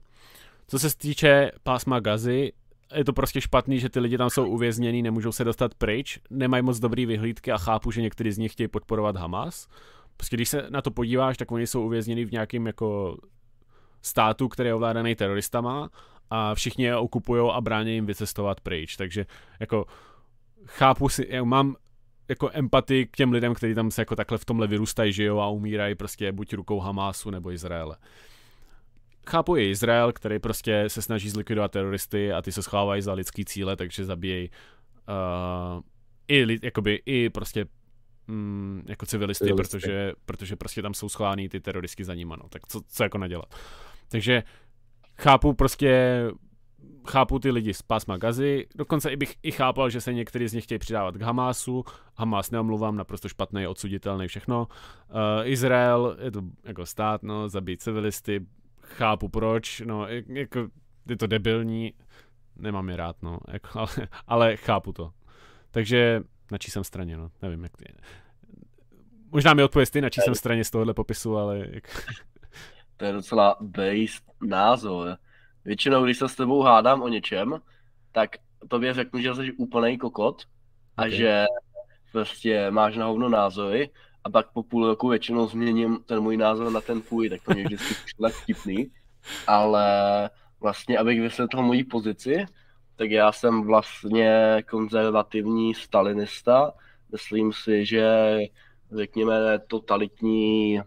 Co se týče pásma Gazy, je to prostě špatný, že ty lidi tam jsou uvěznění, nemůžou se dostat pryč, nemají moc dobrý vyhlídky a chápu, že někteří z nich chtějí podporovat Hamas. Prostě když se na to podíváš, tak oni jsou uvězněni v nějakém jako státu, který je ovládaný teroristama a všichni je okupují a brání jim vycestovat pryč. Takže jako chápu si, já mám jako empatii k těm lidem, kteří tam se jako takhle v tomhle vyrůstají, žijou a umírají prostě buď rukou Hamásu nebo Izraele. Chápu i Izrael, který prostě se snaží zlikvidovat teroristy a ty se schovávají za lidský cíle, takže zabíjejí uh, i, jakoby, i prostě mm, jako civilisty, protože, protože prostě tam jsou schovány ty teroristi za nima, no. Tak co, co jako nadělat? Takže chápu prostě chápu ty lidi z pásma Gazy, dokonce i bych i chápal, že se někteří z nich chtějí přidávat k Hamásu, Hamás neomluvám, naprosto špatný, odsuditelný, všechno. Uh, Izrael, je to jako stát, no, zabít civilisty, chápu proč, no, jako, je to debilní, nemám je rád, no, jako, ale, ale chápu to. Takže na čí jsem straně, no, nevím, jak ty. Možná mi odpověst ty, na čí jsem straně z tohohle popisu, ale... Jak... To je docela based názor. Většinou, když se s tebou hádám o něčem, tak tobě řeknu, že jsi úplný kokot a okay. že prostě máš na hovno názory a pak po půl roku většinou změním ten můj názor na ten tvůj, tak to mě vždycky přišlo vtipný. Ale vlastně, abych vysvětlil moji pozici, tak já jsem vlastně konzervativní stalinista. Myslím si, že řekněme totalitní,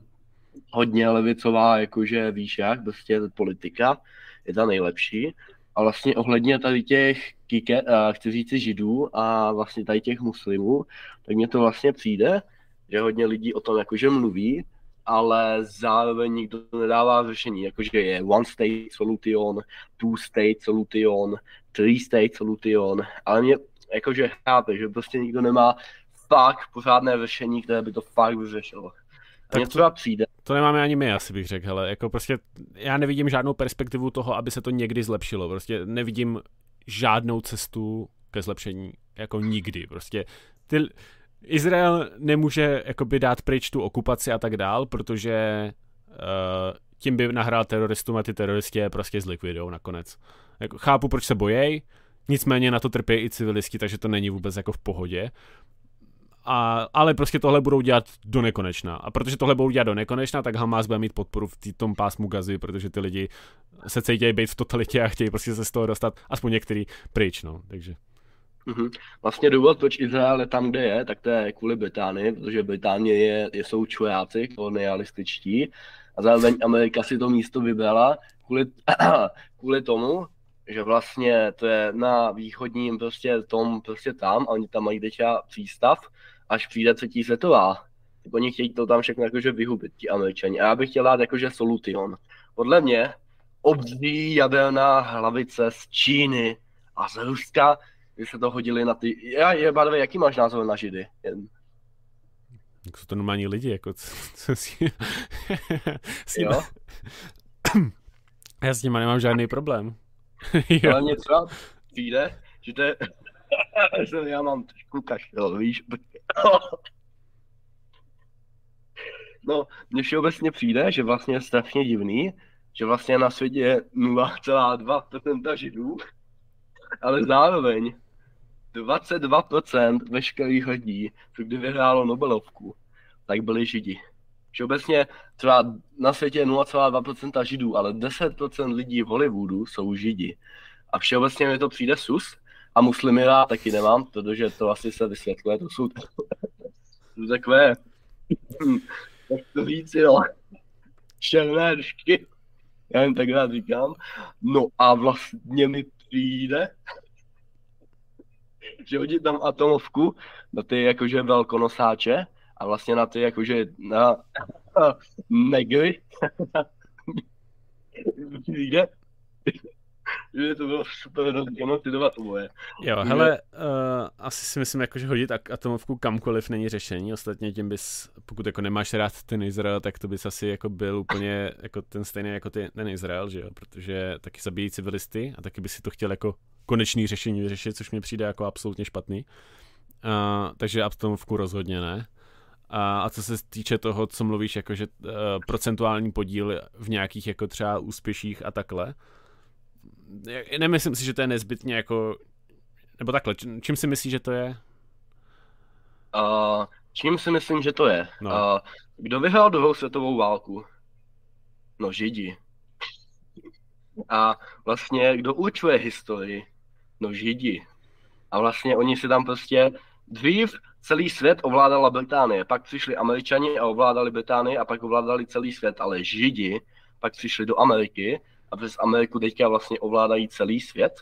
hodně levicová, jakože víš jak, prostě politika je ta nejlepší. A vlastně ohledně tady těch, kike, chci říct židů a vlastně tady těch muslimů, tak mně to vlastně přijde, že hodně lidí o tom jakože mluví, ale zároveň nikdo nedává řešení, jakože je one state solution, two state solution, three state solution, ale mě jakože chápe, že prostě nikdo nemá fakt pořádné řešení, které by to fakt vyřešilo. To, třeba přijde. To nemáme ani my, asi bych řekl, ale jako prostě já nevidím žádnou perspektivu toho, aby se to někdy zlepšilo. Prostě nevidím žádnou cestu ke zlepšení, jako nikdy. Prostě ty, Izrael nemůže jakoby dát pryč tu okupaci a tak dál, protože uh, tím by nahrál teroristům a ty teroristi prostě zlikvidou nakonec. Jako, chápu, proč se bojej, nicméně na to trpí i civilisti, takže to není vůbec jako v pohodě. A, ale prostě tohle budou dělat do nekonečna. A protože tohle budou dělat do nekonečna, tak Hamas bude mít podporu v tý, tom pásmu gazy, protože ty lidi se cítí být v totalitě a chtějí prostě se z toho dostat, aspoň některý, pryč, no. Takže. Mm-hmm. Vlastně důvod, proč Izrael je tam, kde je, tak to je kvůli Británii, protože Británie je, je jsou čuráci, kolonialističtí a zároveň Amerika si to místo vybrala kvůli, kvůli tomu, že vlastně to je na východním prostě tom, prostě tam a oni tam mají teďka přístav, až přijde třetí světová. Tak oni chtějí to tam všechno jakože vyhubit, ti američani. A já bych chtěl dát jakože solution. Podle mě obří jaderná hlavice z Číny a z Ruska by se to hodili na ty... Já, je, Badové, jaký máš názor na Židy? Jen... Jak jsou to normální lidi, jako co, co si... s nima... Já s nimi nemám žádný problém. Ale mě třeba přijde, že to je... já mám trošku kašel, víš? no, mně všeobecně přijde, že vlastně je strašně divný, že vlastně na světě je 0,2% židů, ale zároveň 22% veškerých lidí, co kdy vyhrálo Nobelovku, tak byli židi. Všeobecně třeba na světě je 0,2% židů, ale 10% lidí v Hollywoodu jsou židi. A všeobecně mi to přijde sus. A muslimy já taky nemám, protože to asi se vysvětluje, to jsou, to takové, jak to říct, jo, černé držky. Já jen tak rád říkám. No a vlastně mi přijde, že hodit tam atomovku na ty jakože velkonosáče a vlastně na ty jakože na, na negry. Víte? Že to bylo super demotivovat oboje. Jo, hele, uh, asi si myslím, jako, že hodit atomovku kamkoliv není řešení, ostatně tím bys, pokud jako nemáš rád ten Izrael, tak to bys asi jako byl úplně jako ten stejný jako ty, ten Izrael, že jo, protože taky zabíjí civilisty a taky by si to chtěl jako konečný řešení vyřešit, což mi přijde jako absolutně špatný. Uh, takže atomovku rozhodně ne. A, a co se týče toho, co mluvíš, jakože uh, procentuální podíl v nějakých jako třeba úspěších a takhle, nemyslím si, že to je nezbytně jako, nebo takhle, čím si myslíš, že to je? Uh, čím si myslím, že to je? No. Uh, kdo vyhrál druhou světovou válku? No, Židi. A vlastně, kdo určuje historii? No, Židi. A vlastně oni si tam prostě dřív celý svět ovládala Británie, pak přišli Američani a ovládali Británii a pak ovládali celý svět, ale Židi pak přišli do Ameriky a přes Ameriku teďka vlastně ovládají celý svět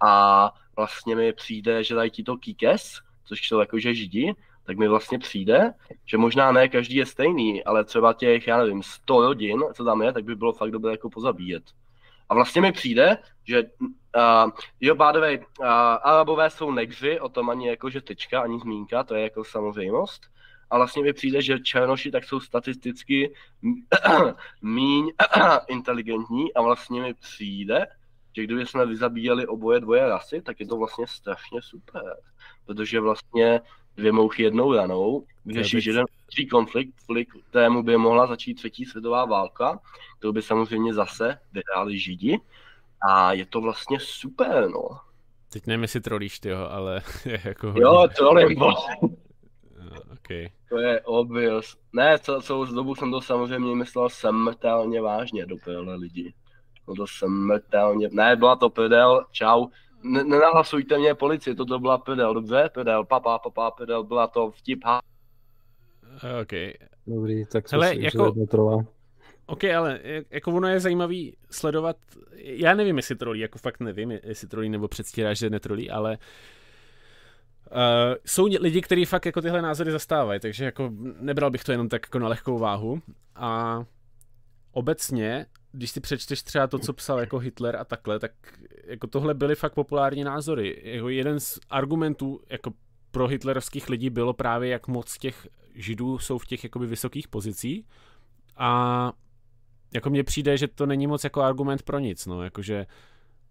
a vlastně mi přijde, že dají ti to kikes, což jsou jakože židi, tak mi vlastně přijde, že možná ne každý je stejný, ale třeba těch, já nevím, 100 rodin, co tam je, tak by bylo fakt dobré jako pozabíjet. A vlastně mi přijde, že uh, jo, bádové, uh, Arabové jsou negři, o tom ani jako, že tečka, ani zmínka, to je jako samozřejmost. A vlastně mi přijde, že černoši tak jsou statisticky míň inteligentní a vlastně mi přijde, že kdyby jsme vyzabíjeli oboje dvoje rasy, tak je to vlastně strašně super. Protože vlastně dvě mouchy jednou ranou, vyřešíš jeden tři konflikt, kvůli kterému by mohla začít třetí světová válka, to by samozřejmě zase vyhráli Židi. A je to vlastně super, no. Teď nevím, jestli trolíš ty, ale jako... Jo, trolím, okay. To je obvious. Ne, celou, celou dobu jsem to samozřejmě myslel smrtelně vážně do lidi. No to smrtelně... Ne, byla to prdel, čau. nenahlasujte mě policii, toto byla prdel, dobře? Prdel, papa, papa, prdel, byla to vtip, ha. OK. Dobrý, tak Hele, jako... OK, ale jako ono je zajímavý sledovat, já nevím, jestli trolí, jako fakt nevím, jestli trolí nebo předstíráš, že netrolí, ale Uh, jsou lidi, kteří fakt jako tyhle názory zastávají, takže jako nebral bych to jenom tak jako na lehkou váhu. A obecně, když si přečteš třeba to, co psal jako Hitler a takhle, tak jako tohle byly fakt populární názory. Jako jeden z argumentů jako pro hitlerovských lidí bylo právě, jak moc těch židů jsou v těch jakoby vysokých pozicích a jako mně přijde, že to není moc jako argument pro nic, no, jakože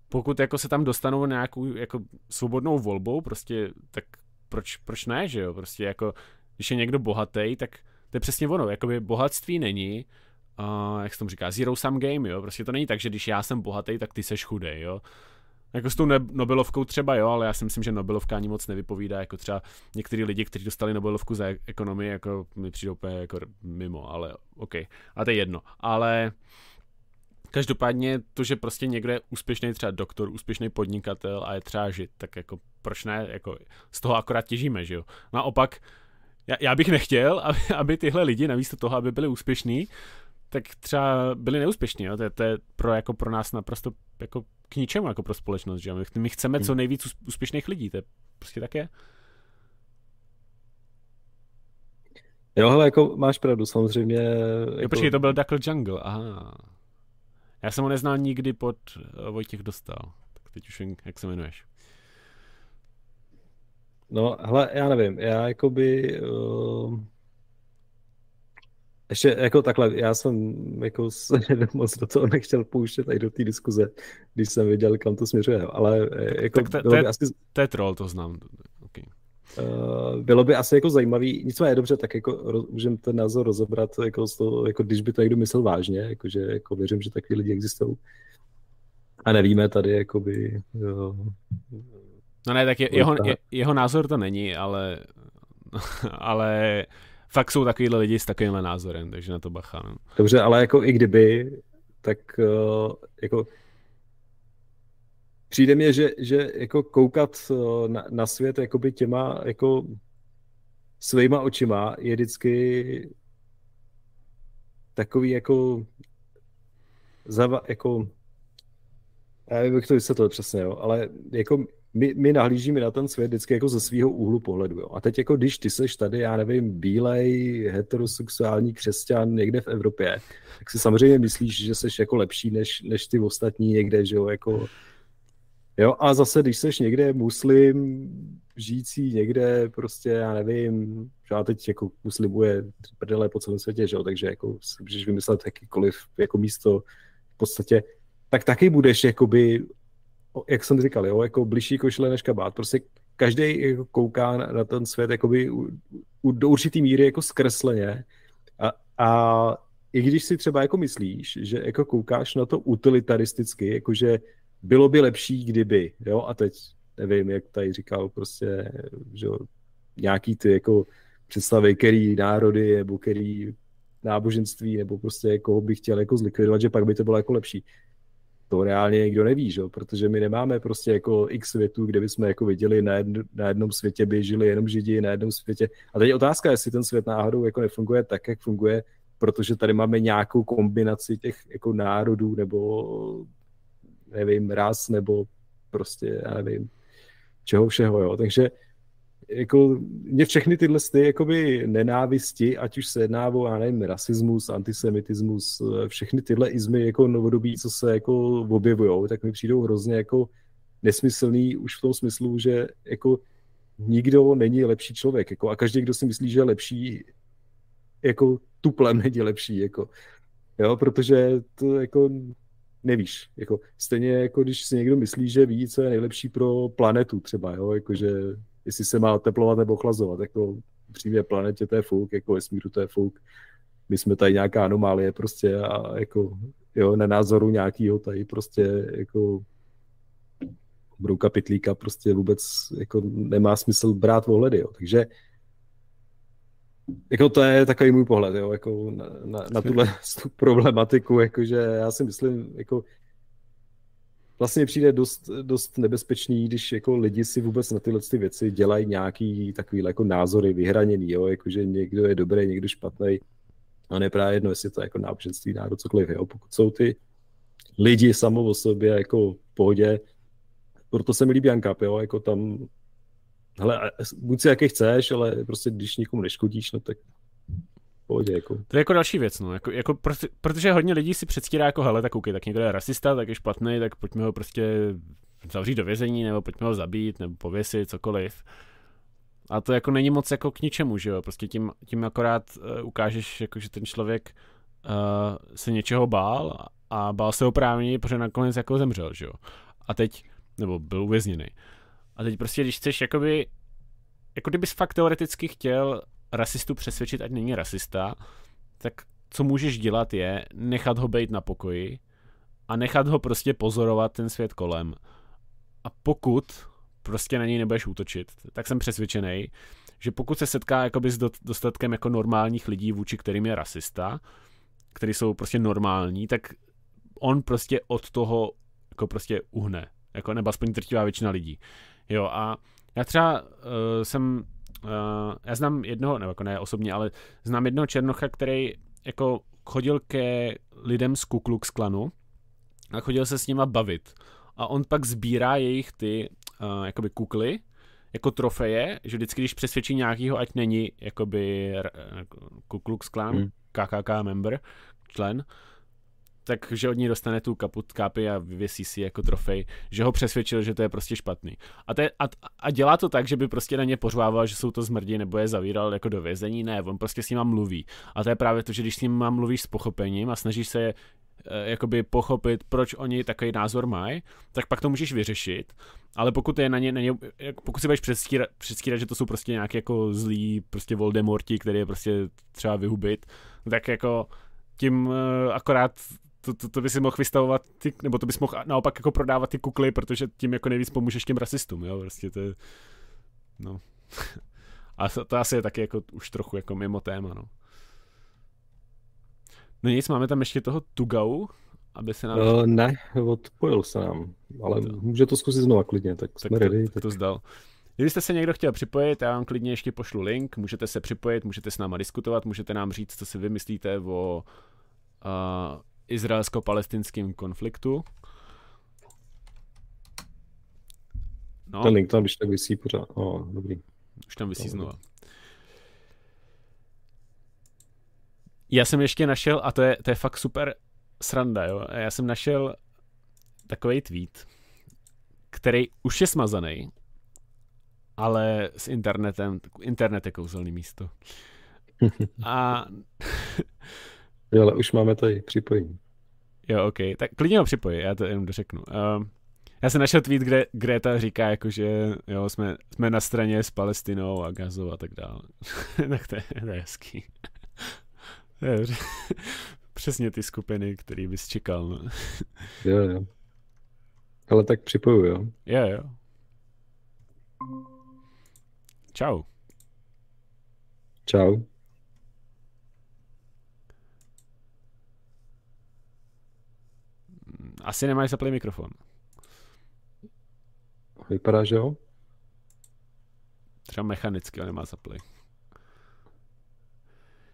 pokud jako se tam dostanou nějakou jako svobodnou volbou, prostě tak proč, proč ne, že jo, prostě jako když je někdo bohatý, tak to je přesně ono, jakoby bohatství není, uh, jak se tomu říká, zero sum game, jo, prostě to není tak, že když já jsem bohatý, tak ty seš chudej, jo, jako s tou Nobelovkou třeba jo, ale já si myslím, že Nobelovka ani moc nevypovídá, jako třeba některý lidi, kteří dostali Nobelovku za ekonomii, jako mi přijde úplně jako mimo, ale OK. A to je jedno. Ale každopádně to, že prostě někdo je úspěšný třeba doktor, úspěšný podnikatel a je třeba žit, tak jako proč ne, jako z toho akorát těžíme, že jo. Naopak, já, já bych nechtěl, aby, aby tyhle lidi, namísto toho, aby byli úspěšní, tak třeba byli neúspěšní. Jo? To, je, to je pro, jako pro nás naprosto jako k ničemu jako pro společnost. Že? My, my chceme co hmm. nejvíc úspěšných lidí. To je prostě tak je. Jo, hele, jako máš pravdu, samozřejmě. Jako... Jo, počkej, to byl Duckle Jungle, aha. Já jsem ho neznal nikdy pod uh, Vojtěch Dostal. Tak teď už vím, jak se jmenuješ. No, hele, já nevím, já jakoby... Uh ještě jako takhle, já jsem jako moc do toho nechtěl pouštět i do té diskuze, když jsem viděl, kam to směřuje, ale eh, jako tak to, to, je, asi... to je troll, to znám. Okay. Uh, bylo by asi jako zajímavý, nicméně dobře, tak jako můžeme ten názor rozebrat, jako, z toho, jako když by to někdo myslel vážně, jakože jako věřím, že takový lidi existují. A nevíme tady, jakoby... Jo, no ne, tak je, jeho, je, jeho názor to není, ale, ale fakt jsou takovýhle lidi s takovýmhle názorem, takže na to bacha. No. Dobře, ale jako i kdyby, tak uh, jako přijde mně, že, že jako koukat uh, na, na svět jakoby těma jako svýma očima je vždycky takový jako zava, jako já nevím, jak to vysvětlil přesně, jo, ale jako my, my nahlížíme na ten svět vždycky jako ze svého úhlu pohledu. Jo. A teď jako když ty seš tady, já nevím, bílej, heterosexuální křesťan někde v Evropě, tak si samozřejmě myslíš, že seš jako lepší než, než ty ostatní někde, že jo, jako... Jo, a zase, když seš někde muslim, žijící někde, prostě, já nevím, já teď jako muslimuje prdele po celém světě, že jo, takže jako si můžeš vymyslet jakýkoliv jako místo v podstatě, tak taky budeš jakoby jak jsem říkal, jo, jako blížší košile než kabát. Prostě každý jako kouká na, na ten svět jakoby u, u, do určitý míry jako zkresleně a, a i když si třeba jako myslíš, že jako koukáš na to utilitaristicky, jakože bylo by lepší, kdyby, jo, a teď nevím, jak tady říkal prostě, že nějaký ty jako představy, který národy nebo který náboženství nebo prostě koho bych chtěl jako zlikvidovat, že pak by to bylo jako lepší to reálně nikdo neví, že? protože my nemáme prostě jako x světů, kde bychom jako viděli na, jedn, na jednom světě by žili jenom židi, na jednom světě. A teď je otázka, jestli ten svět náhodou jako nefunguje tak, jak funguje, protože tady máme nějakou kombinaci těch jako národů nebo nevím, ras nebo prostě, já nevím, čeho všeho, jo. Takže jako mě všechny tyhle ty jakoby nenávisti, ať už se jedná o, já nevím, rasismus, antisemitismus, všechny tyhle izmy jako novodobí, co se jako objevují, tak mi přijdou hrozně jako nesmyslný už v tom smyslu, že jako nikdo není lepší člověk, jako a každý, kdo si myslí, že je lepší, jako tuplem není lepší, jako, jo, protože to jako nevíš, jako stejně jako když si někdo myslí, že ví, co je nejlepší pro planetu třeba, jo, jakože jestli se má teplovat nebo chlazovat, jako přímě planetě to je fuk, jako vesmíru to je fuk, my jsme tady nějaká anomálie prostě a jako jo, na názoru nějakýho tady prostě jako brouka pitlíka prostě vůbec jako nemá smysl brát ohledy, jo. takže jako to je takový můj pohled, jo, jako na, na, na tuhle problematiku, jakože já si myslím, jako vlastně přijde dost, dost nebezpečný, když jako lidi si vůbec na tyhle ty věci dělají nějaký takový jako názory vyhraněný, jo, jakože někdo je dobrý, někdo špatný. A ne právě jedno, jestli to je jako náboženství, národ, cokoliv, jo. Pokud jsou ty lidi samo o sobě jako v pohodě, proto se mi líbí Ankap, jo, jako tam, hele, buď si jaký chceš, ale prostě když nikomu neškodíš, no tak pohodě, jako. To je jako další věc, no, jako, jako protože, protože hodně lidí si předstírá jako, hele, tak koukej, tak někdo je rasista, tak je špatný, tak pojďme ho prostě zavřít do vězení, nebo pojďme ho zabít, nebo pověsit, cokoliv. A to jako není moc jako k ničemu, že jo, prostě tím, tím akorát uh, ukážeš, jako, že ten člověk uh, se něčeho bál a bál se oprávněně, protože nakonec jako zemřel, že jo. A teď, nebo byl uvězněný. A teď prostě, když chceš jakoby, jako kdybys fakt teoreticky chtěl rasistu přesvědčit, ať není rasista, tak co můžeš dělat je nechat ho být na pokoji a nechat ho prostě pozorovat ten svět kolem. A pokud prostě na něj nebudeš útočit, tak jsem přesvědčený, že pokud se setká jakoby s dostatkem jako normálních lidí, vůči kterým je rasista, který jsou prostě normální, tak on prostě od toho jako prostě uhne. Jako nebo aspoň drtivá většina lidí. Jo a já třeba uh, jsem uh, já znám jednoho, nebo jako ne osobně, ale znám jednoho černocha, který jako chodil ke lidem z Ku Klux Klanu a chodil se s nima bavit. A on pak sbírá jejich ty uh, jakoby kukly, jako trofeje, že vždycky, když přesvědčí nějakýho, ať není jakoby Ku Klux Klan, hmm. KKK member, člen, takže od ní dostane tu kaput kápy a vyvěsí si jako trofej, že ho přesvědčil, že to je prostě špatný. A, to je, a, a dělá to tak, že by prostě na ně pořvával, že jsou to zmrdi nebo je zavíral jako do vězení. Ne, on prostě s nima mluví. A to je právě to, že když s ním mluvíš s pochopením a snažíš se e, jakoby pochopit, proč oni takový názor mají, tak pak to můžeš vyřešit, ale pokud je na ně, na ně pokud si budeš předstírat, předstírat, že to jsou prostě nějaké jako zlí prostě Voldemorti, který je prostě třeba vyhubit, tak jako tím uh, akorát to, to, to by si mohl vystavovat, ty, nebo to bys mohl naopak jako prodávat ty kukly, protože tím jako nejvíc pomůžeš těm rasistům, jo, prostě to je, no. A to, to asi je taky jako už trochu jako mimo téma, no. No nic, máme tam ještě toho Tugau, aby se nám... Uh, ne, odpojil se nám, ale to. může to zkusit znova klidně, tak, tak jsme to, ready. Tak to zdal. Kdybyste se někdo chtěl připojit, já vám klidně ještě pošlu link, můžete se připojit, můžete s náma diskutovat, můžete nám říct, co si vymyslíte o uh, izraelsko-palestinském konfliktu. No. Ten link tam když tak vysí pořád. Oh, dobrý. Už tam vysí znova. Já jsem ještě našel, a to je, to je fakt super sranda, jo. Já jsem našel takový tweet, který už je smazaný, ale s internetem, internet je kouzelný místo. A Jo, ale už máme tady připojení. Jo, ok. Tak klidně ho připoji, já to jenom dořeknu. Uh, já jsem našel tweet, kde Greta říká, jako, že jo, jsme, jsme na straně s Palestinou a Gazou a tak dále. tak to je, to je hezký. Přesně ty skupiny, který bys čekal. No. jo, jo. Ale tak připoju, jo. Jo, jo. Čau. Čau. Asi nemáš zaplý mikrofon. Vypadá, že jo? Třeba mechanicky ho nemá zaplý.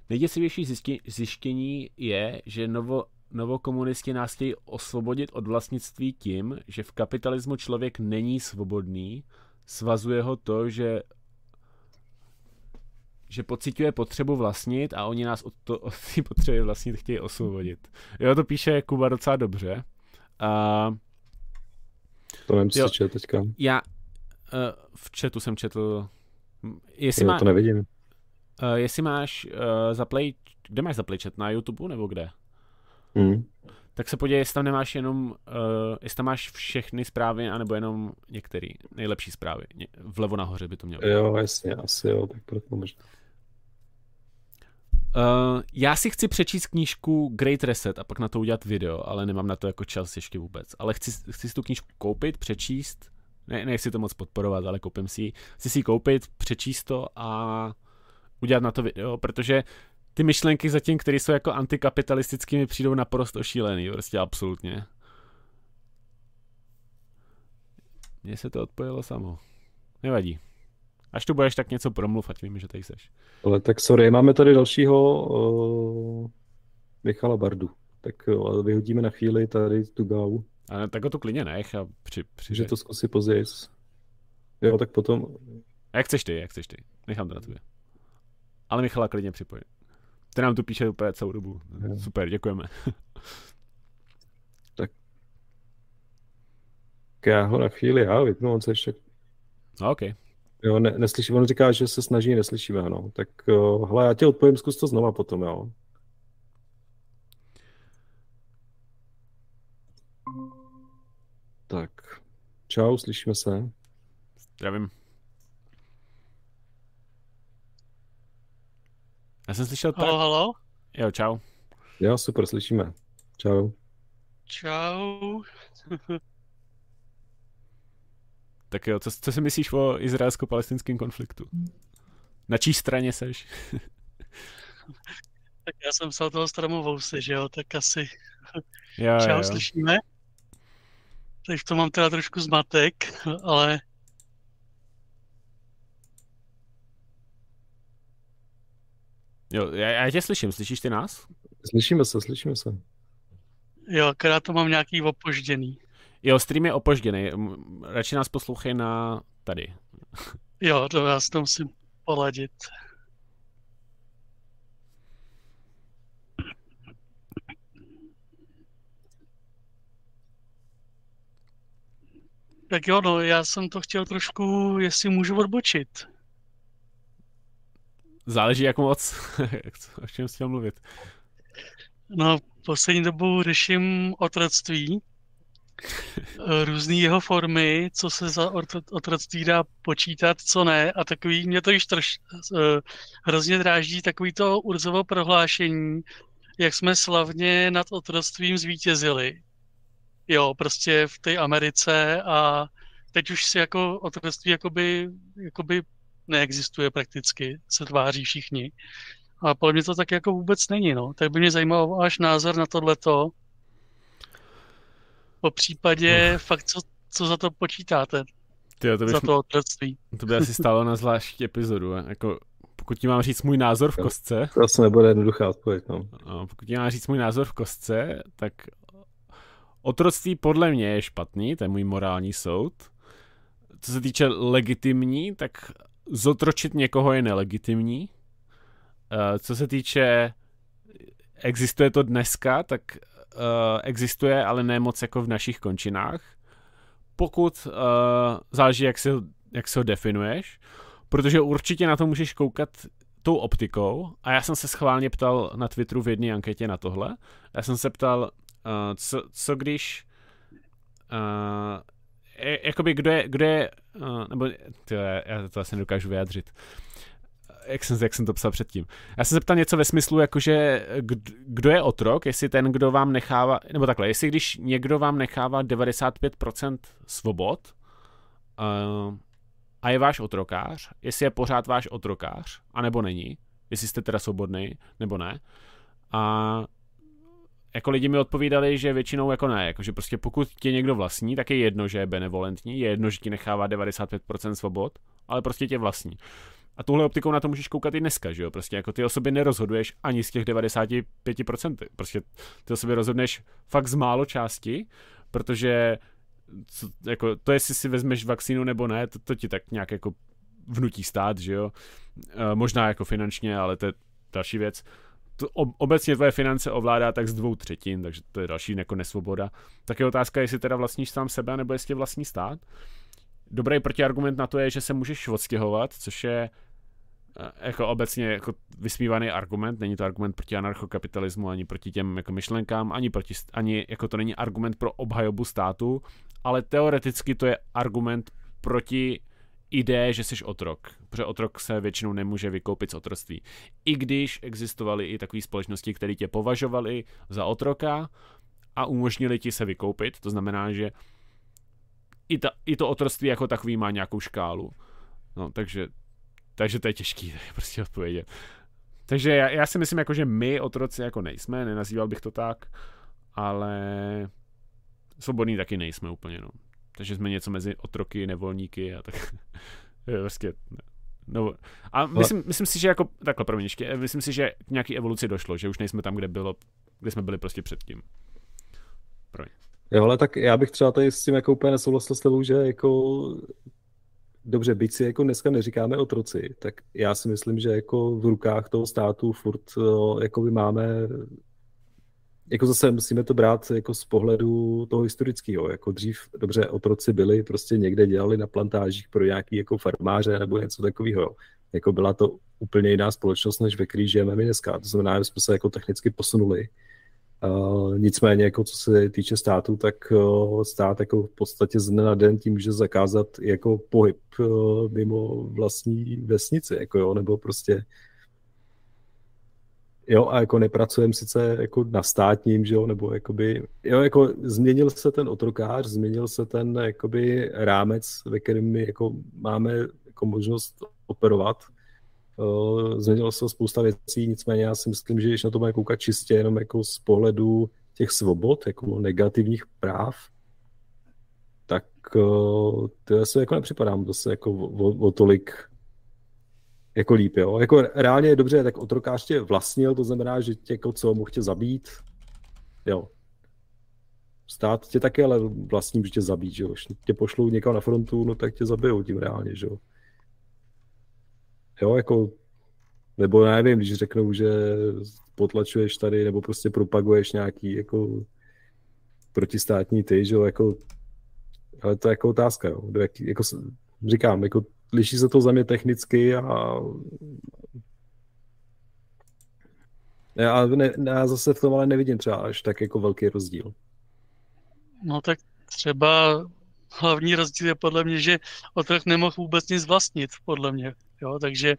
Nejděsivější zjištění je, že novo, novokomunisti nás chtějí osvobodit od vlastnictví tím, že v kapitalismu člověk není svobodný, svazuje ho to, že že pocituje potřebu vlastnit a oni nás od, to, od té potřeby vlastnit chtějí osvobodit. Jo, to píše Kuba docela dobře. Uh, to nevím, co četl teďka. Já uh, v chatu jsem četl, jestli jo, má, to nevidím. Uh, jestli máš uh, zaplay, kde máš zaplay chat, na YouTube nebo kde? Hmm. Tak se podívej, jestli tam nemáš jenom, uh, jestli tam máš všechny zprávy, anebo jenom některé nejlepší zprávy. Vlevo nahoře by to mělo. Jo, jasně, asi jo, tak proto možná. Uh, já si chci přečíst knížku Great Reset a pak na to udělat video, ale nemám na to jako čas ještě vůbec. Ale chci, chci si tu knížku koupit, přečíst, ne, nechci to moc podporovat, ale koupím si ji. Chci si ji koupit, přečíst to a udělat na to video, protože ty myšlenky zatím, které jsou jako antikapitalistickými, mi přijdou naprosto šílený, prostě absolutně. Mně se to odpojilo samo. Nevadí. Až tu budeš, tak něco promluv, ať víme, že tady seš. Ale tak sorry, máme tady dalšího uh, Michala Bardu. Tak uh, vyhodíme na chvíli tady tu gávu. A tak ho tu klidně nech a při, při Že to zkusí později. Jo, tak potom... A jak chceš ty, jak chceš ty. Nechám to na tobě. Ale Michala klidně připojit. Ten nám tu píše úplně celou dobu. Jo. Super, děkujeme. tak. Já ho na chvíli já vypnu, on se ještě... No, OK. Jo, ne, neslyší, on říká, že se snaží, neslyšíme, no. Tak jo, hele, já tě odpovím, zkus to znova potom, jo. Tak, čau, slyšíme se. Zdravím. Já jsem slyšel tak. Halo, halo? Jo, čau. Jo, super, slyšíme. Čau. Čau. tak jo, co, co si myslíš o izraelsko-palestinském konfliktu? Na čí straně seš? tak já jsem psal toho Stramovouse, že jo, tak asi... Jo, Čau, jo. slyšíme? Teď v tom mám teda trošku zmatek, ale Jo, já, já tě slyším, slyšíš ty nás? Slyšíme se, slyšíme se. Jo, akorát to mám nějaký opožděný. Jo, stream je opožděný, radši nás poslouchej na tady. Jo, to já si to musím poladit. Tak jo, no, já jsem to chtěl trošku, jestli můžu odbočit. Záleží, jak moc, o čem chtěl mluvit. No, poslední dobou řeším otroctví, různé jeho formy, co se za otroctví dá počítat, co ne. A takový, mě to již troš, uh, hrozně dráží takový to Urzovo prohlášení, jak jsme slavně nad otroctvím zvítězili. Jo, prostě v té Americe a teď už si jako otroctví jakoby, jakoby neexistuje prakticky, se tváří všichni. A podle mě to tak jako vůbec není, no. Tak by mě zajímal váš názor na tohleto. Po případě uh. fakt, co, co za to počítáte. Tyjo, to za to otroctví. To by asi stálo na zvláštní epizodu. Jako, pokud ti mám říct můj názor v kostce... To asi nebude jednoduchá odpověď, no. Pokud ti mám říct můj názor v kostce, tak otroctví podle mě je špatný, to je můj morální soud. Co se týče legitimní, tak zotročit někoho je nelegitimní. Uh, co se týče, existuje to dneska, tak existuje, ale ne moc jako v našich končinách. Pokud uh, záleží, jak, si, jak se ho definuješ, protože určitě na to můžeš koukat tou optikou a já jsem se schválně ptal na Twitteru v jedné anketě na tohle. Já jsem se ptal, uh, co, co když uh, jakoby kdo je, kdo je uh, nebo tyjo, já to asi nedokážu vyjádřit. Jak jsem, jak jsem to psal předtím. Já jsem se ptal něco ve smyslu, jakože kdo je otrok, jestli ten, kdo vám nechává, nebo takhle, jestli když někdo vám nechává 95% svobod uh, a je váš otrokář, jestli je pořád váš otrokář, anebo není, jestli jste teda svobodný, nebo ne. A jako lidi mi odpovídali, že většinou jako ne, jako že prostě pokud tě někdo vlastní, tak je jedno, že je benevolentní, je jedno, že ti nechává 95% svobod, ale prostě tě vlastní. A touhle optikou na to můžeš koukat i dneska, že jo? Prostě jako ty o sobě nerozhoduješ ani z těch 95%. Prostě ty o sobě rozhodneš fakt z málo části, protože co, jako, to, jestli si vezmeš vakcínu nebo ne, to, to ti tak nějak jako vnutí stát, že jo. E, možná jako finančně, ale to je další věc. To obecně tvoje finance ovládá tak z dvou třetin, takže to je další jako nesvoboda. Tak je otázka, jestli teda vlastníš sám sebe, nebo jestli vlastní stát. Dobrý protiargument na to je, že se můžeš odstěhovat, což je e, jako obecně jako vysmívaný argument, není to argument proti anarchokapitalismu, ani proti těm jako myšlenkám, ani, proti, ani jako to není argument pro obhajobu státu, ale teoreticky to je argument proti ideje, že jsi otrok, protože otrok se většinou nemůže vykoupit z otroctví. I když existovaly i takové společnosti, které tě považovali za otroka a umožnili ti se vykoupit, to znamená, že i, ta, i to otroctví jako takový má nějakou škálu. No, takže, takže to je těžký prostě odpovědět. Takže já, já si myslím, jako, že my otroci jako nejsme, nenazýval bych to tak, ale svobodní taky nejsme úplně, no. Takže jsme něco mezi otroky, nevolníky a tak. prostě, no. A myslím, myslím si, že jako, takhle, promiň, ještě, myslím si, že k nějaký evoluci došlo, že už nejsme tam, kde bylo, kde jsme byli prostě předtím. Promiň. Jo, ale tak já bych třeba tady s tím jako úplně nesouhlasil s tebou, že jako dobře, byť si jako dneska neříkáme otroci, tak já si myslím, že jako v rukách toho státu furt jako by máme jako zase musíme to brát jako z pohledu toho historického. Jako dřív, dobře, otroci byli, prostě někde dělali na plantážích pro nějaký jako farmáře nebo něco takového. Jako byla to úplně jiná společnost, než ve které žijeme my dneska. To znamená, že jsme se jako technicky posunuli. Uh, nicméně, jako co se týče státu, tak uh, stát jako v podstatě z dne na den tím může zakázat jako pohyb uh, mimo vlastní vesnici, jako jo, nebo prostě jo, a jako nepracujeme sice jako na státním, že jo, nebo jakoby, jo, jako změnil se ten otrokář, změnil se ten jakoby rámec, ve kterém my jako máme jako možnost operovat, uh, změnilo se spousta věcí, nicméně já si myslím, že když na to máme koukat čistě jenom jako z pohledu těch svobod, jako negativních práv, tak uh, to se jako nepřipadám zase jako o, o, tolik jako líp, jo. Jako reálně je dobře, tak otrokář tě vlastnil, to znamená, že tě jako co, mohl tě zabít, jo. Stát tě taky ale vlastní může tě zabít, že jo. Tě pošlou někam na frontu, no tak tě zabijou tím reálně, že jo. Jo, jako, nebo nevím, když řeknou, že potlačuješ tady, nebo prostě propaguješ nějaký jako protistátní ty, že jo, jako, ale to je jako otázka, jo. Jak, jako, říkám, jako liší se to za mě technicky a já, ne, já zase v tom ale nevidím třeba až tak jako velký rozdíl. No tak třeba hlavní rozdíl je podle mě, že otrok nemohl vůbec nic vlastnit, podle mě. Jo, takže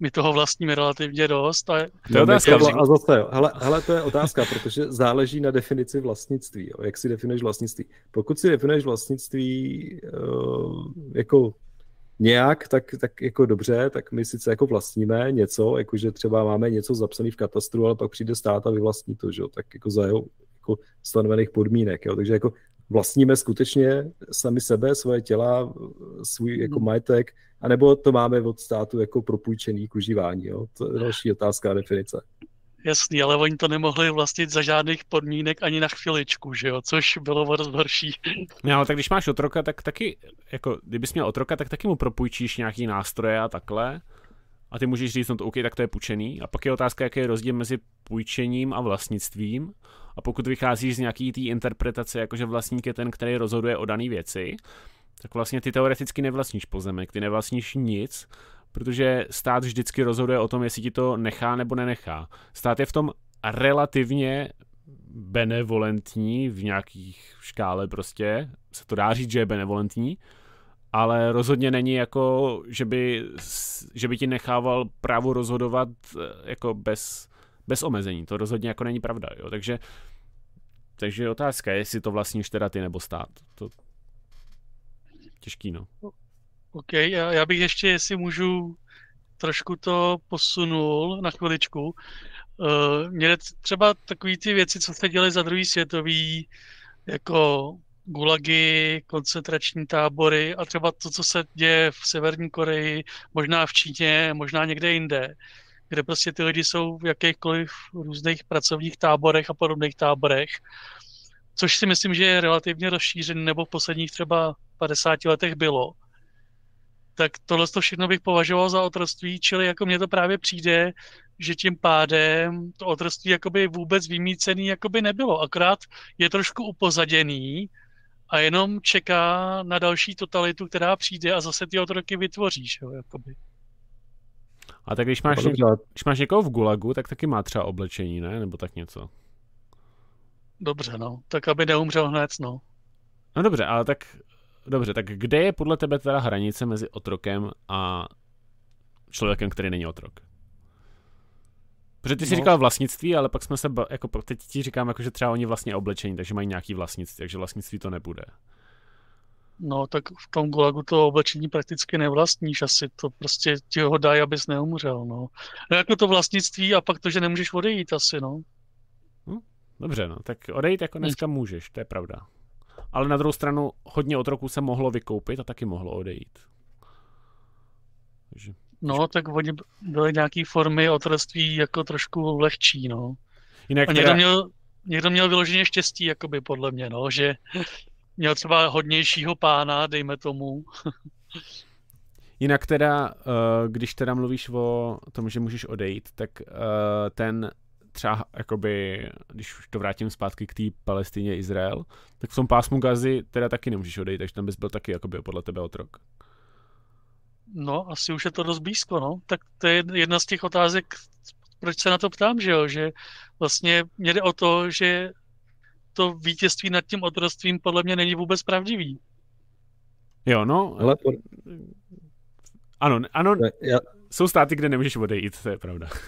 my toho vlastníme relativně dost. A, to je otázka. A zase, hele, hele, to je otázka, protože záleží na definici vlastnictví. Jo. Jak si definuješ vlastnictví? Pokud si definuješ vlastnictví uh, jako nějak, tak, tak jako dobře, tak my sice jako vlastníme něco, jakože třeba máme něco zapsané v katastru, ale pak přijde stát a vyvlastní to, že jo, tak jako za jeho jako stanovených podmínek, jo, takže jako vlastníme skutečně sami sebe, svoje těla, svůj jako hmm. majetek, anebo to máme od státu jako propůjčený k užívání, jo, to je další otázka a definice. Jasný, ale oni to nemohli vlastnit za žádných podmínek ani na chviličku, že jo, což bylo horší. No, ale tak když máš otroka, tak taky, jako, kdybys měl otroka, tak taky mu propůjčíš nějaký nástroje a takhle. A ty můžeš říct, no to OK, tak to je půjčený. A pak je otázka, jaký je rozdíl mezi půjčením a vlastnictvím. A pokud vycházíš z nějaký té interpretace, jakože vlastník je ten, který rozhoduje o dané věci, tak vlastně ty teoreticky nevlastníš pozemek, ty nevlastníš nic, protože stát vždycky rozhoduje o tom, jestli ti to nechá nebo nenechá. Stát je v tom relativně benevolentní v nějakých škále prostě, se to dá říct, že je benevolentní, ale rozhodně není jako, že by, že by ti nechával právo rozhodovat eh, jako bez, bez omezení. To rozhodně jako není pravda, jo. Takže, takže otázka je, jestli to vlastníš teda ty nebo stát. To těžký, no. OK, já, já bych ještě, jestli můžu, trošku to posunul na chviličku. Uh, mě třeba takové ty věci, co se děly za druhý světový, jako gulagy, koncentrační tábory a třeba to, co se děje v Severní Koreji, možná v Číně, možná někde jinde, kde prostě ty lidi jsou v jakýchkoliv různých pracovních táborech a podobných táborech, což si myslím, že je relativně rozšířený, nebo v posledních třeba 50 letech bylo tak tohle to všechno bych považoval za otroctví, čili jako mně to právě přijde, že tím pádem to otroctví jakoby vůbec vymícený jakoby nebylo, akorát je trošku upozaděný a jenom čeká na další totalitu, která přijde a zase ty otroky vytvoříš, jo, jakoby. A tak když máš, něk, když máš někoho v Gulagu, tak taky má třeba oblečení, ne? Nebo tak něco. Dobře, no. Tak aby neumřel hned, no. No dobře, ale tak dobře, tak kde je podle tebe teda hranice mezi otrokem a člověkem, který není otrok? Protože ty jsi no. říkal vlastnictví, ale pak jsme se, jako teď ti říkám, jako, že třeba oni vlastně oblečení, takže mají nějaký vlastnictví, takže vlastnictví to nebude. No, tak v tom gulagu to oblečení prakticky nevlastníš, asi to prostě ti ho dají, abys neumřel, no. No jako to vlastnictví a pak to, že nemůžeš odejít asi, no. Hm, dobře, no, tak odejít jako dneska můžeš, to je pravda. Ale na druhou stranu hodně otroků se mohlo vykoupit a taky mohlo odejít. Takže... No, tak oni byly nějaký formy otroctví jako trošku lehčí, no. Jinak a někdo, teda... měl, někdo měl vyloženě štěstí, jakoby podle mě, no, že měl třeba hodnějšího pána, dejme tomu. Jinak teda, eh, když teda mluvíš o tom, že můžeš odejít, tak eh, ten třeba, jakoby, když už to vrátím zpátky k té Palestině Izrael, tak v tom pásmu Gazy teda taky nemůžeš odejít, takže tam bys byl taky jakoby podle tebe otrok. No, asi už je to dost blízko, no. Tak to je jedna z těch otázek, proč se na to ptám, že jo, že vlastně mě jde o to, že to vítězství nad tím otroctvím podle mě není vůbec pravdivý. Jo, no. Ale to... Ano, ano, já... jsou státy, kde nemůžeš odejít, to je pravda.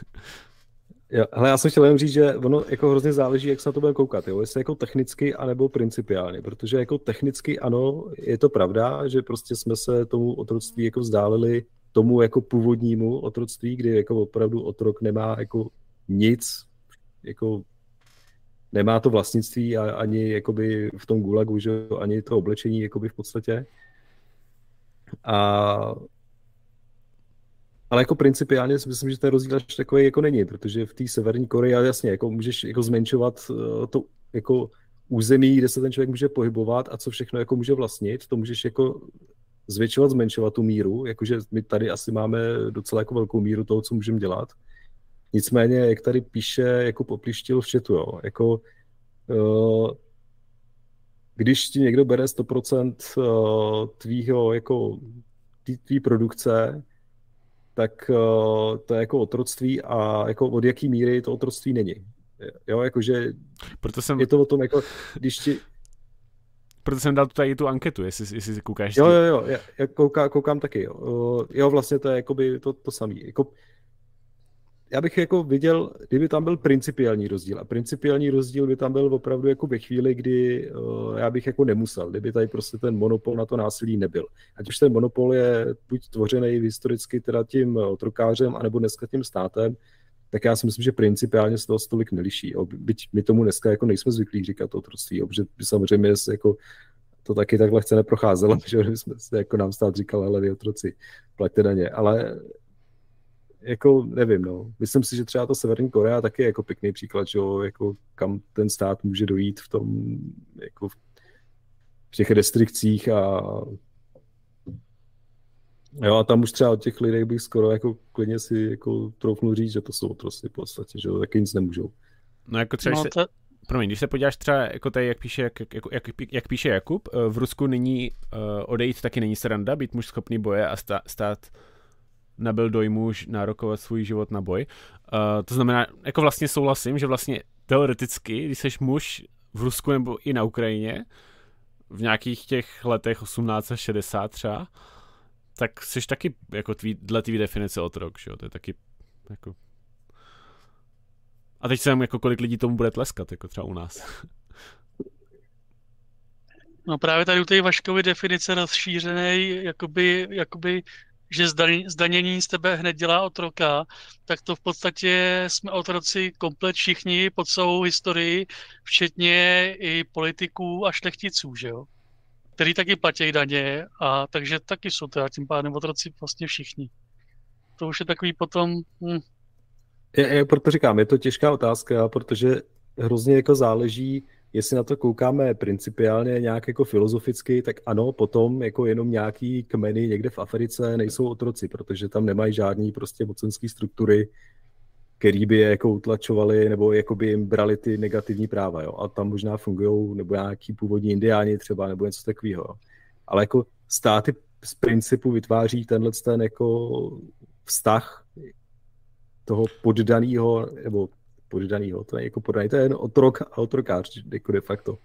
Jo, hele, já jsem chtěl jen říct, že ono jako hrozně záleží, jak se na to bude koukat, jo? jestli jako technicky, anebo principiálně, protože jako technicky ano, je to pravda, že prostě jsme se tomu otroctví jako vzdálili tomu jako původnímu otroctví, kdy jako opravdu otrok nemá jako nic, jako nemá to vlastnictví a ani jakoby v tom gulagu, že ani to oblečení jakoby v podstatě. A ale jako principiálně si myslím, že ten rozdíl až takový jako není, protože v té severní Koreji jasně jako můžeš jako zmenšovat eh, to jako území, kde se ten člověk může pohybovat a co všechno jako může vlastnit, to můžeš jako zvětšovat, zmenšovat tu míru, jakože my tady asi máme docela jako velkou míru toho, co můžeme dělat. Nicméně, jak tady píše jako poplištil v chatu, jo, jako uh, když ti někdo bere 100% uh, tvýho, jako tvý, tvý produkce, tak uh, to je jako otroctví a jako od jaký míry to otroctví není. Jo, jakože Proto jsem... je to o tom, jako když ti... Proto jsem dal tady tu anketu, jestli, jestli koukáš. Jo, jo, jo, já, já kouká, koukám taky, jo. Jo, vlastně to je jakoby to, to samé. Jako, já bych jako viděl, kdyby tam byl principiální rozdíl. A principiální rozdíl by tam byl opravdu jako ve chvíli, kdy uh, já bych jako nemusel, kdyby tady prostě ten monopol na to násilí nebyl. Ať už ten monopol je buď tvořený historicky teda tím otrokářem, anebo dneska tím státem, tak já si myslím, že principiálně se toho stolik neliší. Jo. Byť my tomu dneska jako nejsme zvyklí říkat otroctví, jo, protože by samozřejmě jako to taky takhle chce neprocházelo, že jsme se, jako nám stát říkal, ale vy otroci, plaťte daně. Ale jako nevím, no. Myslím si, že třeba to Severní Korea taky je jako pěkný příklad, že jo, jako kam ten stát může dojít v tom, jako v těch restrikcích a Jo, a tam už třeba od těch lidí bych skoro jako klidně si jako troufnul říct, že to jsou otroci v podstatě, že jo, taky nic nemůžou. No jako třeba, no, to... Promiň, když se podíváš třeba jako tady, jak píše, jak, jak, jak, jak píše Jakub, eh, v Rusku nyní uh, odejít taky není sranda, být muž schopný boje a stát, stát nabil dojmu nárokovat svůj život na boj. Uh, to znamená, jako vlastně souhlasím, že vlastně teoreticky, když jsi muž v Rusku nebo i na Ukrajině, v nějakých těch letech 1860 třeba, tak jsi taky jako tvý, dle tvý definice otrok, že jo? To je taky jako... A teď jsem jako kolik lidí tomu bude tleskat, jako třeba u nás. No právě tady u té Vaškovy definice rozšířené, jakoby, jakoby že zdanění z tebe hned dělá otroka, tak to v podstatě jsme otroci komplet všichni po celou historii, včetně i politiků a šlechticů, že jo? Který taky platí daně, a takže taky jsou teda tím pádem otroci vlastně všichni. To už je takový potom... Hm. Je, je, proto říkám, je to těžká otázka, protože hrozně jako záleží jestli na to koukáme principiálně nějak jako filozoficky, tak ano, potom jako jenom nějaký kmeny někde v Africe nejsou otroci, protože tam nemají žádný prostě mocenský struktury, který by je jako utlačovali nebo jako by jim brali ty negativní práva. Jo? A tam možná fungují nebo nějaký původní indiáni třeba nebo něco takového. Ale jako státy z principu vytváří tenhle ten jako vztah toho poddaného, nebo poddaného, to je jako poddaný, to je jen otrok a otrokář, jako de facto.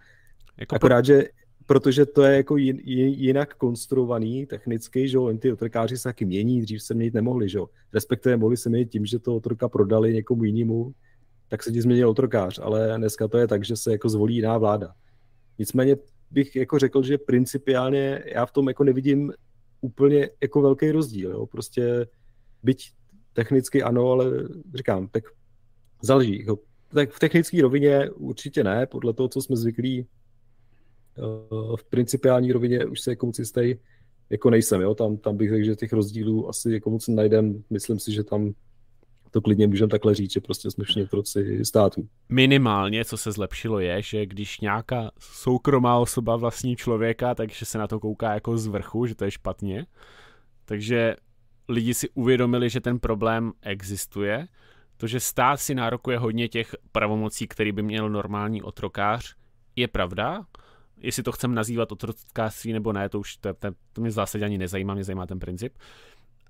Jako Akorát, že protože to je jako jin, jinak konstruovaný technicky, že jo, ty otrokáři se taky mění, dřív se měnit nemohli, že jo. Respektive mohli se měnit tím, že to otroka prodali někomu jinému, tak se ti změnil otrokář, ale dneska to je tak, že se jako zvolí jiná vláda. Nicméně bych jako řekl, že principiálně já v tom jako nevidím úplně jako velký rozdíl, jo. Prostě byť technicky ano, ale říkám, tak záleží. Jako, tak v technické rovině určitě ne, podle toho, co jsme zvyklí v principiální rovině už se jako moc jistý jako nejsem, jo? Tam, tam bych řekl, že těch rozdílů asi jako moc najdem, myslím si, že tam to klidně můžeme takhle říct, že prostě jsme všichni otroci států. Minimálně, co se zlepšilo, je, že když nějaká soukromá osoba vlastní člověka, takže se na to kouká jako z vrchu, že to je špatně. Takže lidi si uvědomili, že ten problém existuje. To, že stát si nárokuje hodně těch pravomocí, který by měl normální otrokář, je pravda, jestli to chceme nazývat otrokářství nebo ne, to už to, to, to mě v zásadě ani nezajímá, mě zajímá ten princip.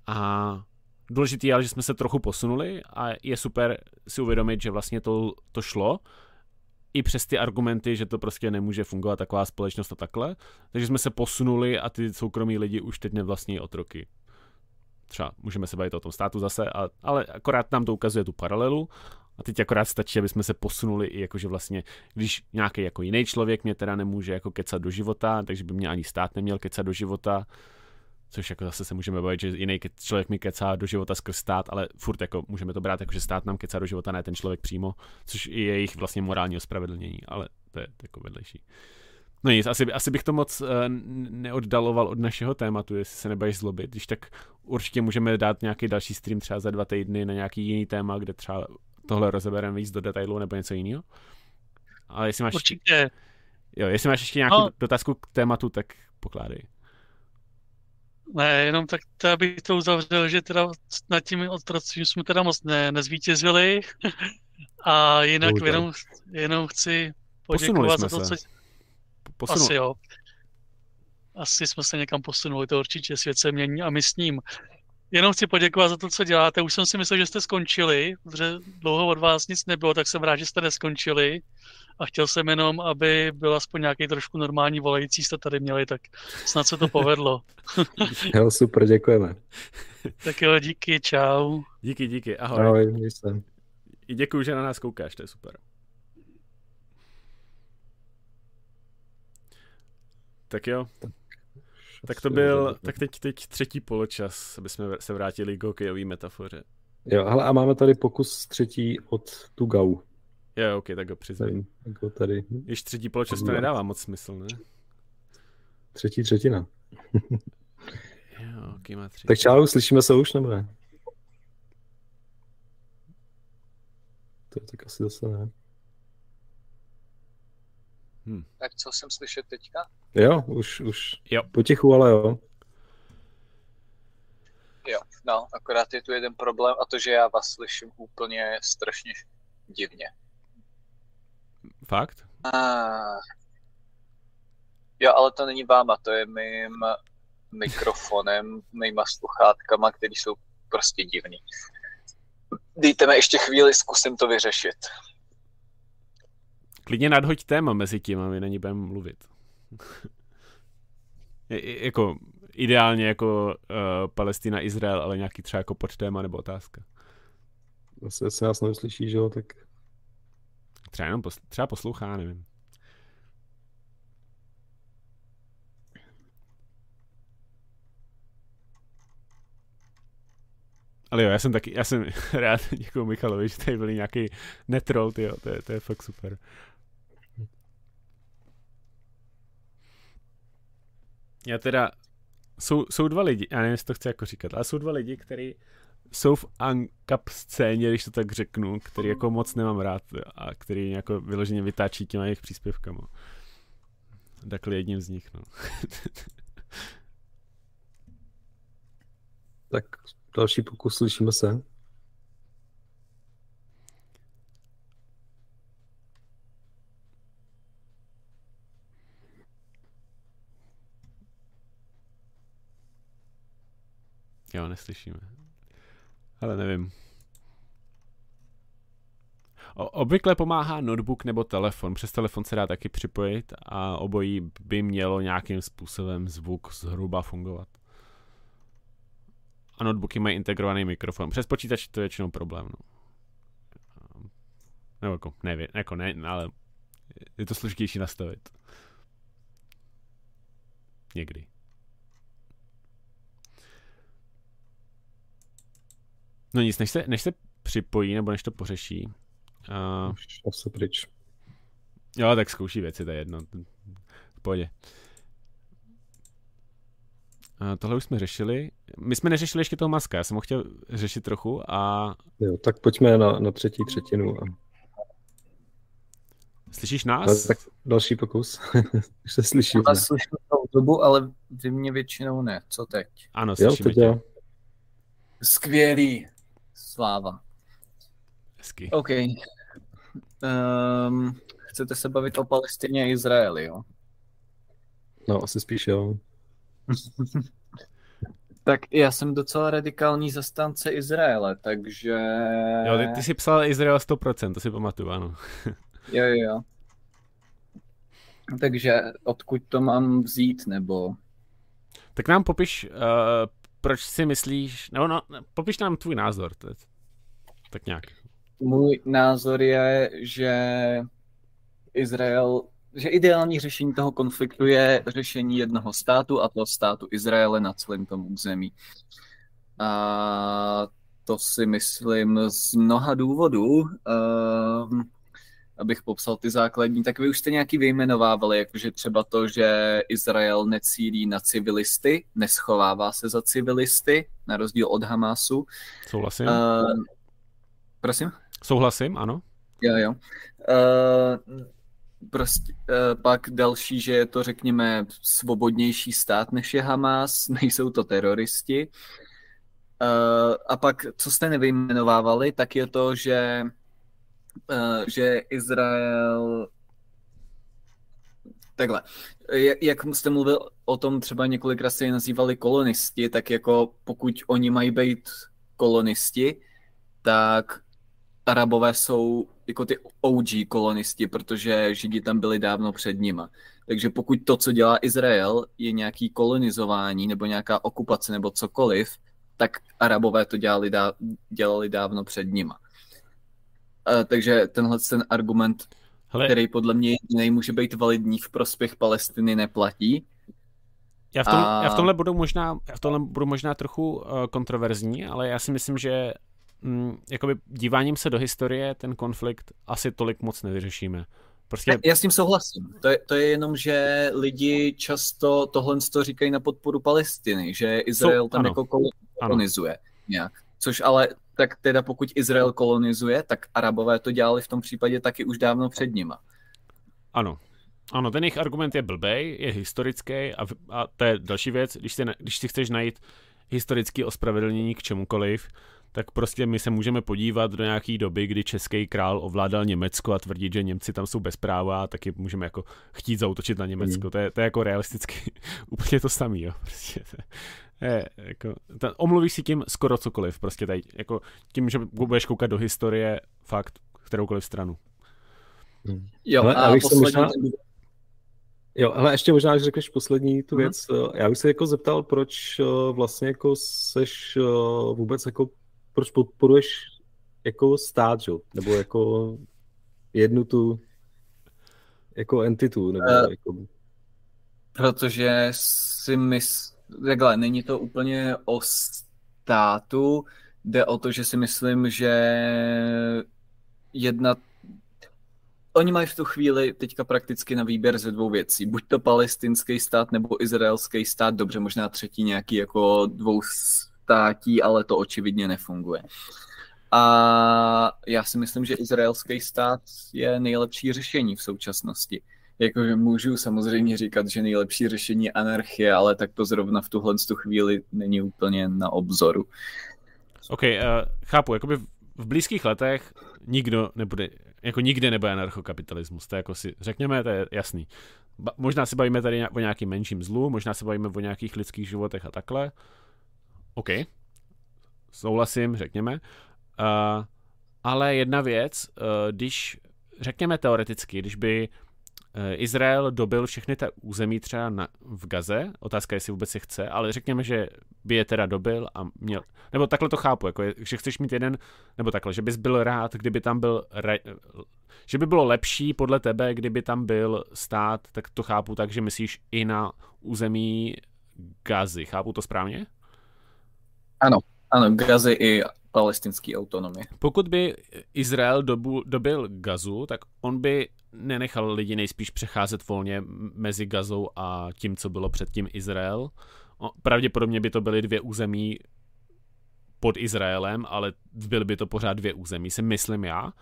A důležitý je, že jsme se trochu posunuli a je super si uvědomit, že vlastně to, to šlo, i přes ty argumenty, že to prostě nemůže fungovat taková společnost a takhle. Takže jsme se posunuli a ty soukromí lidi už teď nevlastní otroky. Třeba můžeme se bavit o tom státu zase, a, ale akorát nám to ukazuje tu paralelu a teď akorát stačí, aby jsme se posunuli i jakože vlastně, když nějaký jako jiný člověk mě teda nemůže jako kecat do života, takže by mě ani stát neměl kecat do života, což jako zase se můžeme bavit, že jiný člověk mi kecá do života skrz stát, ale furt jako můžeme to brát jako, že stát nám kecá do života, ne ten člověk přímo, což je jejich vlastně morální ospravedlnění, ale to je jako vedlejší. No nic, asi, asi bych to moc uh, neoddaloval od našeho tématu, jestli se nebudeš zlobit. Když tak určitě můžeme dát nějaký další stream třeba za dva týdny na nějaký jiný téma, kde třeba tohle rozebereme víc do detailu nebo něco jiného. Ale jestli máš... Určitě. Jo, jestli máš ještě nějakou no. dotazku k tématu, tak pokládej. Ne, jenom tak to bych to uzavřel, že teda nad tím otroctvím jsme teda moc ne, nezvítězili. A jinak jenom, jenom chci poděkovat za to, co... Posunuli. Asi jo. Asi jsme se někam posunuli, to určitě svět se mění a my s ním. Jenom chci poděkovat za to, co děláte. Už jsem si myslel, že jste skončili, protože dlouho od vás nic nebylo, tak jsem rád, že jste neskončili. A chtěl jsem jenom, aby byl aspoň nějaký trošku normální volající jste tady měli, tak snad se to povedlo. jo, super, děkujeme. tak jo, díky, čau. Díky, díky, ahoj. Ahoj, jsem. I děkuji, že na nás koukáš, to je super. Tak jo. Tak to byl, tak teď, teď třetí poločas, aby jsme se vrátili k hokejové metafoře. Jo, ale a máme tady pokus třetí od Tugau. Jo, ok, tak ho přiznám. Jako tady. Když třetí poločas to nedává moc smysl, ne? Třetí třetina. jo, ok, má třetí. Tak čau, slyšíme se už, nebo ne? To tak asi zase ne. Hmm. Tak co jsem slyšet teďka? Jo, už, už jo. potichu, ale jo. Jo, no, akorát je tu jeden problém a to, že já vás slyším úplně strašně divně. Fakt? A... Jo, ale to není váma, to je mým mikrofonem, mýma sluchátkama, které jsou prostě divný. Dejte mi ještě chvíli, zkusím to vyřešit. Klidně nadhoď téma mezi tím a my na ní budeme mluvit. jako ideálně jako uh, Palestina, Izrael, ale nějaký třeba jako podtéma nebo otázka. Zase se nás neslyší, že jo, tak... Třeba jenom posl- třeba poslouchá, nevím. Ale jo, já jsem taky, já jsem rád, děkuji Michalovi, že tady byl nějaký netroll, tyjo, to je, to je fakt super. Já teda, jsou, jsou dva lidi, já nevím, jestli to chci jako říkat, ale jsou dva lidi, kteří jsou v Ankap scéně, když to tak řeknu, který jako moc nemám rád a který jako vyloženě vytáčí těma jejich příspěvkama. Takhle jedním z nich, no. tak další pokus, slyšíme se. Jo, neslyšíme. Ale nevím. O, obvykle pomáhá notebook nebo telefon. Přes telefon se dá taky připojit a obojí by mělo nějakým způsobem zvuk zhruba fungovat. A notebooky mají integrovaný mikrofon. Přes počítač to je většinou problém. No. Nebo jako, nevím, jako ne, ale je to složitější nastavit. Někdy. No nic, než se, než se připojí, nebo než to pořeší. Uh, Už se pryč. Jo, tak zkouší věci, to je jedno. V pohodě. Uh, tohle už jsme řešili. My jsme neřešili ještě toho maska, já jsem ho chtěl řešit trochu a... Jo, tak pojďme na, na třetí třetinu. A... Slyšíš nás? tak další pokus. Už se slyší. Já slyším tou dobu, ale vy mě většinou ne. Co teď? Ano, slyšíme jo, tě. Jo. Skvělý. Sláva. Hezky. OK. Um, chcete se bavit o Palestině a Izraeli, jo? No, asi spíš jo. tak já jsem docela radikální zastánce Izraele, takže... Jo, ty, ty jsi psal Izrael 100%, to si pamatuju, ano. jo, jo, jo. Takže odkud to mám vzít, nebo... Tak nám popiš, uh, proč si myslíš, nebo no, popiš nám tvůj názor, je, tak nějak. Můj názor je, že Izrael, že ideální řešení toho konfliktu je řešení jednoho státu a to státu Izraele na celém tom území. A to si myslím z mnoha důvodů. Uh, abych popsal ty základní, tak vy už jste nějaký vyjmenovávali, jakože třeba to, že Izrael necílí na civilisty, neschovává se za civilisty, na rozdíl od Hamásu. Souhlasím. Uh, prosím? Souhlasím, ano. Jo, jo. Uh, prostě uh, pak další, že je to, řekněme, svobodnější stát než je Hamas, nejsou to teroristi. Uh, a pak, co jste nevyjmenovávali, tak je to, že že Izrael Takhle, jak jste mluvil o tom, třeba několikrát se je nazývali kolonisti, tak jako pokud oni mají být kolonisti, tak Arabové jsou jako ty OG kolonisti, protože Židi tam byli dávno před nima. Takže pokud to, co dělá Izrael, je nějaký kolonizování nebo nějaká okupace nebo cokoliv, tak Arabové to dělali, dá, dělali dávno před nima. Uh, takže tenhle ten argument, Hele. který podle mě může být validní v prospěch Palestiny, neplatí. Já v, tom, a... já v tomhle budu možná, já v tomhle budu možná trochu uh, kontroverzní, ale já si myslím, že mm, jakoby díváním se do historie ten konflikt asi tolik moc nevyřešíme. Prostě... Já s tím souhlasím. To je, to je jenom, že lidi často tohle to říkají na podporu Palestiny, že Izrael Jsou, tam ano. jako kolonizuje ano. nějak. Což ale tak teda pokud Izrael kolonizuje, tak Arabové to dělali v tom případě taky už dávno před nima. Ano. Ano, ten jejich argument je blbej, je historický a, a to je další věc, když si, když si chceš najít historické ospravedlnění k čemukoliv, tak prostě my se můžeme podívat do nějaké doby, kdy český král ovládal Německo a tvrdit, že Němci tam jsou bezpráva, taky můžeme jako chtít zautočit na Německo. Mm. To, je, to je jako realisticky úplně to samé. Jo. Prostě je, jako, ten, omluvíš si tím skoro cokoliv, prostě tady, jako tím, že budeš koukat do historie, fakt, kteroukoliv stranu. Hmm. Jo, ale, a poslední... Možná... Jo, ale ještě možná, že řekneš poslední tu mhm. věc. Já bych se jako zeptal, proč eh, vlastně jako seš eh, vůbec jako, proč podporuješ jako stát, že? nebo jako jednu tu jako entitu, nebo uh, jako... Protože si myslím, takhle, není to úplně o státu, jde o to, že si myslím, že jedna Oni mají v tu chvíli teďka prakticky na výběr ze dvou věcí. Buď to palestinský stát nebo izraelský stát, dobře, možná třetí nějaký jako dvou státí, ale to očividně nefunguje. A já si myslím, že izraelský stát je nejlepší řešení v současnosti. Jakože můžu samozřejmě říkat, že nejlepší řešení je anarchie, ale tak to zrovna v tuhle tu chvíli není úplně na obzoru. OK, uh, chápu, jakoby v blízkých letech nikdo nebude, jako nikde nebude anarchokapitalismus, to jako si řekněme, to je jasný. Ba- možná se bavíme tady o nějakým menším zlu, možná se bavíme o nějakých lidských životech a takhle. OK, souhlasím, řekněme. Uh, ale jedna věc, uh, když řekněme teoreticky, když by Izrael dobil všechny ta území třeba na, v Gaze, otázka je, jestli vůbec je chce, ale řekněme, že by je teda dobil a měl, nebo takhle to chápu, jako je, že chceš mít jeden, nebo takhle, že bys byl rád, kdyby tam byl, že by bylo lepší podle tebe, kdyby tam byl stát, tak to chápu tak, že myslíš i na území Gazy, chápu to správně? Ano, ano, Gazy i palestinský autonomie. Pokud by Izrael dobu, dobil Gazu, tak on by nenechal lidi nejspíš přecházet volně mezi Gazou a tím, co bylo předtím Izrael. Pravděpodobně by to byly dvě území pod Izraelem, ale byly by to pořád dvě území, si myslím já.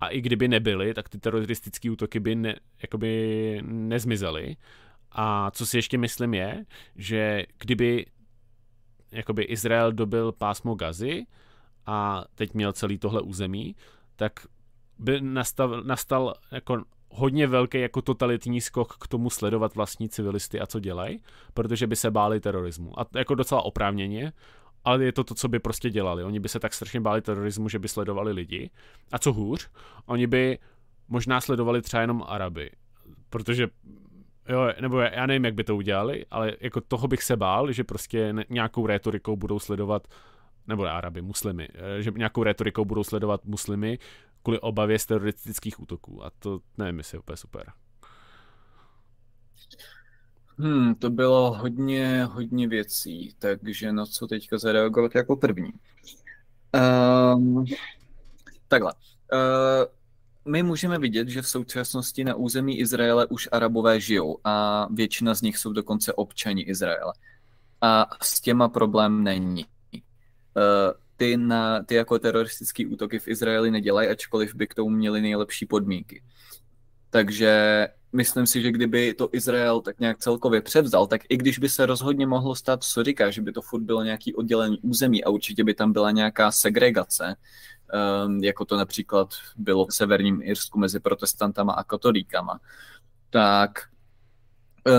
A i kdyby nebyly, tak ty teroristické útoky by ne, jakoby nezmizely. A co si ještě myslím je, že kdyby jakoby Izrael dobil pásmo Gazy a teď měl celý tohle území, tak by nastal, nastal jako hodně velký jako totalitní skok k tomu sledovat vlastní civilisty a co dělají, protože by se báli terorismu. A jako docela oprávněně, ale je to to, co by prostě dělali. Oni by se tak strašně báli terorismu, že by sledovali lidi. A co hůř, oni by možná sledovali třeba jenom Araby, protože Jo, nebo já nevím, jak by to udělali, ale jako toho bych se bál, že prostě nějakou rétorikou budou sledovat nebo Araby, muslimy, eh, že nějakou retorikou budou sledovat muslimy kvůli obavě z teroristických útoků. A to nevím, jestli je úplně super. Hmm, to bylo hodně, hodně věcí, takže na co teďka zareagovat jako první? Um, takhle. Uh, my můžeme vidět, že v současnosti na území Izraele už Arabové žijou a většina z nich jsou dokonce občani Izraele. A s těma problém není. Uh, ty, na, ty jako teroristické útoky v Izraeli nedělají, ačkoliv by k tomu měli nejlepší podmínky. Takže myslím si, že kdyby to Izrael tak nějak celkově převzal, tak i když by se rozhodně mohlo stát, co říká, že by to furt bylo nějaký oddělený území a určitě by tam byla nějaká segregace, um, jako to například bylo v severním Irsku mezi protestantama a katolíkama, tak Eh,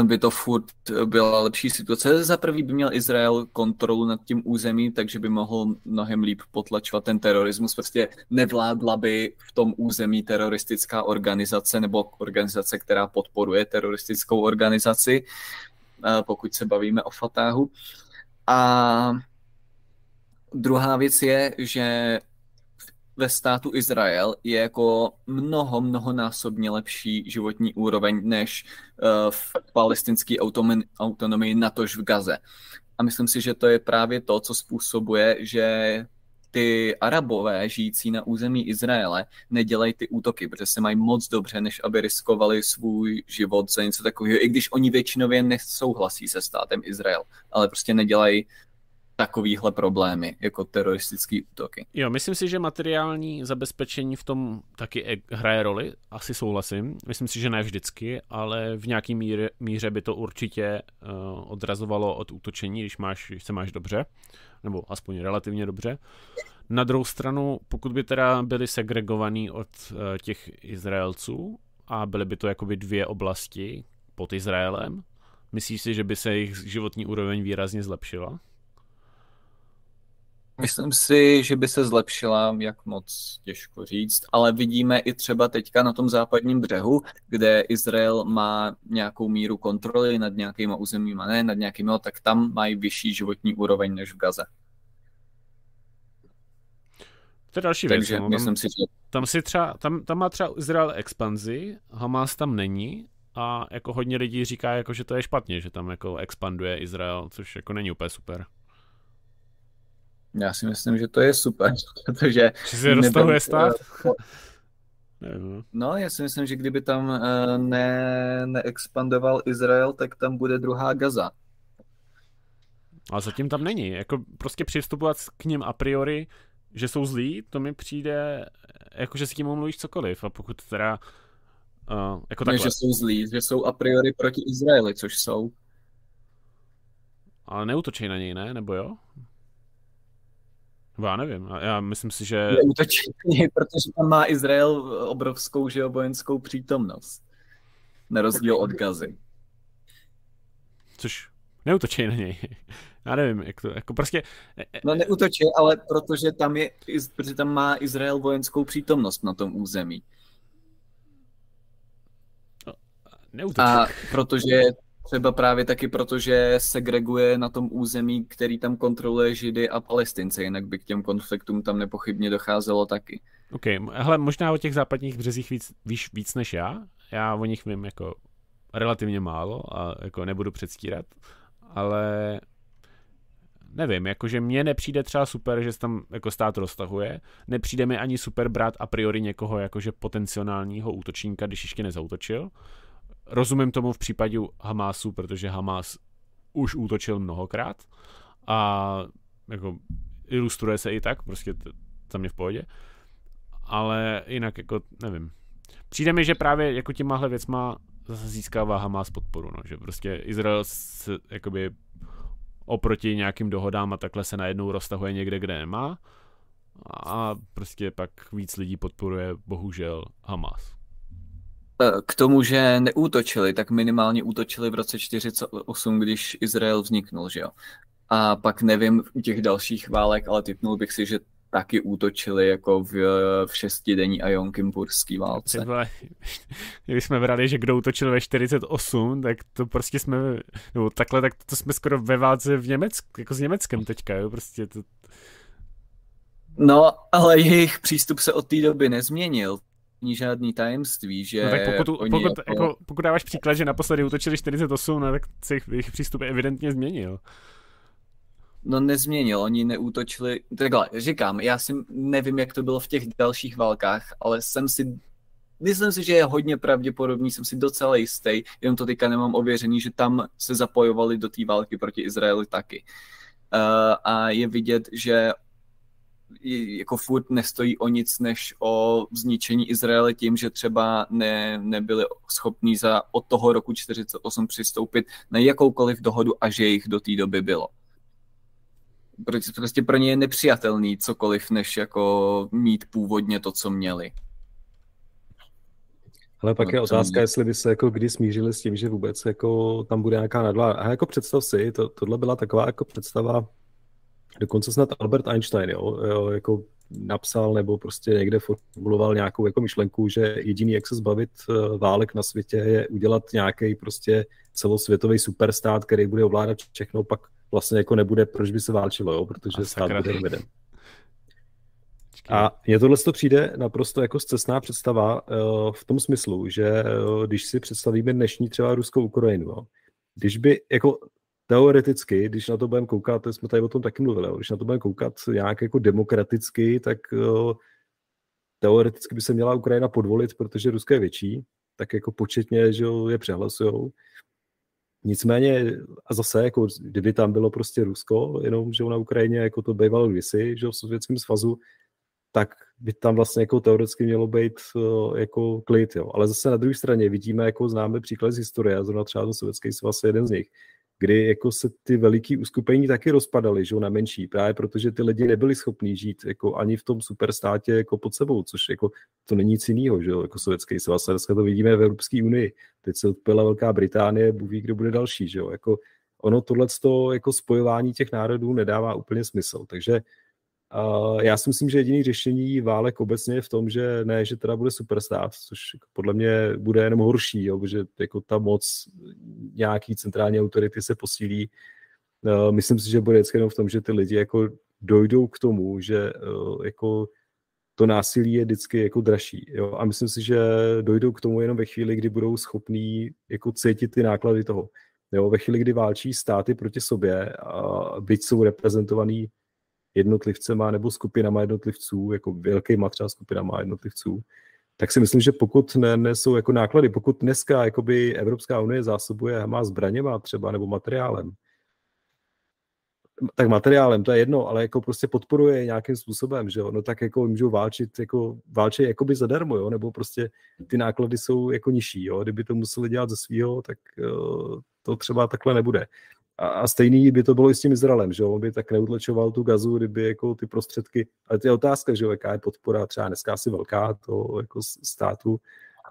by to furt byla lepší situace. Za prvý by měl Izrael kontrolu nad tím územím, takže by mohl mnohem líp potlačovat ten terorismus. Prostě nevládla by v tom území teroristická organizace nebo organizace, která podporuje teroristickou organizaci, eh, pokud se bavíme o Fatáhu. A druhá věc je, že ve státu Izrael je jako mnoho, mnohonásobně lepší životní úroveň než uh, v palestinské autonomii, natož v Gaze. A myslím si, že to je právě to, co způsobuje, že ty arabové žijící na území Izraele nedělají ty útoky, protože se mají moc dobře, než aby riskovali svůj život za něco takového, i když oni většinově nesouhlasí se státem Izrael, ale prostě nedělají takovýhle problémy, jako teroristické útoky. Jo, myslím si, že materiální zabezpečení v tom taky e- hraje roli, asi souhlasím. Myslím si, že ne vždycky, ale v nějaký míře, míře by to určitě uh, odrazovalo od útočení, když, máš, když se máš dobře, nebo aspoň relativně dobře. Na druhou stranu, pokud by teda byli segregovaní od uh, těch Izraelců a byly by to jakoby dvě oblasti pod Izraelem, myslíš si, že by se jejich životní úroveň výrazně zlepšila? Myslím si, že by se zlepšila, jak moc těžko říct, ale vidíme i třeba teďka na tom západním břehu, kde Izrael má nějakou míru kontroly nad nějakýma územíma, ne nad nějakými, tak tam mají vyšší životní úroveň než v Gaze. To je další věc. Takže no, myslím si, že... Tam, si třeba, tam, tam má třeba Izrael expanzi, Hamas tam není a jako hodně lidí říká, jako, že to je špatně, že tam jako expanduje Izrael, což jako není úplně super. Já si myslím, že to je super, protože... Že se roztahuje stát? No. já si myslím, že kdyby tam uh, ne, neexpandoval Izrael, tak tam bude druhá Gaza. Ale zatím tam není. Jako prostě přistupovat k ním a priori, že jsou zlí, to mi přijde, jako že s tím mluvíš cokoliv. A pokud teda Uh, jako ne, že jsou zlí, že jsou a priori proti Izraeli, což jsou. Ale neutočí na něj, ne? Nebo jo? Já nevím, já myslím si, že... Neutočí protože tam má Izrael obrovskou že vojenskou přítomnost. Na rozdíl od Gazy. Což neutočí na něj. Já nevím, jak to, jako prostě... No neutočí, ale protože tam je, protože tam má Izrael vojenskou přítomnost na tom území. Neutočí. A protože třeba právě taky protože segreguje na tom území, který tam kontroluje Židy a Palestince, jinak by k těm konfliktům tam nepochybně docházelo taky. OK, hele, možná o těch západních březích víc, víš víc než já. Já o nich vím jako relativně málo a jako nebudu předstírat, ale nevím, jakože mně nepřijde třeba super, že se tam jako stát roztahuje, nepřijde mi ani super brát a priori někoho jakože potenciálního útočníka, když ještě nezautočil, Rozumím tomu v případě Hamásu, protože Hamás už útočil mnohokrát a jako ilustruje se i tak, prostě za mě v pohodě. Ale jinak jako nevím. Přijde mi, že právě jako těmahle věcma zase získává Hamas podporu, no, že prostě Izrael se, jakoby oproti nějakým dohodám a takhle se najednou roztahuje někde, kde nemá a prostě pak víc lidí podporuje bohužel Hamas. K tomu, že neútočili, tak minimálně útočili v roce 48, když Izrael vzniknul, že jo. A pak nevím u těch dalších válek, ale typnul bych si, že taky útočili jako v, v šestidenní a jonkimpurský válce. Když jsme brali, že kdo útočil ve 48, tak to prostě jsme, nebo takhle, tak to jsme skoro ve válce v Německu, jako s Německem teďka, jo, prostě to... No, ale jejich přístup se od té doby nezměnil není žádný tajemství, že no tak pokud, oni pokud, jako... Jako, pokud dáváš příklad, že naposledy útočili 48, no, tak se jejich přístup evidentně změnil. No nezměnil, oni neútočili, takhle, říkám, já si nevím, jak to bylo v těch dalších válkách, ale jsem si, myslím si, že je hodně pravděpodobný, jsem si docela jistý, jenom to teďka nemám ověřený, že tam se zapojovali do té války proti Izraeli taky. Uh, a je vidět, že jako furt nestojí o nic než o zničení Izraele tím, že třeba ne, nebyli schopní za od toho roku 48 přistoupit na jakoukoliv dohodu a že jich do té doby bylo. Protože prostě pro ně je nepřijatelný cokoliv, než jako mít původně to, co měli. Ale pak je otázka, jestli by se jako kdy smířili s tím, že vůbec jako tam bude nějaká nadvláda. A jako představ si, to, tohle byla taková jako představa dokonce snad Albert Einstein, jo, jo, jako napsal nebo prostě někde formuloval nějakou jako myšlenku, že jediný, jak se zbavit eh, válek na světě, je udělat nějaký prostě celosvětový superstát, který bude ovládat všechno, pak vlastně jako nebude, proč by se válčilo, jo, protože A stát bude veden. A mně tohle to přijde naprosto jako zcestná představa uh, v tom smyslu, že uh, když si představíme dnešní třeba ruskou Ukrajinu, jo, když by jako teoreticky, když na to budeme koukat, to jsme tady o tom taky mluvili, když na to budeme koukat nějak jako demokraticky, tak uh, teoreticky by se měla Ukrajina podvolit, protože Rusko je větší, tak jako početně, že je přehlasujou. Nicméně, a zase, jako kdyby tam bylo prostě Rusko, jenom, že na Ukrajině, jako to bývalo kdysi, že v Sovětském svazu, tak by tam vlastně jako teoreticky mělo být uh, jako klid, jo. Ale zase na druhé straně vidíme, jako známe příklad z historie, zrovna třeba ten Sovětský svaz je jeden z nich, kdy jako se ty veliký uskupení taky rozpadaly, že na menší, právě protože ty lidi nebyli schopní žít jako ani v tom superstátě jako pod sebou, což jako to není nic jiného, že jako sovětský svaz. A dneska to vidíme v Evropské unii. Teď se odpila Velká Británie, Bůh ví, kdo bude další, že jo. Jako ono tohle jako spojování těch národů nedává úplně smysl. Takže Já si myslím, že jediný řešení válek obecně je v tom, že ne, že teda bude superstát, což jako podle mě bude jenom horší, jo, protože jako ta moc nějaký centrální autority se posílí. Uh, myslím si, že bude vždycky jenom v tom, že ty lidi jako dojdou k tomu, že uh, jako to násilí je vždycky jako dražší. Jo? A myslím si, že dojdou k tomu jenom ve chvíli, kdy budou schopní jako cítit ty náklady toho. Jo? Ve chvíli, kdy válčí státy proti sobě, a byť jsou reprezentovaný jednotlivcema nebo skupinama jednotlivců, jako velkýma třeba skupinama jednotlivců, tak si myslím, že pokud ne, nesou jako náklady, pokud dneska jakoby Evropská unie zásobuje má zbraněma třeba nebo materiálem, tak materiálem, to je jedno, ale jako prostě podporuje nějakým způsobem, že jo, no tak jako můžou válčit, jako válčit jakoby zadarmo, jo, nebo prostě ty náklady jsou jako nižší, jo, kdyby to museli dělat ze svého, tak uh, to třeba takhle nebude. A, a stejný by to bylo i s tím Izraelem, že on by tak neutlačoval tu gazu, kdyby jako ty prostředky, ale to je otázka, že jaká je podpora, třeba dneska asi velká to jako státu,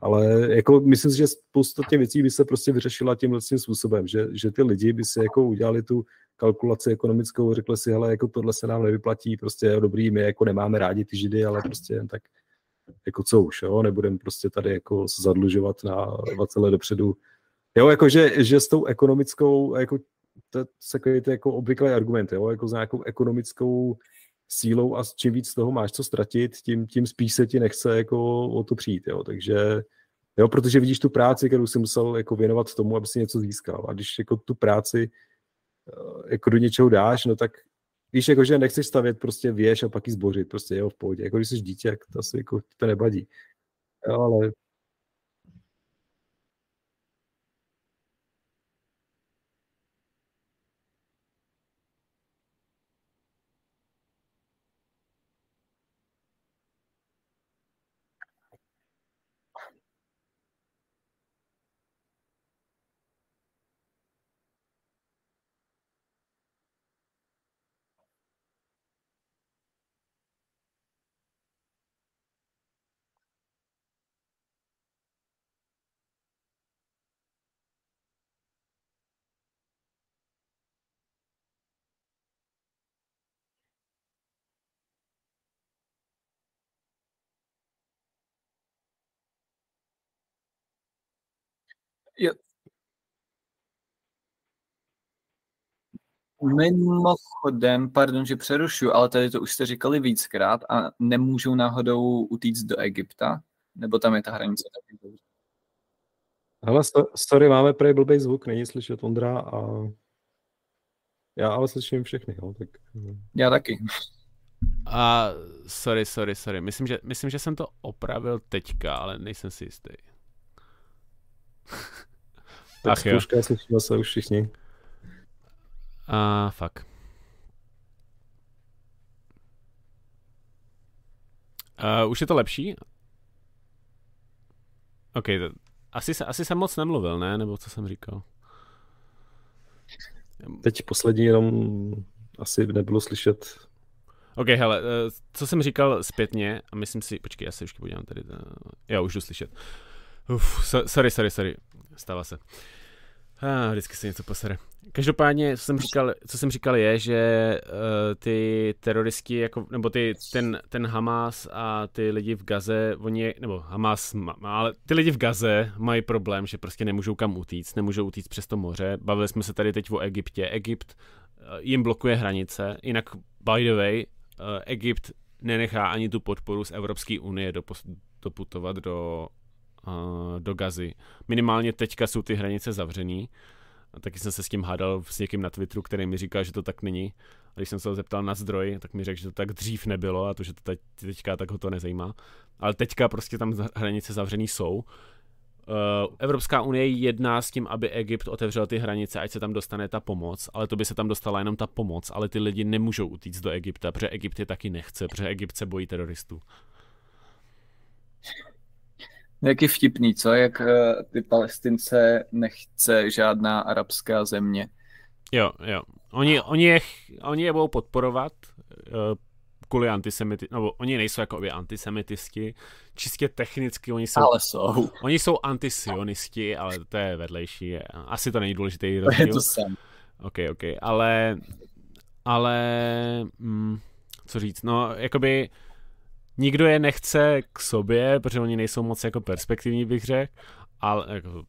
ale jako myslím si, že spousta těch věcí by se prostě vyřešila tímhle tím způsobem, že, že ty lidi by si jako udělali tu kalkulaci ekonomickou, řekli si, hele, jako tohle se nám nevyplatí, prostě dobrý, my jako nemáme rádi ty židy, ale prostě jen tak jako co už, jo, nebudeme prostě tady jako zadlužovat na 20 let dopředu. Jo, jako že, že s tou ekonomickou, jako to, to je jako obvyklý argument, jo, jako s nějakou ekonomickou sílou a čím víc toho máš co ztratit, tím, tím spíš se ti nechce jako o to přijít, jo, takže jo, protože vidíš tu práci, kterou jsi musel jako věnovat tomu, aby si něco získal. A když jako tu práci eh, jako do něčeho dáš, no tak víš, jako, že nechceš stavět prostě věž a pak ji zbořit, prostě jo, v pohodě, jako když jsi dítě, tak to asi jako to nebadí. Jo, ale Mimochodem, pardon, že přerušu, ale tady to už jste říkali víckrát a nemůžou náhodou utíct do Egypta? Nebo tam je ta hranice taky Ale sorry, máme prej blbý zvuk, není slyšet Ondra a já ale slyším všechny, jo, tak... Já taky. A sorry, sorry, sorry. Myslím, že, myslím, že jsem to opravil teďka, ale nejsem si jistý. tak Ach zkouška, slyšíme se už všichni. A fakt. Uh, už je to lepší? OK, to, asi, asi jsem moc nemluvil, ne? Nebo co jsem říkal? Teď poslední jenom asi nebylo slyšet. OK, hele, eh, co jsem říkal zpětně, a myslím si, počkej, já se už podívám tady, eh, jo, už jdu slyšet. Uf, sorry, sorry, sorry, stává se. Ah, vždycky se něco posere. Každopádně, co jsem říkal, co jsem říkal je, že uh, ty teroristi, jako, nebo ty, ten, ten Hamas a ty lidi v Gaze, oni, nebo Hamas, ale ty lidi v Gaze mají problém, že prostě nemůžou kam utíct, nemůžou utíct přes to moře. Bavili jsme se tady teď o Egyptě. Egypt uh, jim blokuje hranice, jinak by the way, uh, Egypt nenechá ani tu podporu z Evropské unie doputovat do do Gazy. Minimálně teďka jsou ty hranice zavřený. A taky jsem se s tím hádal s někým na Twitteru, který mi říkal, že to tak není. A když jsem se ho zeptal na zdroj, tak mi řekl, že to tak dřív nebylo a to, že to teď, teďka tak ho to nezajímá. Ale teďka prostě tam hranice zavřený jsou. Uh, Evropská unie jedná s tím, aby Egypt otevřel ty hranice, ať se tam dostane ta pomoc, ale to by se tam dostala jenom ta pomoc, ale ty lidi nemůžou utíct do Egypta, protože Egypt je taky nechce, protože Egypt se bojí teroristů. Jak je vtipný, co? Jak eh, ty palestince nechce žádná arabská země. Jo, jo. Oni, oni, je, oni je budou podporovat uh, kvůli antisemiti, nebo oni nejsou jako by antisemitisti, čistě technicky oni jsou... Ale jsou. Oni jsou antisionisti, ale to je vedlejší. Asi to není důležitý rozdíl. To je to sam. OK, OK, ale... Ale... Mm, co říct, no, jakoby nikdo je nechce k sobě, protože oni nejsou moc jako perspektivní, bych řekl, ale jako,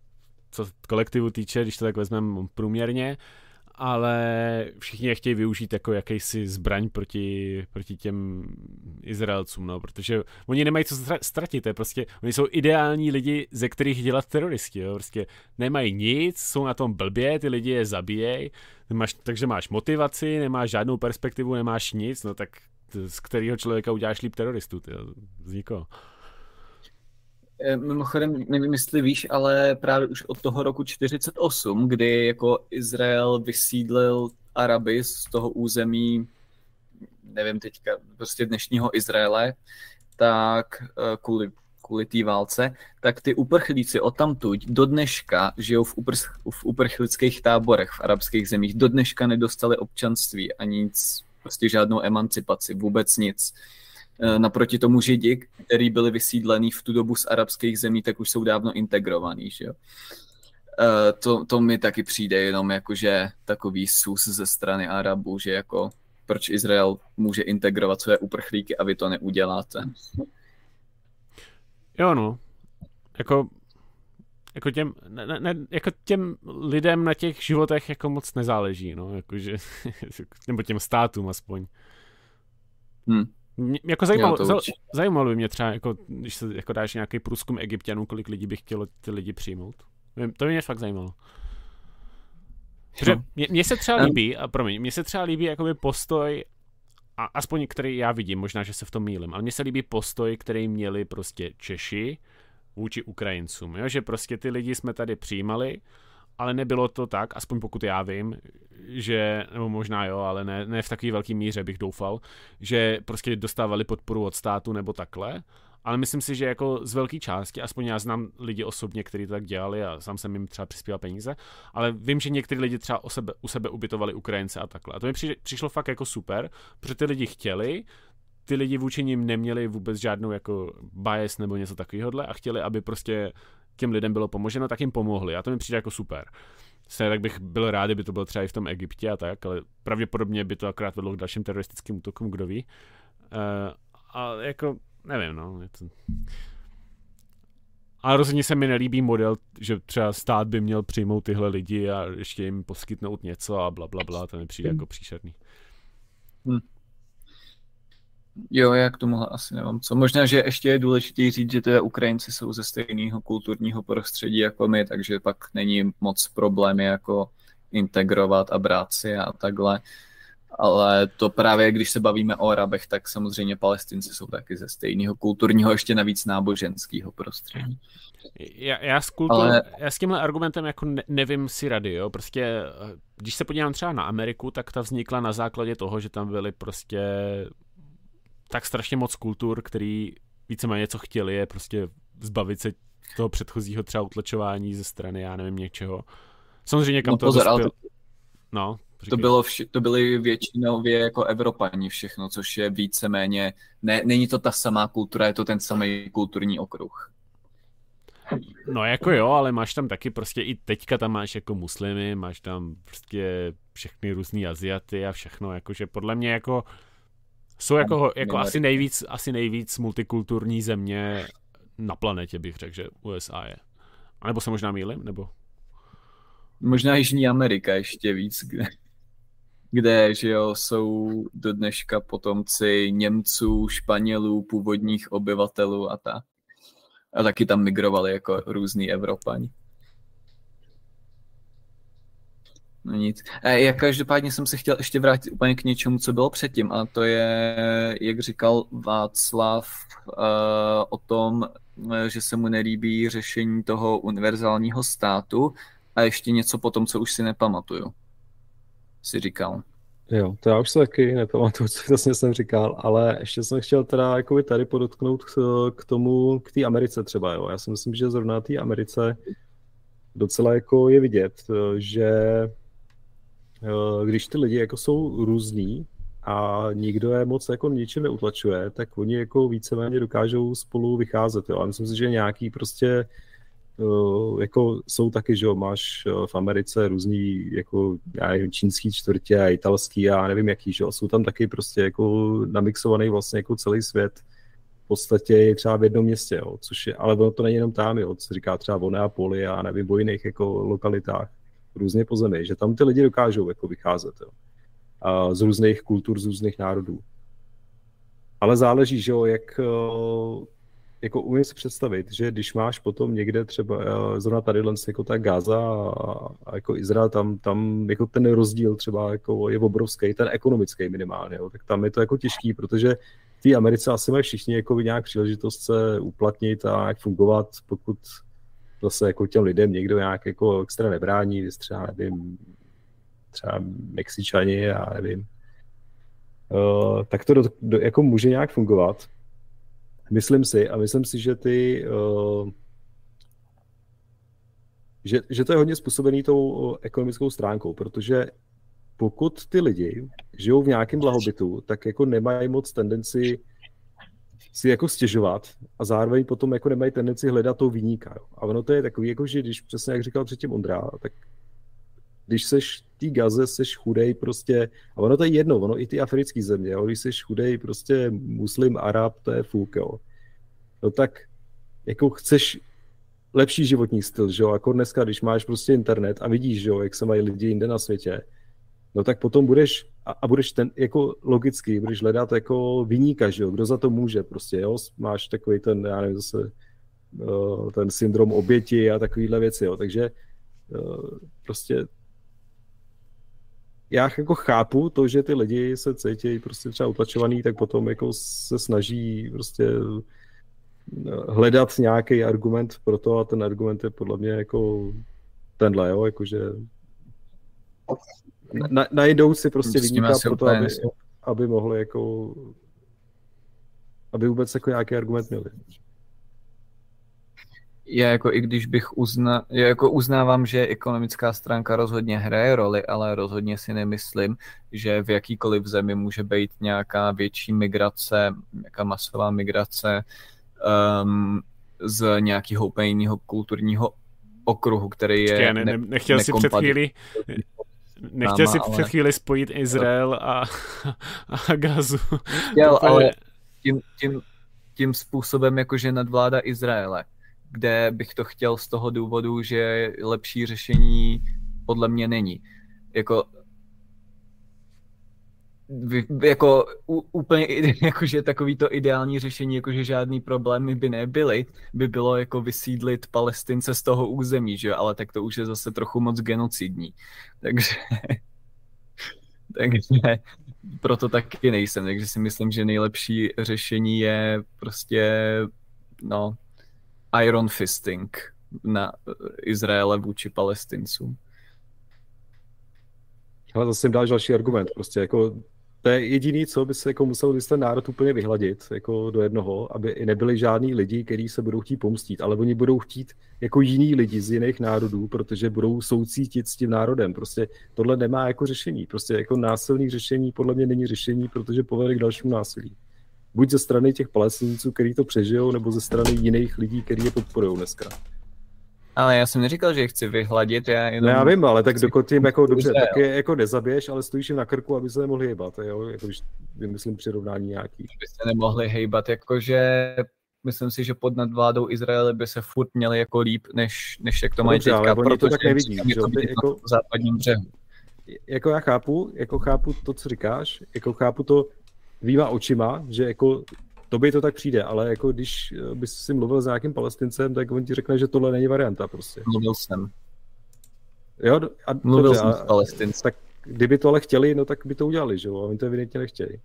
co kolektivu týče, když to tak vezmeme průměrně, ale všichni je chtějí využít jako jakýsi zbraň proti, proti těm Izraelcům, no, protože oni nemají co ztratit, je prostě, oni jsou ideální lidi, ze kterých dělat teroristi, jo, prostě nemají nic, jsou na tom blbě, ty lidi je zabíjejí, takže máš motivaci, nemáš žádnou perspektivu, nemáš nic, no tak z kterého člověka uděláš líp teroristu, ty, z nikoho. Eh, mimochodem, nevím, jestli víš, ale právě už od toho roku 48, kdy jako Izrael vysídlil Araby z toho území, nevím teďka, prostě dnešního Izraele, tak eh, kvůli, kvůli té válce, tak ty uprchlíci odtamtud do dneška žijou v, upr, v uprchlických táborech v arabských zemích. Do dneška nedostali občanství ani nic, prostě žádnou emancipaci, vůbec nic. Eh, naproti tomu Židi, který byli vysídlení v tu dobu z arabských zemí, tak už jsou dávno integrovaní, že jo. Eh, to, to mi taky přijde jenom jakože takový sus ze strany Arabů, že jako proč Izrael může integrovat své uprchlíky a vy to neuděláte. Jo no, jako, jako, těm, ne, ne, jako těm lidem na těch životech jako moc nezáleží, no, jakože, nebo těm státům aspoň. Hmm. Mě, jako zajímalo, jo, zajímalo by mě třeba, jako, když se jako dáš nějaký průzkum egyptianů, kolik lidí by chtělo ty lidi přijmout. To by mě fakt zajímalo. Protože no. mě, mě se třeba líbí, a promiň, mně se třeba líbí jakoby postoj, a aspoň který já vidím, možná, že se v tom mýlim, ale mně se líbí postoj, který měli prostě Češi vůči Ukrajincům, jo? že prostě ty lidi jsme tady přijímali, ale nebylo to tak, aspoň pokud já vím, že, nebo možná jo, ale ne, ne v takové velké míře bych doufal, že prostě dostávali podporu od státu nebo takhle, ale myslím si, že jako z velké části, aspoň já znám lidi osobně, kteří to tak dělali a sám jsem jim třeba přispíval peníze, ale vím, že někteří lidi třeba o sebe, u sebe ubytovali Ukrajince a takhle. A to mi při, přišlo fakt jako super, protože ty lidi chtěli, ty lidi vůči nim neměli vůbec žádnou jako bias nebo něco takového a chtěli, aby prostě těm lidem bylo pomoženo, tak jim pomohli. A to mi přijde jako super. Se, tak bych byl rád, kdyby to bylo třeba i v tom Egyptě a tak, ale pravděpodobně by to akorát vedlo k dalším teroristickým útokům, kdo ví. Uh, a jako nevím, no. Je to... Ale rozhodně se mi nelíbí model, že třeba stát by měl přijmout tyhle lidi a ještě jim poskytnout něco a bla, bla, bla. To mi přijde jako příšerný. Hmm. Jo, já k tomu asi nemám co. Možná, že ještě je důležité říct, že teda Ukrajinci jsou ze stejného kulturního prostředí jako my, takže pak není moc problémy jako integrovat a brát si a takhle ale to právě, když se bavíme o Arabech, tak samozřejmě palestinci jsou taky ze stejného kulturního, ještě navíc náboženského prostředí. Já, já, s kultur, ale... já s tímhle argumentem jako ne, nevím si rady, jo, prostě eh, když se podívám třeba na Ameriku, tak ta vznikla na základě toho, že tam byly prostě tak strašně moc kultur, který víceméně něco chtěli, je prostě zbavit se toho předchozího třeba utlačování ze strany, já nevím, něčeho. Samozřejmě kam no, to pozor, dospěl... ale to... No, to, bylo vši, to byli většinově jako Evropani všechno, což je víceméně, ne, není to ta samá kultura, je to ten samý kulturní okruh. No jako jo, ale máš tam taky prostě i teďka tam máš jako muslimy, máš tam prostě všechny různý Aziaty a všechno, jakože podle mě jako jsou jako, jako asi nejvíc, asi nejvíc multikulturní země na planetě bych řekl, že USA je. A nebo se možná mýlim, nebo? Možná Jižní Amerika ještě víc, kde kde že jo, jsou do dneška potomci Němců, Španělů, původních obyvatelů a tak. A taky tam migrovali jako různý Evropani. No nic. E, já každopádně jsem se chtěl ještě vrátit úplně k něčemu, co bylo předtím, a to je, jak říkal Václav, uh, o tom, že se mu nelíbí řešení toho univerzálního státu a ještě něco po tom, co už si nepamatuju si říkal. Jo, to já už se taky nepamatuju, co vlastně jsem říkal, ale ještě jsem chtěl teda jakoby tady podotknout k, tomu, k té Americe třeba, jo. Já si myslím, že zrovna té Americe docela jako je vidět, že když ty lidi jako jsou různí a nikdo je moc jako ničím neutlačuje, tak oni jako víceméně dokážou spolu vycházet, jo. A myslím si, že nějaký prostě Uh, jako jsou taky, že jo, máš uh, v Americe různý, jako, já nevím, čínský čtvrtě a italský a nevím jaký, že jo, jsou tam taky prostě jako namixovaný vlastně jako celý svět. V podstatě třeba v jednom městě, jo, což je, ale ono to není jenom tam, jo, co říká třeba o Neapoli a nevím, o jiných jako lokalitách různě po zemi, že tam ty lidi dokážou jako vycházet, jo, a z různých kultur, z různých národů. Ale záleží, že jo, jak uh, jako umím si představit, že když máš potom někde třeba eh, zrovna tady jako ta Gaza a, jako Izrael, tam, tam jako ten rozdíl třeba jako je obrovský, ten ekonomický minimálně, tak tam je to jako těžký, protože v té Americe asi mají všichni jako nějak příležitost se uplatnit a jak fungovat, pokud zase jako těm lidem někdo nějak jako extra nebrání, třeba nevím, třeba Mexičani, já nevím, uh, tak to do, do, jako může nějak fungovat. Myslím si, a myslím si, že ty uh, že, že to je hodně způsobený tou ekonomickou stránkou, protože pokud ty lidi žijou v nějakém blahobytu, tak jako nemají moc tendenci si jako stěžovat a zároveň potom jako nemají tendenci hledat toho výníka. Jo. A ono to je takový, jako že když přesně jak říkal předtím Ondra, tak když seš tý gaze, seš chudej prostě, a ono to je jedno, ono i ty africké země, jo, když seš chudej prostě muslim, arab, to je fuk, jo. No tak jako chceš lepší životní styl, že jo, jako dneska, když máš prostě internet a vidíš, že jo, jak se mají lidi jinde na světě, no tak potom budeš, a, a budeš ten, jako logicky, budeš hledat jako vyníka, že jo, kdo za to může prostě, jo, máš takový ten, já nevím, zase uh, ten syndrom oběti a takovýhle věci, jo, takže uh, prostě já jako chápu to, že ty lidi se cítí prostě třeba utlačovaný, tak potom jako se snaží prostě hledat nějaký argument pro to a ten argument je podle mě jako tenhle, jo, jakože na, najdou si prostě vyníka pro to, aby, aby mohli jako aby vůbec jako nějaký argument měli. Já jako i když bych uzna, já jako uznávám, že ekonomická stránka rozhodně hraje roli, ale rozhodně si nemyslím, že v jakýkoliv zemi může být nějaká větší migrace, nějaká masová migrace um, z nějakého úplně jiného kulturního okruhu, který je ne, ne, nechtěl si před chvíli nechtěl náma, si ale... před chvíli spojit Izrael a, a Gazu. Chtěl, ale tím, tím, tím způsobem, jakože nadvláda Izraele, kde bych to chtěl z toho důvodu, že lepší řešení podle mě není. Jako jako úplně jakože takový to ideální řešení, jakože žádný problémy by nebyly, by bylo jako vysídlit palestince z toho území, že ale tak to už je zase trochu moc genocidní. Takže, takže proto taky nejsem, takže si myslím, že nejlepší řešení je prostě no iron fisting na Izraele vůči palestincům. Ale zase jim dáš další argument. Prostě jako to je jediný, co by se jako musel ten národ úplně vyhladit jako do jednoho, aby i nebyli žádní lidi, kteří se budou chtít pomstit, ale oni budou chtít jako jiní lidi z jiných národů, protože budou soucítit s tím národem. Prostě tohle nemá jako řešení. Prostě jako násilný řešení podle mě není řešení, protože povede k dalšímu násilí. Buď ze strany těch palestinců, kteří to přežijou, nebo ze strany jiných lidí, kteří je podporují dneska. Ale já jsem neříkal, že je chci vyhladit. Já, jenom... no já vím, ale tak dokud tím jako dobře, tak je jako nezabiješ, ale stojíš jim na krku, aby se nemohli hejbat, jo? Jako, když vymyslím přirovnání nějaký. Aby se nemohli hejbat, jakože myslím si, že pod nadvládou Izraele by se furt měli jako líp, než, než jak to mají Dobře, teďka, protože to tak nevidí, že to jako, v západním břehu. Jako já chápu, jako chápu to, co říkáš, jako chápu to výma očima, že jako to by to tak přijde, ale jako když eh, bys si mluvil s nějakým palestincem, tak on ti řekne, že tohle není varianta prostě. Mluvil jsem. Jo, a, mluvil dobře, jsem s palestincem. Tak kdyby to ale chtěli, no tak by to udělali, že jo, a oni to evidentně nechtěli.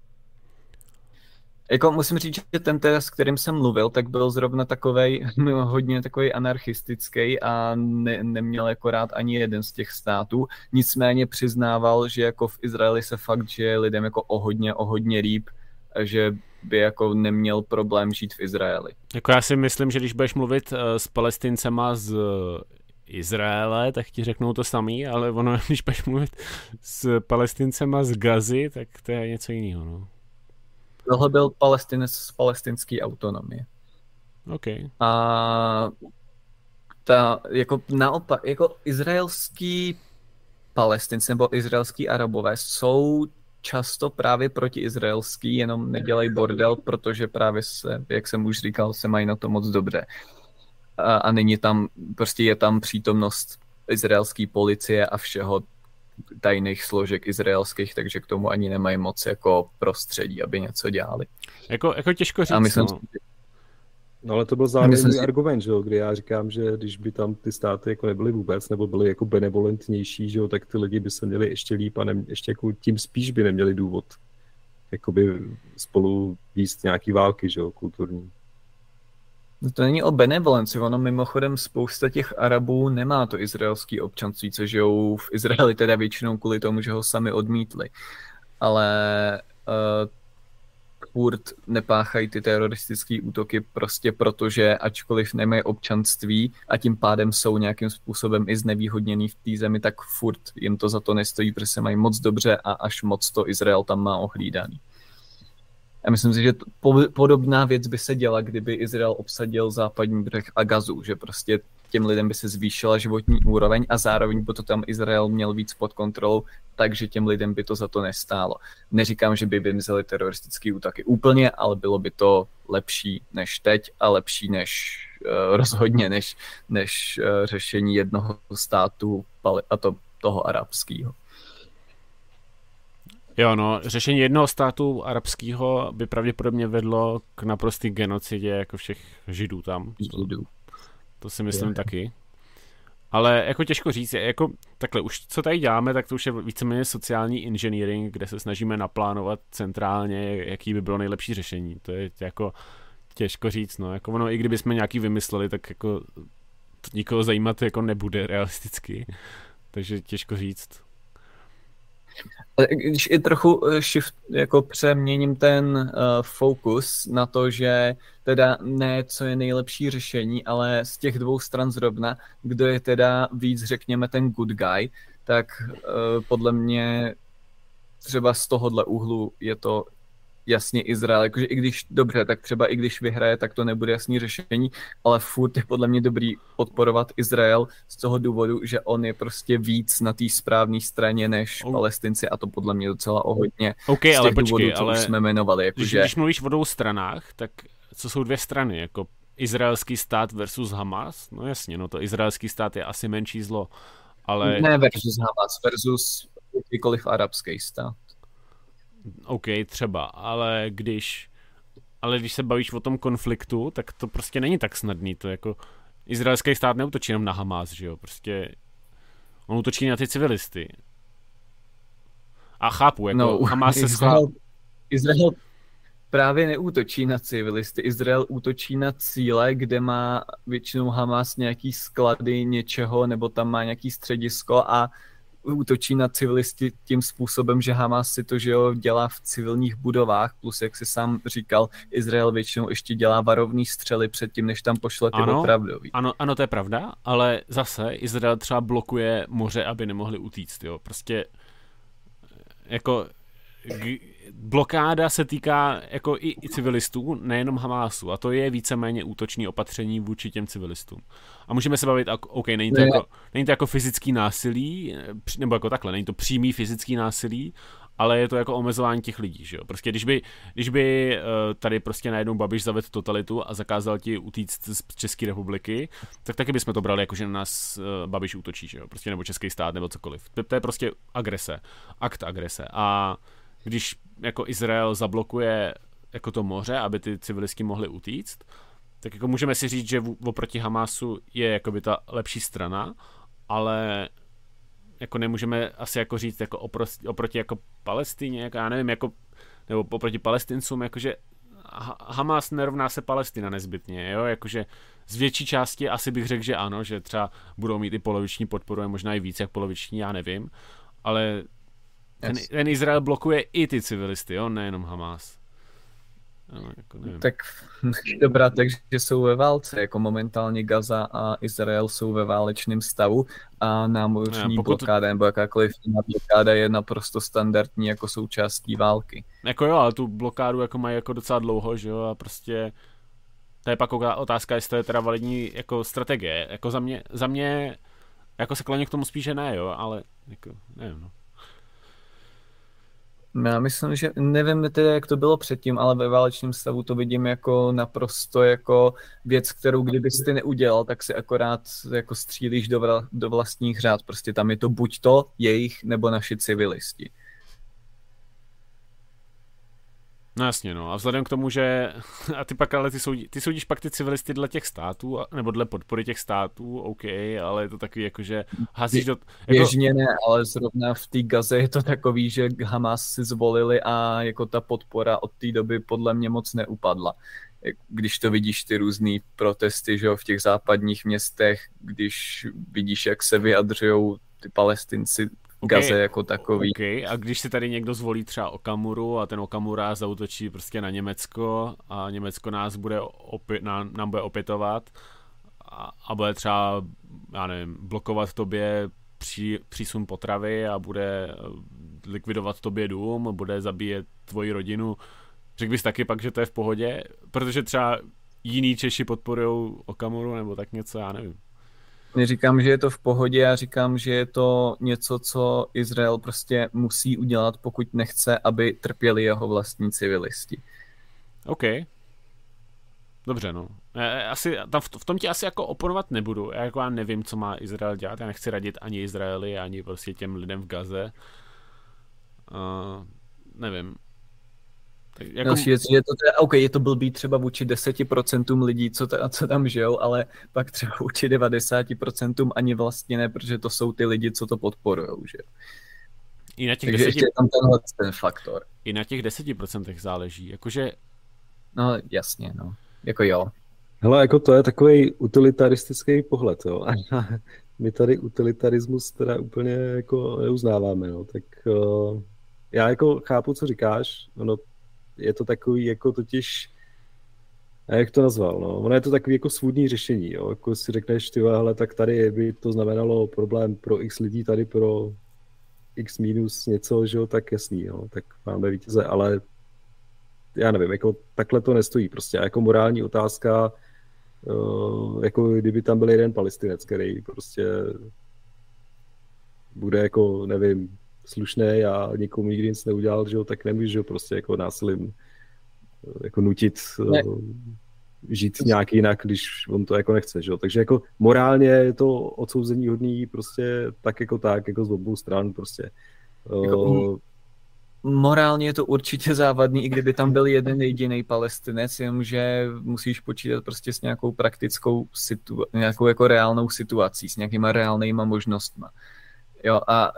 Jako musím říct, že ten test, s kterým jsem mluvil, tak byl zrovna takovej, hodně takový anarchistický a ne, neměl jako rád ani jeden z těch států. Nicméně přiznával, že jako v Izraeli se fakt, že lidem jako o hodně, o hodně líp, že by jako neměl problém žít v Izraeli. Jako já si myslím, že když budeš mluvit uh, s palestincema z Izraele, tak ti řeknou to samý, ale ono, když budeš mluvit s palestincema z Gazy, tak to je něco jiného. No. Tohle byl palestinec z palestinské autonomie. OK. A ta, jako naopak, jako izraelský palestinci nebo izraelský arabové jsou často právě protiizraelský, jenom nedělají bordel, protože právě se, jak jsem už říkal, se mají na to moc dobře. A, a není tam, prostě je tam přítomnost izraelské policie a všeho tajných složek izraelských, takže k tomu ani nemají moc jako prostředí, aby něco dělali. Jako, jako těžko říct, a myslím, no. No ale to byl zároveň si... argument, že jo, kdy já říkám, že když by tam ty státy jako nebyly vůbec, nebo byly jako benevolentnější, že jo, tak ty lidi by se měli ještě líp a ne, ještě jako tím spíš by neměli důvod jakoby spolu víst nějaký války, že jo, kulturní. No to není o benevolenci, ono mimochodem spousta těch Arabů nemá to izraelské občanství, co žijou v Izraeli teda většinou kvůli tomu, že ho sami odmítli. Ale uh, furt nepáchají ty teroristické útoky prostě proto, že ačkoliv nemají občanství a tím pádem jsou nějakým způsobem i znevýhodněný v té zemi, tak furt jim to za to nestojí, protože se mají moc dobře a až moc to Izrael tam má ohlídaný. A myslím si, že podobná věc by se děla, kdyby Izrael obsadil západní břeh a Gazu, že prostě těm lidem by se zvýšila životní úroveň a zároveň by to tam Izrael měl víc pod kontrolou, takže těm lidem by to za to nestálo. Neříkám, že by vymizely teroristické útoky úplně, ale bylo by to lepší než teď a lepší než uh, rozhodně než, než uh, řešení jednoho státu a to toho arabského. Jo, no, řešení jednoho státu arabského by pravděpodobně vedlo k naprostý genocidě jako všech židů tam. Židů. To si myslím je. taky. Ale jako těžko říct, jako takhle už co tady děláme, tak to už je víceméně sociální engineering, kde se snažíme naplánovat centrálně, jaký by bylo nejlepší řešení. To je jako těžko říct, no, jako ono, i kdyby jsme nějaký vymysleli, tak jako nikoho zajímat jako nebude realisticky. Takže těžko říct. Když i trochu eh, shift, jako přeměním ten uh, fokus na to, že teda ne, co je nejlepší řešení, ale z těch dvou stran zrovna, kdo je teda víc, řekněme, ten good guy, tak uh, podle mě třeba z tohohle úhlu je to jasně Izrael. Jakože i když, dobře, tak třeba i když vyhraje, tak to nebude jasný řešení, ale furt je podle mě dobrý podporovat Izrael z toho důvodu, že on je prostě víc na té správné straně než oh. palestinci a to podle mě docela o hodně okay, z těch ale počkej, důvodů, co ale už jsme jmenovali. Jako když, že... když mluvíš o dvou stranách, tak co jsou dvě strany? Jako izraelský stát versus Hamas? No jasně, no to izraelský stát je asi menší zlo, ale... Ne versus Hamas, versus jakýkoliv arabský stát. OK, třeba, ale když, ale když se bavíš o tom konfliktu, tak to prostě není tak snadný, to jako izraelský stát neutočí jenom na Hamas, že jo, prostě on útočí na ty civilisty. A chápu, jako no, Hamas se Izrael, Izrael právě neútočí na civilisty. Izrael útočí na cíle, kde má většinou Hamas nějaký sklady něčeho, nebo tam má nějaký středisko a útočí na civilisty tím způsobem, že Hamas si to, že jo, dělá v civilních budovách, plus jak si sám říkal, Izrael většinou ještě dělá varovný střely předtím, než tam pošle ty ano, opravdový. Ano, ano, to je pravda, ale zase Izrael třeba blokuje moře, aby nemohli utíct, jo, prostě jako blokáda se týká jako i, i civilistů, nejenom Hamásu. A to je víceméně útoční opatření vůči těm civilistům. A můžeme se bavit, OK, není to, ne. jako, není to jako fyzický násilí, nebo jako takhle, není to přímý fyzický násilí, ale je to jako omezování těch lidí, že jo. Prostě když by, když by uh, tady prostě najednou Babiš zavedl totalitu a zakázal ti utíct z České republiky, tak taky bychom to brali jako, že na nás uh, Babiš útočí, že jo. Prostě nebo Český stát, nebo cokoliv. To, to je prostě agrese, akt agrese. A když jako Izrael zablokuje jako to moře, aby ty civilisti mohli utíct, tak jako můžeme si říct, že oproti Hamásu je jakoby ta lepší strana, ale jako nemůžeme asi jako říct jako oproti, oproti jako Palestině, jako já nevím, jako, nebo oproti palestincům, jakože Hamas nerovná se Palestina nezbytně, jo, jakože z větší části asi bych řekl, že ano, že třeba budou mít i poloviční podporu, možná i víc jak poloviční, já nevím, ale ten, ten Izrael blokuje i ty civilisty, jo, nejenom Hamas. No, jako tak dobrá, takže jsou ve válce, jako momentálně Gaza a Izrael jsou ve válečném stavu a námořní no, blokáda nebo jakákoliv jiná blokáda je naprosto standardní jako součástí války. Jako jo, ale tu blokádu jako mají jako docela dlouho, že jo, a prostě to je pak otázka, jestli to je teda validní jako strategie. Jako za mě, za mě jako se kloním k tomu spíše ne, jo, ale jako, nevím, no. Já myslím, že nevím tedy, jak to bylo předtím, ale ve válečném stavu to vidím jako naprosto jako věc, kterou kdybys ty neudělal, tak si akorát jako střílíš do, vla, do vlastních řád. Prostě tam je to buď to jejich, nebo naši civilisti. No jasně, no. A vzhledem k tomu, že a ty pak ale ty, soudí, ty soudíš pak ty civilisty dle těch států, nebo dle podpory těch států, OK, ale je to takový jako, že hasíš do... Jako... Běžně ne, ale zrovna v té Gaze je to takový, že Hamas si zvolili a jako ta podpora od té doby podle mě moc neupadla. když to vidíš ty různé protesty že jo, v těch západních městech, když vidíš, jak se vyjadřují ty palestinci okay. Gaze jako takový. Okay. A když si tady někdo zvolí třeba Okamuru a ten Okamura zautočí prostě na Německo a Německo nás bude opě- nám, nám bude opětovat a, a bude třeba, já nevím, blokovat tobě pří, přísun potravy a bude eh, likvidovat tobě dům, bude zabíjet tvoji rodinu, řekl bys taky pak, že to je v pohodě? Protože třeba jiní Češi podporují Okamuru nebo tak něco, já nevím. Neříkám, že je to v pohodě, já říkám, že je to něco, co Izrael prostě musí udělat, pokud nechce, aby trpěli jeho vlastní civilisti. OK. Dobře, no. Asi, tam v, v tom ti asi jako oponovat nebudu. Já jako já nevím, co má Izrael dělat. Já nechci radit ani Izraeli, ani prostě těm lidem v Gaze. Uh, nevím. Tak jako... Další věc, že to teda, OK, je to blbý třeba vůči 10% lidí, co, ta, co tam žijou, ale pak třeba vůči 90% ani vlastně ne, protože to jsou ty lidi, co to podporují, že I na těch Takže 10... ještě tam tenhle ten faktor. I na těch 10% záleží, jakože... No jasně, no, jako jo. Hele, jako to je takový utilitaristický pohled, jo. A my tady utilitarismus teda úplně jako neuznáváme, no. Tak uh, já jako chápu, co říkáš, ono je to takový jako totiž, jak to nazval, no, ono je to takový jako svůdný řešení, jo, jako si řekneš, ty hele, tak tady by to znamenalo problém pro x lidí, tady pro x minus něco, že jo, tak jasný, jo, tak máme vítěze, ale já nevím, jako takhle to nestojí prostě, a jako morální otázka, uh, jako kdyby tam byl jeden palestinec, který prostě bude jako, nevím, slušný a nikomu nikdy nic neudělal, že jo, tak nemůžeš ho prostě jako násilím jako nutit ne. žít nějak jinak, když on to jako nechce, že jo. Takže jako morálně je to odsouzení hodný prostě tak jako tak, jako z obou stran prostě. Jako, morálně je to určitě závadný, i kdyby tam byl jeden jediný palestinec, jenomže musíš počítat prostě s nějakou praktickou situací, nějakou jako reálnou situací, s nějakýma reálnýma možnostma. Jo, a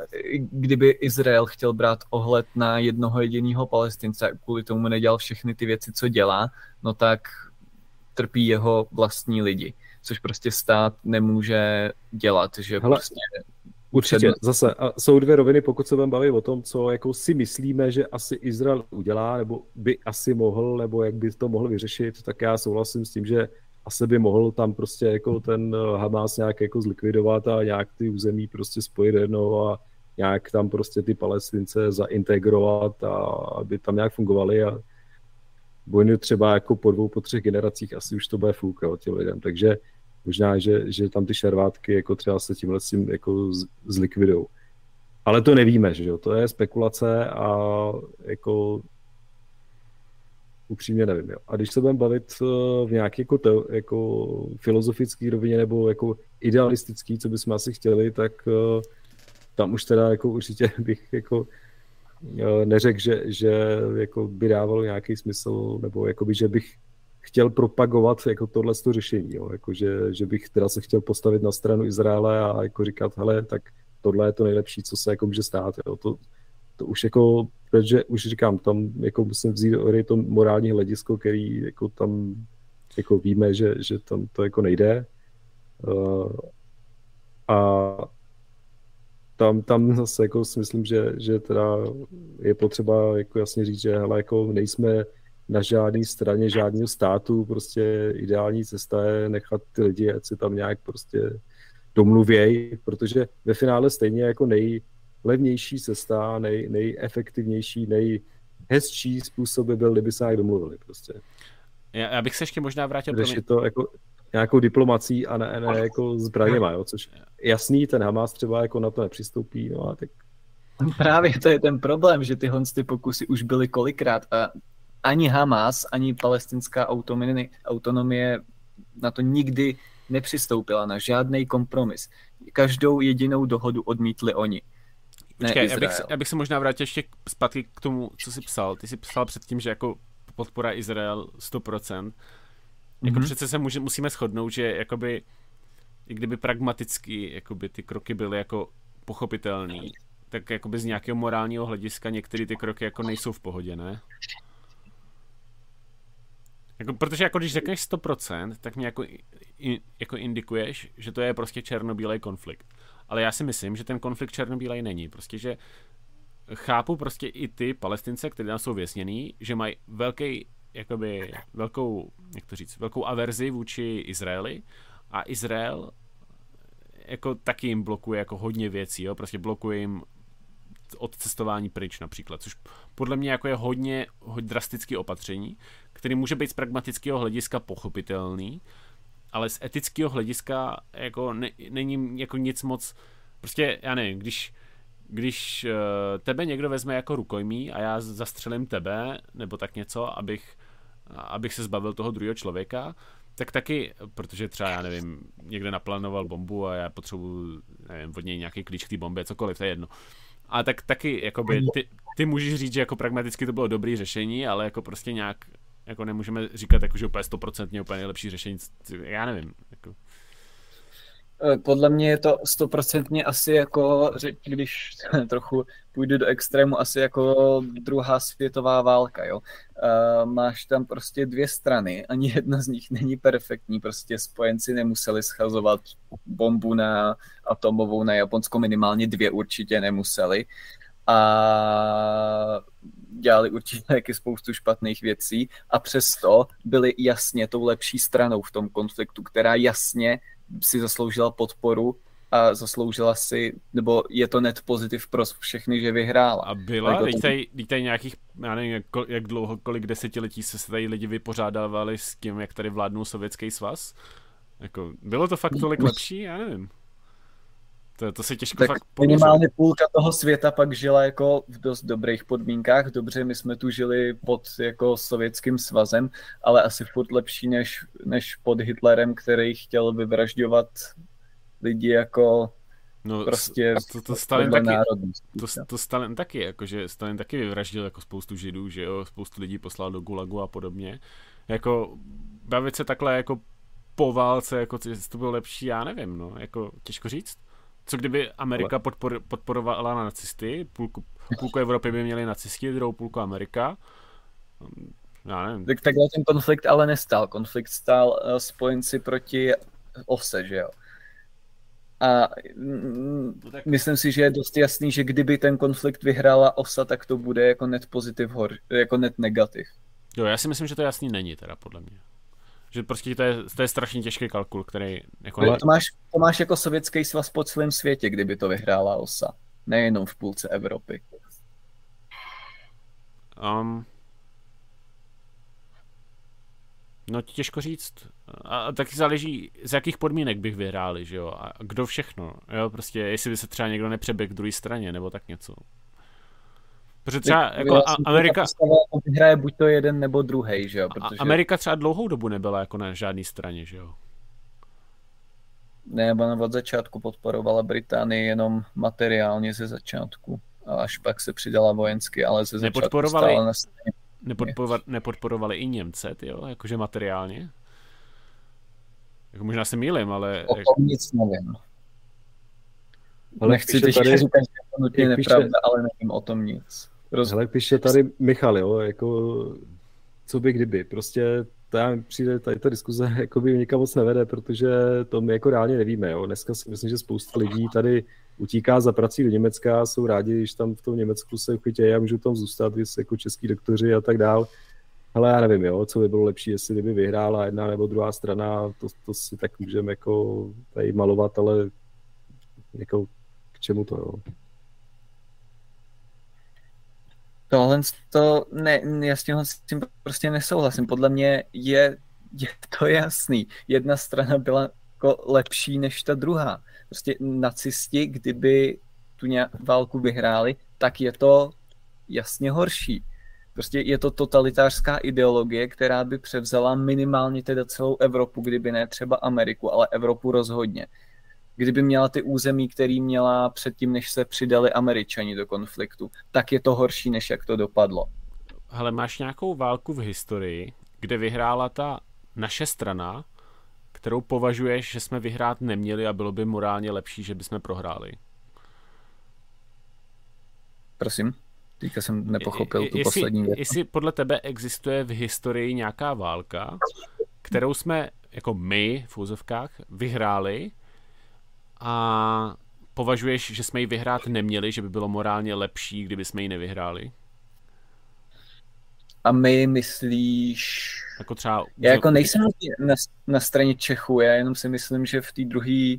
kdyby Izrael chtěl brát ohled na jednoho jediného palestince, kvůli tomu nedělal všechny ty věci, co dělá, no tak trpí jeho vlastní lidi, což prostě stát nemůže dělat, že Hele, prostě Určitě, zase a jsou dvě roviny, pokud se budeme bavit o tom, co jako si myslíme, že asi Izrael udělá, nebo by asi mohl, nebo jak by to mohl vyřešit, tak já souhlasím s tím, že asi by mohl tam prostě jako ten eh, Hamas nějak jako zlikvidovat a nějak ty území prostě spojit jednou a nějak tam prostě ty palestince zaintegrovat a aby tam nějak fungovali a bojnu třeba jako po dvou, po třech generacích asi už to bude fůk jo, těm lidem, takže možná, že, že tam ty šarvátky jako třeba se tímhle s tím jako zlikvidou. Ale to nevíme, že jo, to je spekulace a jako upřímně nevím. Jo. A když se budeme bavit eh, v nějaké jako, jako filozofické rovině nebo jako idealistický, co bychom asi chtěli, tak uh, tam už teda jako určitě bych jako uh, neřekl, že, že jako by dávalo nějaký smysl, nebo jakoby, že bych chtěl propagovat jako tohle to řešení, jo. Jako, že, že, bych teda se chtěl postavit na stranu Izraele a jako říkat, hele, tak tohle je to nejlepší, co se jako může stát. Jo. To, to už jako, protože už říkám, tam jako musím vzít to morální hledisko, který jako tam jako víme, že, že tam to jako nejde. Uh, a tam, tam zase jako si myslím, že, že teda je potřeba jako jasně říct, že hele, jako nejsme na žádné straně žádného státu, prostě ideální cesta je nechat ty lidi, ať se tam nějak prostě domluvějí, protože ve finále stejně jako nej, levnější cesta, nej, nejefektivnější, nejhezčí způsob by byl, kdyby se nějak domluvili prostě. Já, já bych se ještě možná vrátil... Když je to jako nějakou diplomací a ne, ne jako zbraněma, jo, což jasný, ten Hamas třeba jako na to nepřistoupí, no a tak... Právě to je ten problém, že tyhle ty pokusy už byly kolikrát a ani Hamas, ani palestinská autonomie, autonomie na to nikdy nepřistoupila na žádný kompromis. Každou jedinou dohodu odmítli oni. Počkej, já bych, já bych se možná vrátil ještě zpátky k tomu, co jsi psal. Ty jsi psal předtím, že jako podpora Izrael 100%. Jako mm-hmm. přece se může, musíme shodnout, že jakoby, i kdyby pragmaticky jakoby ty kroky byly jako pochopitelný, tak jakoby z nějakého morálního hlediska některé ty kroky jako nejsou v pohodě, ne? Jako, protože jako když řekneš 100%, tak mě jako, jako indikuješ, že to je prostě černobílej konflikt. Ale já si myslím, že ten konflikt černobílej není. Prostě, že chápu prostě i ty palestince, kteří tam jsou vězněný, že mají velký, jakoby, velkou, jak to říct, velkou averzi vůči Izraeli a Izrael jako taky jim blokuje jako hodně věcí, jo? prostě blokuje jim od cestování pryč například, což podle mě jako je hodně, hodně drastické opatření, který může být z pragmatického hlediska pochopitelný, ale z etického hlediska jako ne, není jako nic moc, prostě já nevím, když když uh, tebe někdo vezme jako rukojmí a já zastřelím tebe, nebo tak něco, abych, abych se zbavil toho druhého člověka, tak taky, protože třeba, já nevím, někde naplánoval bombu a já potřebuji, nevím, od něj nějaký klíč k té bombě, cokoliv, to je jedno. A tak taky, jakoby, ty, ty můžeš říct, že jako pragmaticky to bylo dobré řešení, ale jako prostě nějak, jako nemůžeme říkat, jako, že úplně stoprocentně úplně nejlepší řešení, já nevím. Jako. Eh, podle mě je to stoprocentně asi jako, když trochu půjdu do extrému, asi jako druhá světová válka, jo. Uh, máš tam prostě dvě strany, ani jedna z nich není perfektní, prostě spojenci nemuseli schazovat bombu na atomovou na Japonsko, minimálně dvě určitě nemuseli a dělali určitě taky spoustu špatných věcí a přesto byli jasně tou lepší stranou v tom konfliktu, která jasně si zasloužila podporu a zasloužila si, nebo je to net pozitiv pro všechny, že vyhrála. A byla? Jako teď tady, tady nějakých, já nevím, jak, jak dlouho, kolik desetiletí se tady lidi vypořádávali s tím, jak tady vládnul Sovětský svaz? Jako, bylo to fakt tolik lepší? Já nevím. To, to se těžko tak fakt minimálně půlka toho světa pak žila jako v dost dobrých podmínkách. Dobře, my jsme tu žili pod jako sovětským svazem, ale asi furt lepší než, než pod Hitlerem, který chtěl vyvražďovat lidi jako No, prostě to, to Stalin taky, to, to Stalin taky, jakože Stalin taky vyvraždil jako spoustu židů, že jo, spoustu lidí poslal do Gulagu a podobně. Jako bavit se takhle jako po válce, jako to bylo lepší, já nevím, no, jako těžko říct. Co kdyby Amerika podpor, podporovala nacisty, půlku, půlku Evropy by měli nacisti, druhou půlku Amerika. Já nevím. Tak takhle ten konflikt ale nestal. Konflikt stál uh, spojenci proti OSE, že jo? A mm, no tak... myslím si, že je dost jasný, že kdyby ten konflikt vyhrála OSA, tak to bude jako net pozitiv, hor, jako net negativ. Jo, já si myslím, že to jasný není teda, podle mě. Že prostě to je, to je strašně těžký kalkul, který... Jako Ale to máš, to máš jako sovětský svaz po celém světě, kdyby to vyhrála OSA. Nejenom v půlce Evropy. Um, no těžko říct. A taky záleží, z jakých podmínek bych vyhráli, že jo? A kdo všechno, jo? Prostě jestli by se třeba někdo nepřeběh k druhé straně, nebo tak něco. Protože třeba jako a, Amerika... Vyhraje buď to jeden nebo druhý, že jo? Protože... Amerika třeba dlouhou dobu nebyla jako na žádné straně, že jo? Ne, ona od začátku podporovala Británii jenom materiálně ze začátku. A až pak se přidala vojensky, ale ze začátku nepodporovali, stála na straně. Nepodporovali i Němce, jo? Jakože materiálně? Jako možná se mýlim, ale... O tom nic nevím. Ale Nechci teď tady... říkat, že to nutně nepravda, píše... ale nevím o tom nic. Roz... Hele, píše tady Michal, jo, jako co by kdyby, prostě já přijde, tady ta diskuze jako by nikam moc nevede, protože to my jako reálně nevíme, jo. Dneska si myslím, že spousta lidí tady utíká za prací do Německa, jsou rádi, když tam v tom Německu se uchytějí a můžou tam zůstat, když jako český doktoři a tak dál. Ale já nevím, jo, co by bylo lepší, jestli kdyby vyhrála jedna nebo druhá strana, to, to si tak můžeme jako tady malovat, ale jako k čemu to, jo. Tohle to, ne, já s s tím prostě nesouhlasím. Podle mě je, je to jasný. Jedna strana byla jako lepší než ta druhá. Prostě nacisti, kdyby tu nějak válku vyhráli, tak je to jasně horší. Prostě je to totalitářská ideologie, která by převzala minimálně teda celou Evropu, kdyby ne třeba Ameriku, ale Evropu rozhodně kdyby měla ty území, který měla předtím, než se přidali američani do konfliktu, tak je to horší, než jak to dopadlo. Ale máš nějakou válku v historii, kde vyhrála ta naše strana, kterou považuješ, že jsme vyhrát neměli a bylo by morálně lepší, že bychom prohráli? Prosím? Teďka jsem nepochopil Je- tu jestli, poslední větu. Jestli podle tebe existuje v historii nějaká válka, kterou jsme jako my v úzovkách vyhráli a považuješ, že jsme ji vyhrát neměli, že by bylo morálně lepší, kdyby jsme ji nevyhráli? A my myslíš... Jako třeba... Já jako nejsem na, na straně Čechů, já jenom si myslím, že v té druhé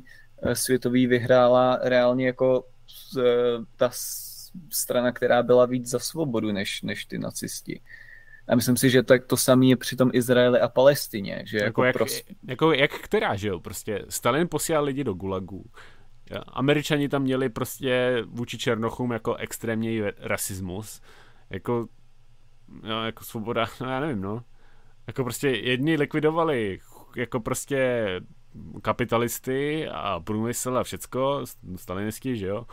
světové vyhrála reálně jako z, ta strana, která byla víc za svobodu než, než ty nacisti. A myslím si, že tak to samé je při tom Izraeli a Palestině, že jako, jako, jak, jako jak která, že jo? Prostě Stalin posílal lidi do gulagů. Američani tam měli prostě vůči Černochům jako extrémní rasismus. Jako, no, jako svoboda, no já nevím, no. Jako prostě jedni likvidovali jako prostě kapitalisty a průmysl a všecko, stalinisti, že jo.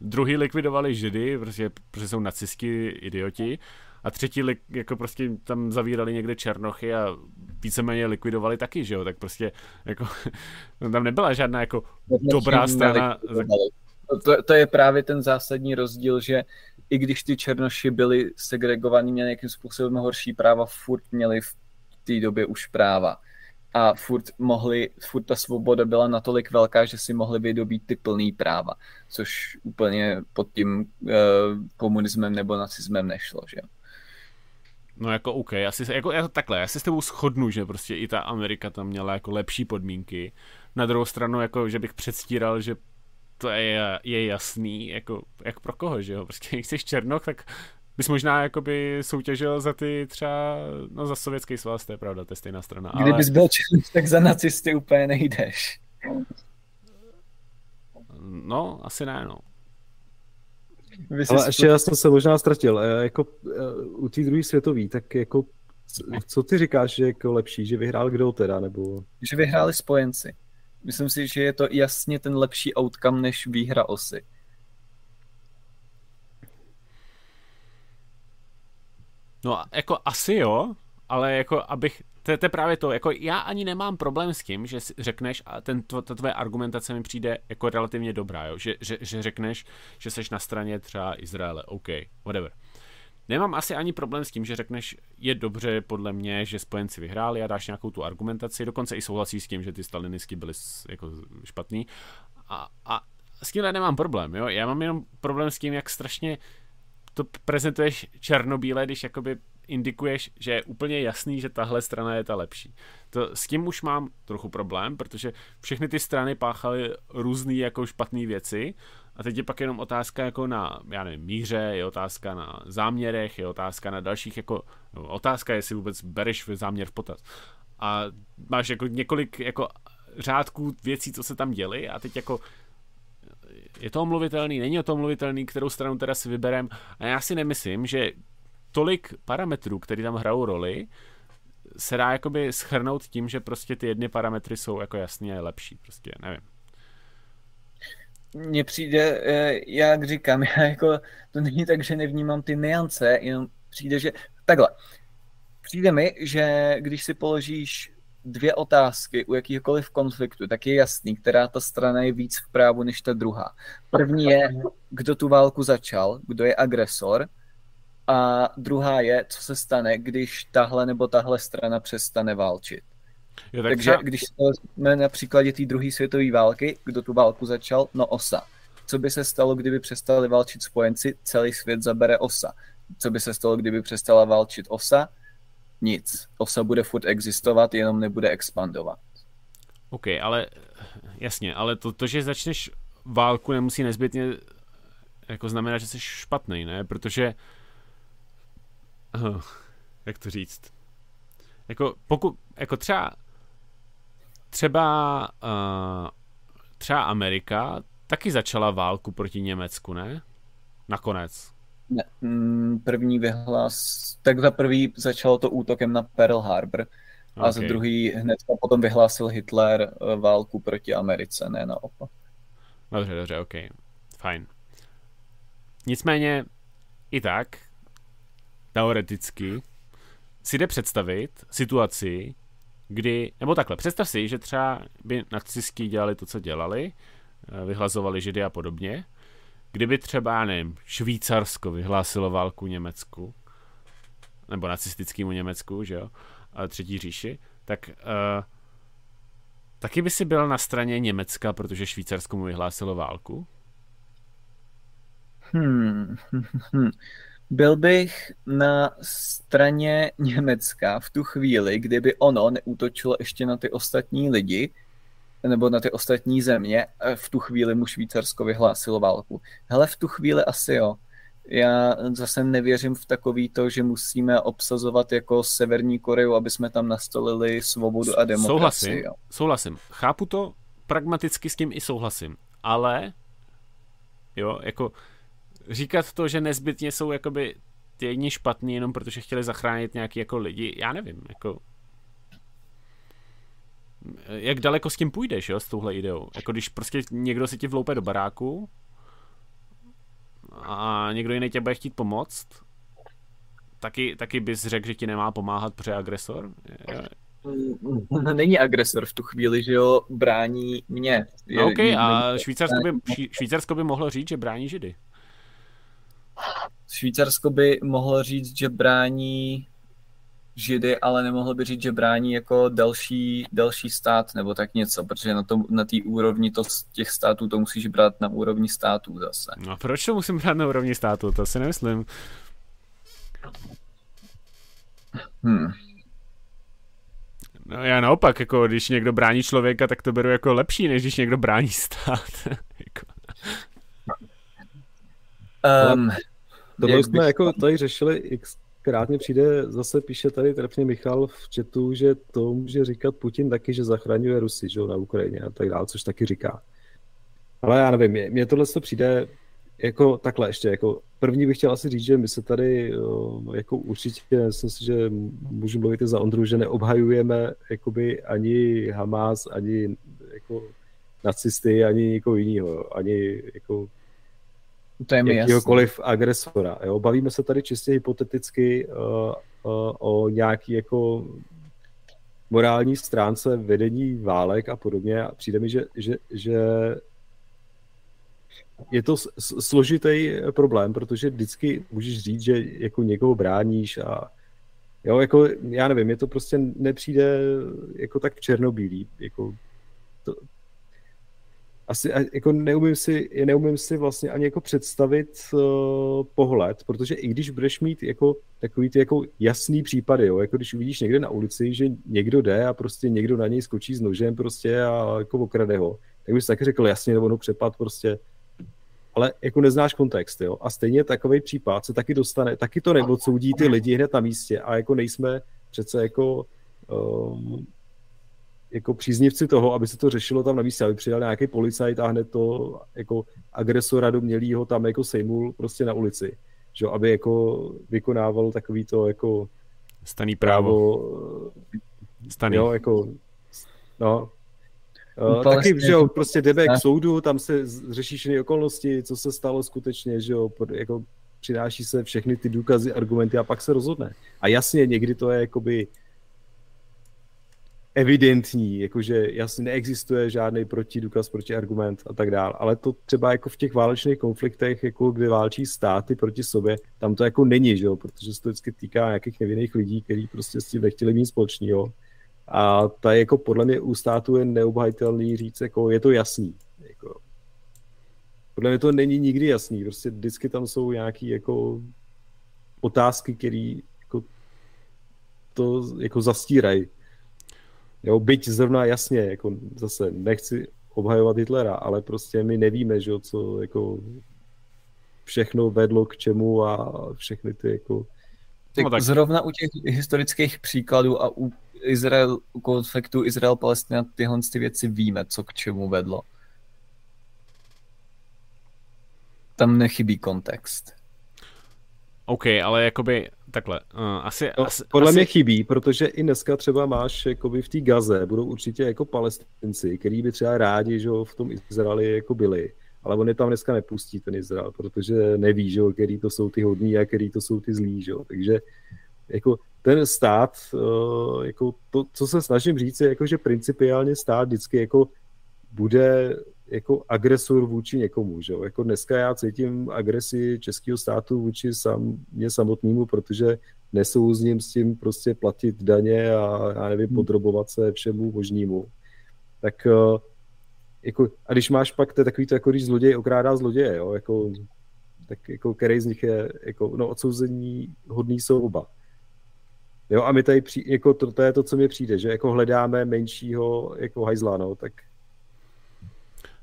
Druhý likvidovali židy, prostě, protože jsou nacisti idioti. A třetí lik, jako prostě tam zavírali někde černochy a víceméně likvidovali taky, že jo. Tak prostě jako tam nebyla žádná jako dobrá strana. To, to je právě ten zásadní rozdíl, že i když ty černoši byli segregovaní, měli nějakým způsobem horší práva, furt měli v té době už práva. A furt mohli, furt ta svoboda byla natolik velká, že si mohli vydobít ty plný práva, což úplně pod tím uh, komunismem nebo nacismem nešlo, že? No jako OK, asi se, jako, jako takhle, já si s tebou shodnu, že prostě i ta Amerika tam měla jako lepší podmínky. Na druhou stranu, jako, že bych předstíral, že to je, je jasný, jako, jak pro koho, že jo, prostě když jsi černoch, tak bys možná jakoby soutěžil za ty třeba, no za sovětský svaz, to je pravda, to je stejná strana. Ale... Kdybys byl černoch, tak za nacisty úplně nejdeš. No, asi ne, no. Vy Ale ještě já jsem se možná ztratil. Eh, Jako eh, u té druhé světové, tak jako c- co ty říkáš, že je jako lepší, že vyhrál kdo teda, nebo... že vyhráli spojenci. Myslím si, že je to jasně ten lepší outcome než výhra osy. No a jako asi jo, ale jako abych, to, to je právě to, jako já ani nemám problém s tím, že řekneš a ten, to, ta tvoje argumentace mi přijde jako relativně dobrá, jo? Že, že, že řekneš, že seš na straně třeba Izraele, OK, whatever. Nemám asi ani problém s tím, že řekneš, je dobře podle mě, že spojenci vyhráli a dáš nějakou tu argumentaci, dokonce i souhlasí s tím, že ty stalinisti byli s- jako špatný. A, a s tímhle nemám problém, jo. Já mám jenom problém s tím, jak strašně to prezentuješ černobíle, když jakoby indikuješ, že je úplně jasný, že tahle strana je ta lepší. To, s tím už mám trochu problém, protože všechny ty strany páchaly různé jako špatné věci a teď je pak jenom otázka jako na, já nevím, míře, je otázka na záměrech, je otázka na dalších jako, no, otázka, jestli vůbec bereš záměr v potaz. A máš jako několik jako řádků věcí, co se tam děly a teď jako je to omluvitelný, není to omluvitelný, kterou stranu teda si vyberem. A já si nemyslím, že tolik parametrů, které tam hrajou roli, se dá jakoby schrnout tím, že prostě ty jedny parametry jsou jako jasně lepší, prostě nevím. Mně přijde, eh, jak říkám, já jako, to není tak, že nevnímám ty niance, jenom přijde, že, takhle, přijde mi, že když si položíš dvě otázky u jakýhokoliv konfliktu, tak je jasný, která ta strana je víc v právu než ta druhá. První je, kdo tu válku začal, kdo je agresor, a druhá je, co se stane, když tahle nebo tahle strana přestane válčit. Jo, tak Takže třeba, když jsme na příkladě té druhé světové války, kdo tu válku začal, no osa. Co by se stalo, kdyby přestali válčit spojenci, celý svět zabere osa. Co by se stalo, kdyby přestala válčit osa? Nic. Osa bude furt existovat, jenom nebude expandovat. OK, ale jasně, ale to, to, že začneš válku, nemusí nezbytně jako znamená, že jsi špatný, ne? Protože uh, jak to říct? Jako pokud, jako třeba třeba uh, třeba Amerika taky začala válku proti Německu, ne? Nakonec. Ne, mm, první vyhlas, tak za prvý začalo to útokem na Pearl Harbor a za druhý hned potom vyhlásil Hitler eh, válku proti Americe, ne naopak. Dobře, dobře, OK. Fajn. Nicméně, i tak, teoreticky, si jde představit situaci, kdy, nebo takhle, představ si, že třeba by nacisti dělali to, co dělali, eh, vyhlazovali židy a podobně, kdyby třeba, nevím, Švýcarsko vyhlásilo válku Německu, nebo nacistickému Německu, že jo, a třetí říši, tak uh, taky by si byl na straně Německa, protože Švýcarsko mu vyhlásilo válku? Hmm. Byl bych na straně Německa v tu chvíli, kdyby ono neútočilo ještě na ty ostatní lidi, nebo na ty ostatní země, v tu chvíli mu Švýcarsko vyhlásilo válku. Hele, v tu chvíli asi jo. Já zase nevěřím v takový to, že musíme obsazovat jako Severní Koreu, aby jsme tam nastolili svobodu a demokracii. Souhlasím, jo. souhlasím. Chápu to, pragmaticky s tím i souhlasím, ale jo, jako říkat to, že nezbytně jsou jakoby ty jedni špatní jenom protože chtěli zachránit nějaký jako lidi, já nevím, jako jak daleko s tím půjdeš, jo, s touhle ideou. Jako když prostě někdo si ti vloupe do baráku a někdo jiný tě bude chtít pomoct, taky, taky bys řekl, že ti nemá pomáhat, protože agresor? Není agresor v tu chvíli, že jo, brání mě. No OK, a Švýcarsko by, Švýcarsko by mohlo říct, že brání Židy. Švýcarsko by mohlo říct, že brání Židy, ale nemohlo by říct, že brání jako další, další stát nebo tak něco, protože na té na úrovni to, těch států to musíš brát na úrovni států zase. No proč to musím brát na úrovni států? To si nemyslím. Hmm. No já naopak, jako když někdo brání člověka, tak to beru jako lepší, než když někdo brání stát. um, to jsme jako tady řešili x krát mě přijde, zase píše tady trefně Michal v chatu, že to může říkat Putin taky, že zachraňuje Rusy že, na Ukrajině a tak dále, což taky říká. Ale já nevím, mně tohle to přijde jako takhle ještě, jako první bych chtěl asi říct, že my se tady jako určitě, myslím si, že můžu mluvit i za Ondru, že neobhajujeme jakoby ani Hamas, ani jako nacisty, ani nikoho jiného, ani jako to je jakýhokoliv agresora. Jo? Bavíme se tady čistě hypoteticky uh, uh, o nějaký jako morální stránce vedení válek a podobně a přijde mi, že, že, že je to složitý problém, protože vždycky můžeš říct, že jako někoho bráníš a jo, jako já nevím, je to prostě nepřijde jako tak černobílý, jako asi jako neumím si, neumím si vlastně ani jako představit uh, pohled, protože i když budeš mít jako takový ty jako jasný případy, jo, jako když uvidíš někde na ulici, že někdo jde a prostě někdo na něj skočí s nožem prostě a jako okrade ho, tak bys taky řekl jasně, nebo no přepad prostě, ale jako neznáš kontext, jo, a stejně takový případ se taky dostane, taky to neodsoudí ty lidi hned na místě a jako nejsme přece jako um, jako příznivci toho, aby se to řešilo tam na místě, aby přidal nějaký policajt a hned to jako agresora domělýho tam jako sejmul prostě na ulici. Že, aby jako vykonával takový to jako staný právo. právo staný. Jo, jako, no, Uh, taky, že jo, prostě jdeme k soudu, tam se řeší všechny okolnosti, co se stalo skutečně, že jo, jako přináší se všechny ty důkazy, argumenty a pak se rozhodne. A jasně, někdy to je jakoby evidentní, jakože jasně neexistuje žádný protidůkaz, protiargument a tak dále, ale to třeba jako v těch válečných konfliktech, jako kdy válčí státy proti sobě, tam to jako není, že jo, protože se to vždycky týká nějakých nevinných lidí, kteří prostě s tím nechtěli mít společného. A ta jako podle mě u státu je neobhajitelný říct, jako je to jasný. Jako, podle mě to není nikdy jasný, prostě vždycky tam jsou nějaké jako otázky, které jako to jako zastírají. Jo, byť zrovna jasně, jako zase nechci obhajovat Hitlera, ale prostě my nevíme, že co jako všechno vedlo k čemu a všechny ty jako... Tak, no, tak. Zrovna u těch historických příkladů a u Izrael, u konfliktu Izrael-Palestina tyhle ty věci víme, co k čemu vedlo. Tam nechybí kontext. OK, ale jakoby takhle, uh, asi, no, asi... Podle asi... mě chybí, protože i dneska třeba máš jakoby v té Gaze, budou určitě jako palestinci, který by třeba rádi, že v tom Izraeli jako byli, ale on je tam dneska nepustí ten Izrael, protože neví, že který to jsou ty hodní a který to jsou ty zlí, že takže jako ten stát, uh, jako to, co se snažím říct, je jako, že principiálně stát vždycky jako bude jako agresor vůči někomu, že? Jako dneska já cítím agresi českého státu vůči sam, mě samotnému, protože nesouzním s tím prostě platit daně a já nevím, hmm. podrobovat se všemu možnému. Tak eh, jako, a když máš pak, to takový to, jako když zloděj okrádá zloděje, jo? Jako, tak jako který z nich je, jako, no odsouzení hodný jsou oba. Jo, a my tady, při, jako to, to, je to, co mi přijde, že jako hledáme menšího jako hajzla, no, tak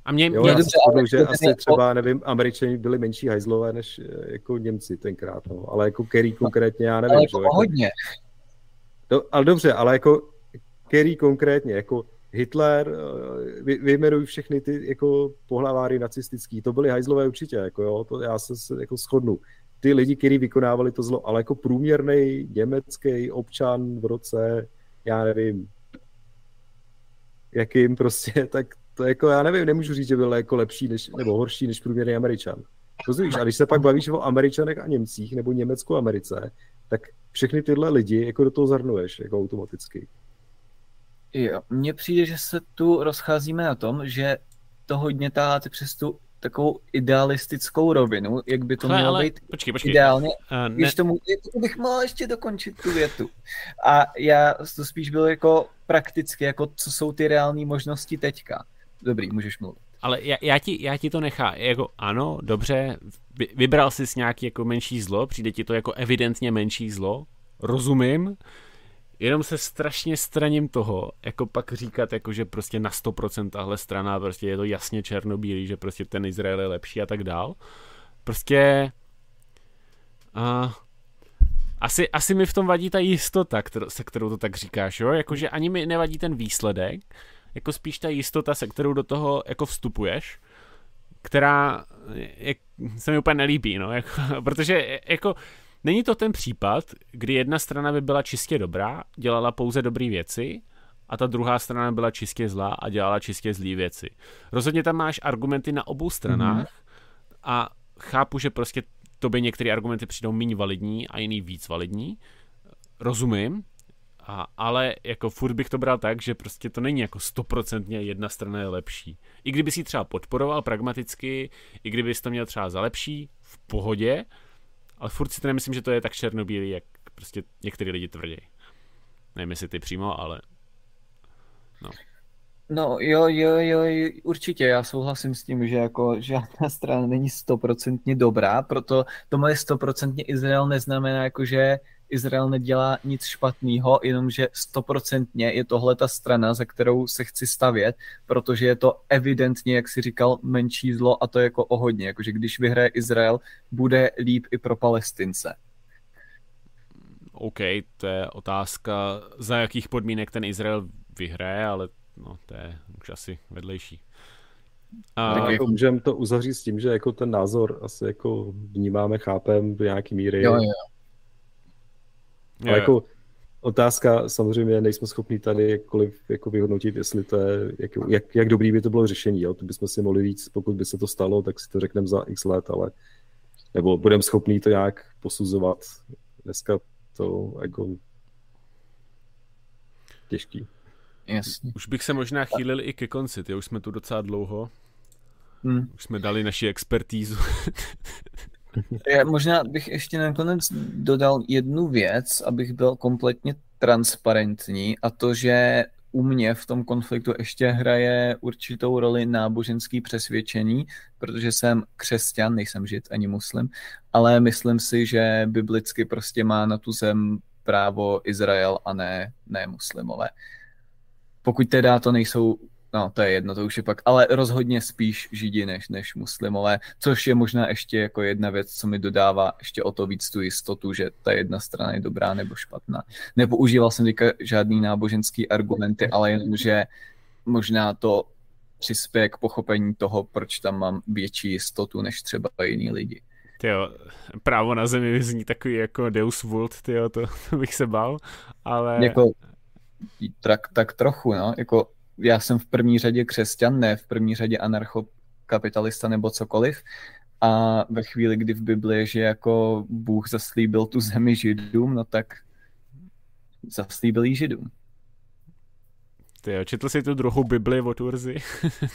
a mě, jo, mě... já dobře, že asi třeba, nevím, američani byli menší hajzlové než eh, jako Němci tenkrát, no. ale jako Kerry konkrétně, já nevím. Ale jako, jako hodně. Do, ale dobře, ale jako Kerry konkrétně, jako Hitler, eh, vy, vyjmenuj všechny ty jako pohlaváry nacistický, to byly hajzlové určitě, jako jo, to já se jako shodnu. Ty lidi, kteří vykonávali to zlo, ale jako průměrný německý občan v roce, já nevím, jakým prostě, tak to jako já nevím, nemůžu říct, že byl jako lepší než, nebo horší než průměrný Američan. Rozumíš? A když se pak bavíš o Američanech a Němcích nebo Německu a Americe, tak všechny tyhle lidi jako do toho zahrnuješ jako automaticky. Jo, mně přijde, že se tu rozcházíme na tom, že to hodně táháte přes tu takovou idealistickou rovinu, jak by to Hle, mělo ale, být počkej, počkej. ideálně. Uh, ne... Když tomu, to bych mohl ještě dokončit tu větu. A já to spíš byl jako prakticky, jako co jsou ty reální možnosti teďka. Dobrý, můžeš mluvit. Ale já, já, ti, já ti to nechám, jako ano, dobře, vybral jsi nějaký jako menší zlo, přijde ti to jako evidentně menší zlo, rozumím, jenom se strašně straním toho, jako pak říkat, jako že prostě na 100% tahle strana, prostě je to jasně černobílý, že prostě ten Izrael je lepší a tak dál. Prostě uh, asi, asi mi v tom vadí ta jistota, kterou, se kterou to tak říkáš, jo? Jakože ani mi nevadí ten výsledek, jako spíš ta jistota, se kterou do toho jako vstupuješ, která je, se mi úplně nelíbí, no, jako, protože jako není to ten případ, kdy jedna strana by byla čistě dobrá, dělala pouze dobré věci, a ta druhá strana byla čistě zlá a dělala čistě zlé věci. Rozhodně tam máš argumenty na obou stranách mm-hmm. a chápu, že prostě tobě některé argumenty přijdou méně validní a jiný víc validní. Rozumím, a, ale jako furt bych to bral tak, že prostě to není jako stoprocentně jedna strana je lepší. I kdyby si třeba podporoval pragmaticky, i kdyby to měl třeba za lepší, v pohodě, ale furt si to nemyslím, že to je tak černobílý, jak prostě některý lidi tvrdí. Nevím, jestli ty přímo, ale no. No jo, jo, jo, určitě, já souhlasím s tím, že jako žádná strana není stoprocentně dobrá, proto to moje stoprocentně Izrael neznamená jako, že Izrael nedělá nic špatného, jenomže stoprocentně je tohle ta strana, za kterou se chci stavět, protože je to evidentně, jak si říkal, menší zlo a to jako o hodně. Jakože když vyhraje Izrael, bude líp i pro Palestince. OK, to je otázka, za jakých podmínek ten Izrael vyhraje, ale no, to je už asi vedlejší. A... Tak jako můžeme to uzavřít s tím, že jako ten názor asi jako vnímáme, chápem do nějaký míry. Jo, jo. Ale jako otázka, samozřejmě nejsme schopni tady jakkoliv jako vyhodnotit, jestli to je, jak, jak, jak dobrý by to bylo řešení. Jo? To bychom si mohli víc, pokud by se to stalo, tak si to řekneme za x let, ale nebo budeme schopni to nějak posuzovat. Dneska to jako těžký. Jasně. Už bych se možná chýlil i ke konci, ty už jsme tu docela dlouho. Hmm. Už jsme dali naši expertízu. Já možná bych ještě nakonec dodal jednu věc, abych byl kompletně transparentní a to, že u mě v tom konfliktu ještě hraje určitou roli náboženský přesvědčení, protože jsem křesťan, nejsem žid ani muslim, ale myslím si, že biblicky prostě má na tu zem právo Izrael a ne, ne muslimové. Pokud teda to nejsou No, to je jedno, to už je pak, ale rozhodně spíš židi než, než muslimové, což je možná ještě jako jedna věc, co mi dodává ještě o to víc tu jistotu, že ta jedna strana je dobrá nebo špatná. Nepoužíval jsem teďka žádný náboženský argumenty, ale jenom, že možná to přispěje k pochopení toho, proč tam mám větší jistotu než třeba jiní lidi. Tyjo, právo na zemi vyzní takový jako Deus Vult, tyjo, to, to bych se bál, ale... Jako, tak, tak trochu, no, jako já jsem v první řadě křesťan, ne v první řadě anarchokapitalista nebo cokoliv. A ve chvíli, kdy v Bibli je, že jako Bůh zaslíbil tu zemi židům, no tak zaslíbil jí židům. Ty četl jsi tu druhou Bibli od Urzy?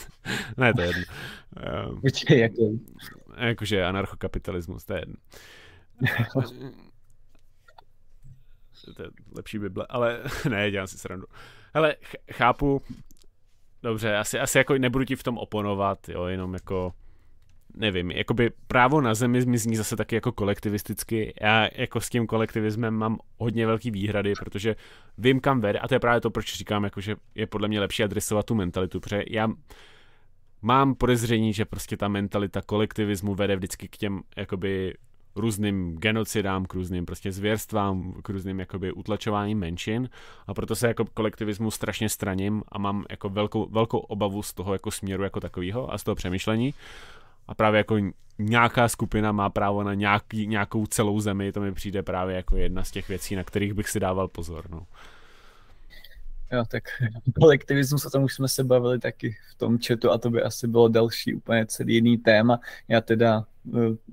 ne, to je jedno. Um, Počkej, jak to? Jakože anarchokapitalismus, to je jedno. to je lepší Bible, ale ne, dělám si srandu. Hele, chápu, dobře, asi, asi jako nebudu ti v tom oponovat, jo, jenom jako nevím, jakoby právo na zemi mi zní zase taky jako kolektivisticky. Já jako s tím kolektivismem mám hodně velký výhrady, protože vím, kam vede a to je právě to, proč říkám, jako, že je podle mě lepší adresovat tu mentalitu, protože já mám podezření, že prostě ta mentalita kolektivismu vede vždycky k těm jakoby různým genocidám, k různým prostě zvěrstvám, k různým jakoby utlačováním menšin a proto se jako kolektivismu strašně straním a mám jako velkou, velkou obavu z toho jako směru jako takového a z toho přemýšlení a právě jako nějaká skupina má právo na nějaký, nějakou celou zemi, to mi přijde právě jako jedna z těch věcí, na kterých bych si dával pozor. No. Jo, tak kolektivismus, o tom už jsme se bavili taky v tom chatu a to by asi bylo další úplně celý jiný téma. Já teda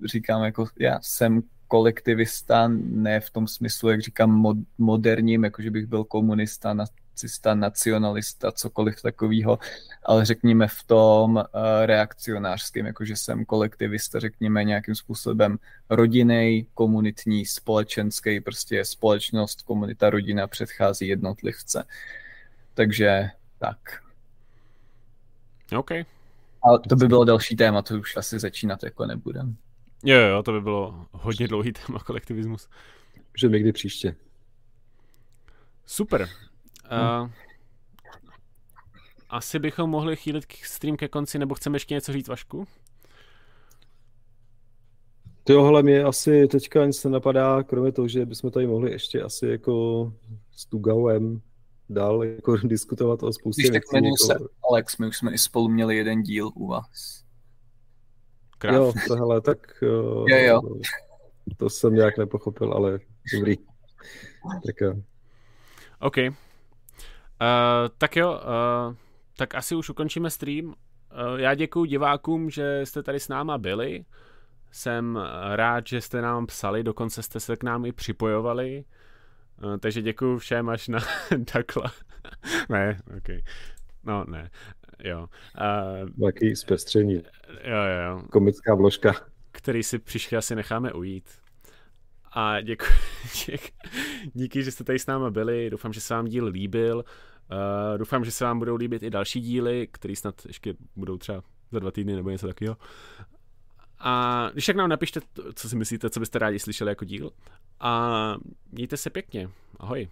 říkám, jako já jsem kolektivista, ne v tom smyslu, jak říkám, mod, moderním, jako že bych byl komunista, nacista, nacionalista, cokoliv takového, ale řekněme v tom uh, reakcionářském, jakože jsem kolektivista, řekněme nějakým způsobem rodinej, komunitní, společenský, prostě společnost, komunita, rodina předchází jednotlivce. Takže tak. OK. Ale to by bylo další téma, to už asi začínat jako nebudem. Jo, jo, to by bylo hodně dlouhý téma kolektivismus. Že někdy příště. Super. Uh, asi bychom mohli chýlit stream ke konci, nebo chceme ještě něco říct, Vašku? Tohle mě asi teďka nic nenapadá, kromě toho, že bychom tady mohli ještě asi jako s Tugauem dál jako diskutovat o spoustě Když tak jmenuji jako... se Alex, my už jsme i spolu měli jeden díl u vás. Krát. Jo, tohle, tak jo, jo, jo. to jsem nějak nepochopil, ale dobrý. Tak jo. OK. Uh, tak jo, uh, tak asi už ukončíme stream. Uh, já děkuji divákům, že jste tady s náma byli. Jsem rád, že jste nám psali, dokonce jste se k nám i připojovali. Uh, takže děkuji všem až na takhle. ne, ok. No, ne. Jo. Uh, Taký zpestření. Jo, jo. Komická vložka. Který si přišli asi necháme ujít. A děkuji, děk, díky, že jste tady s námi byli. Doufám, že se vám díl líbil. Uh, doufám, že se vám budou líbit i další díly, které snad ještě budou třeba za dva týdny nebo něco takového. A když tak nám napište, co si myslíte, co byste rádi slyšeli jako díl. A mějte se pěkně. Ahoj.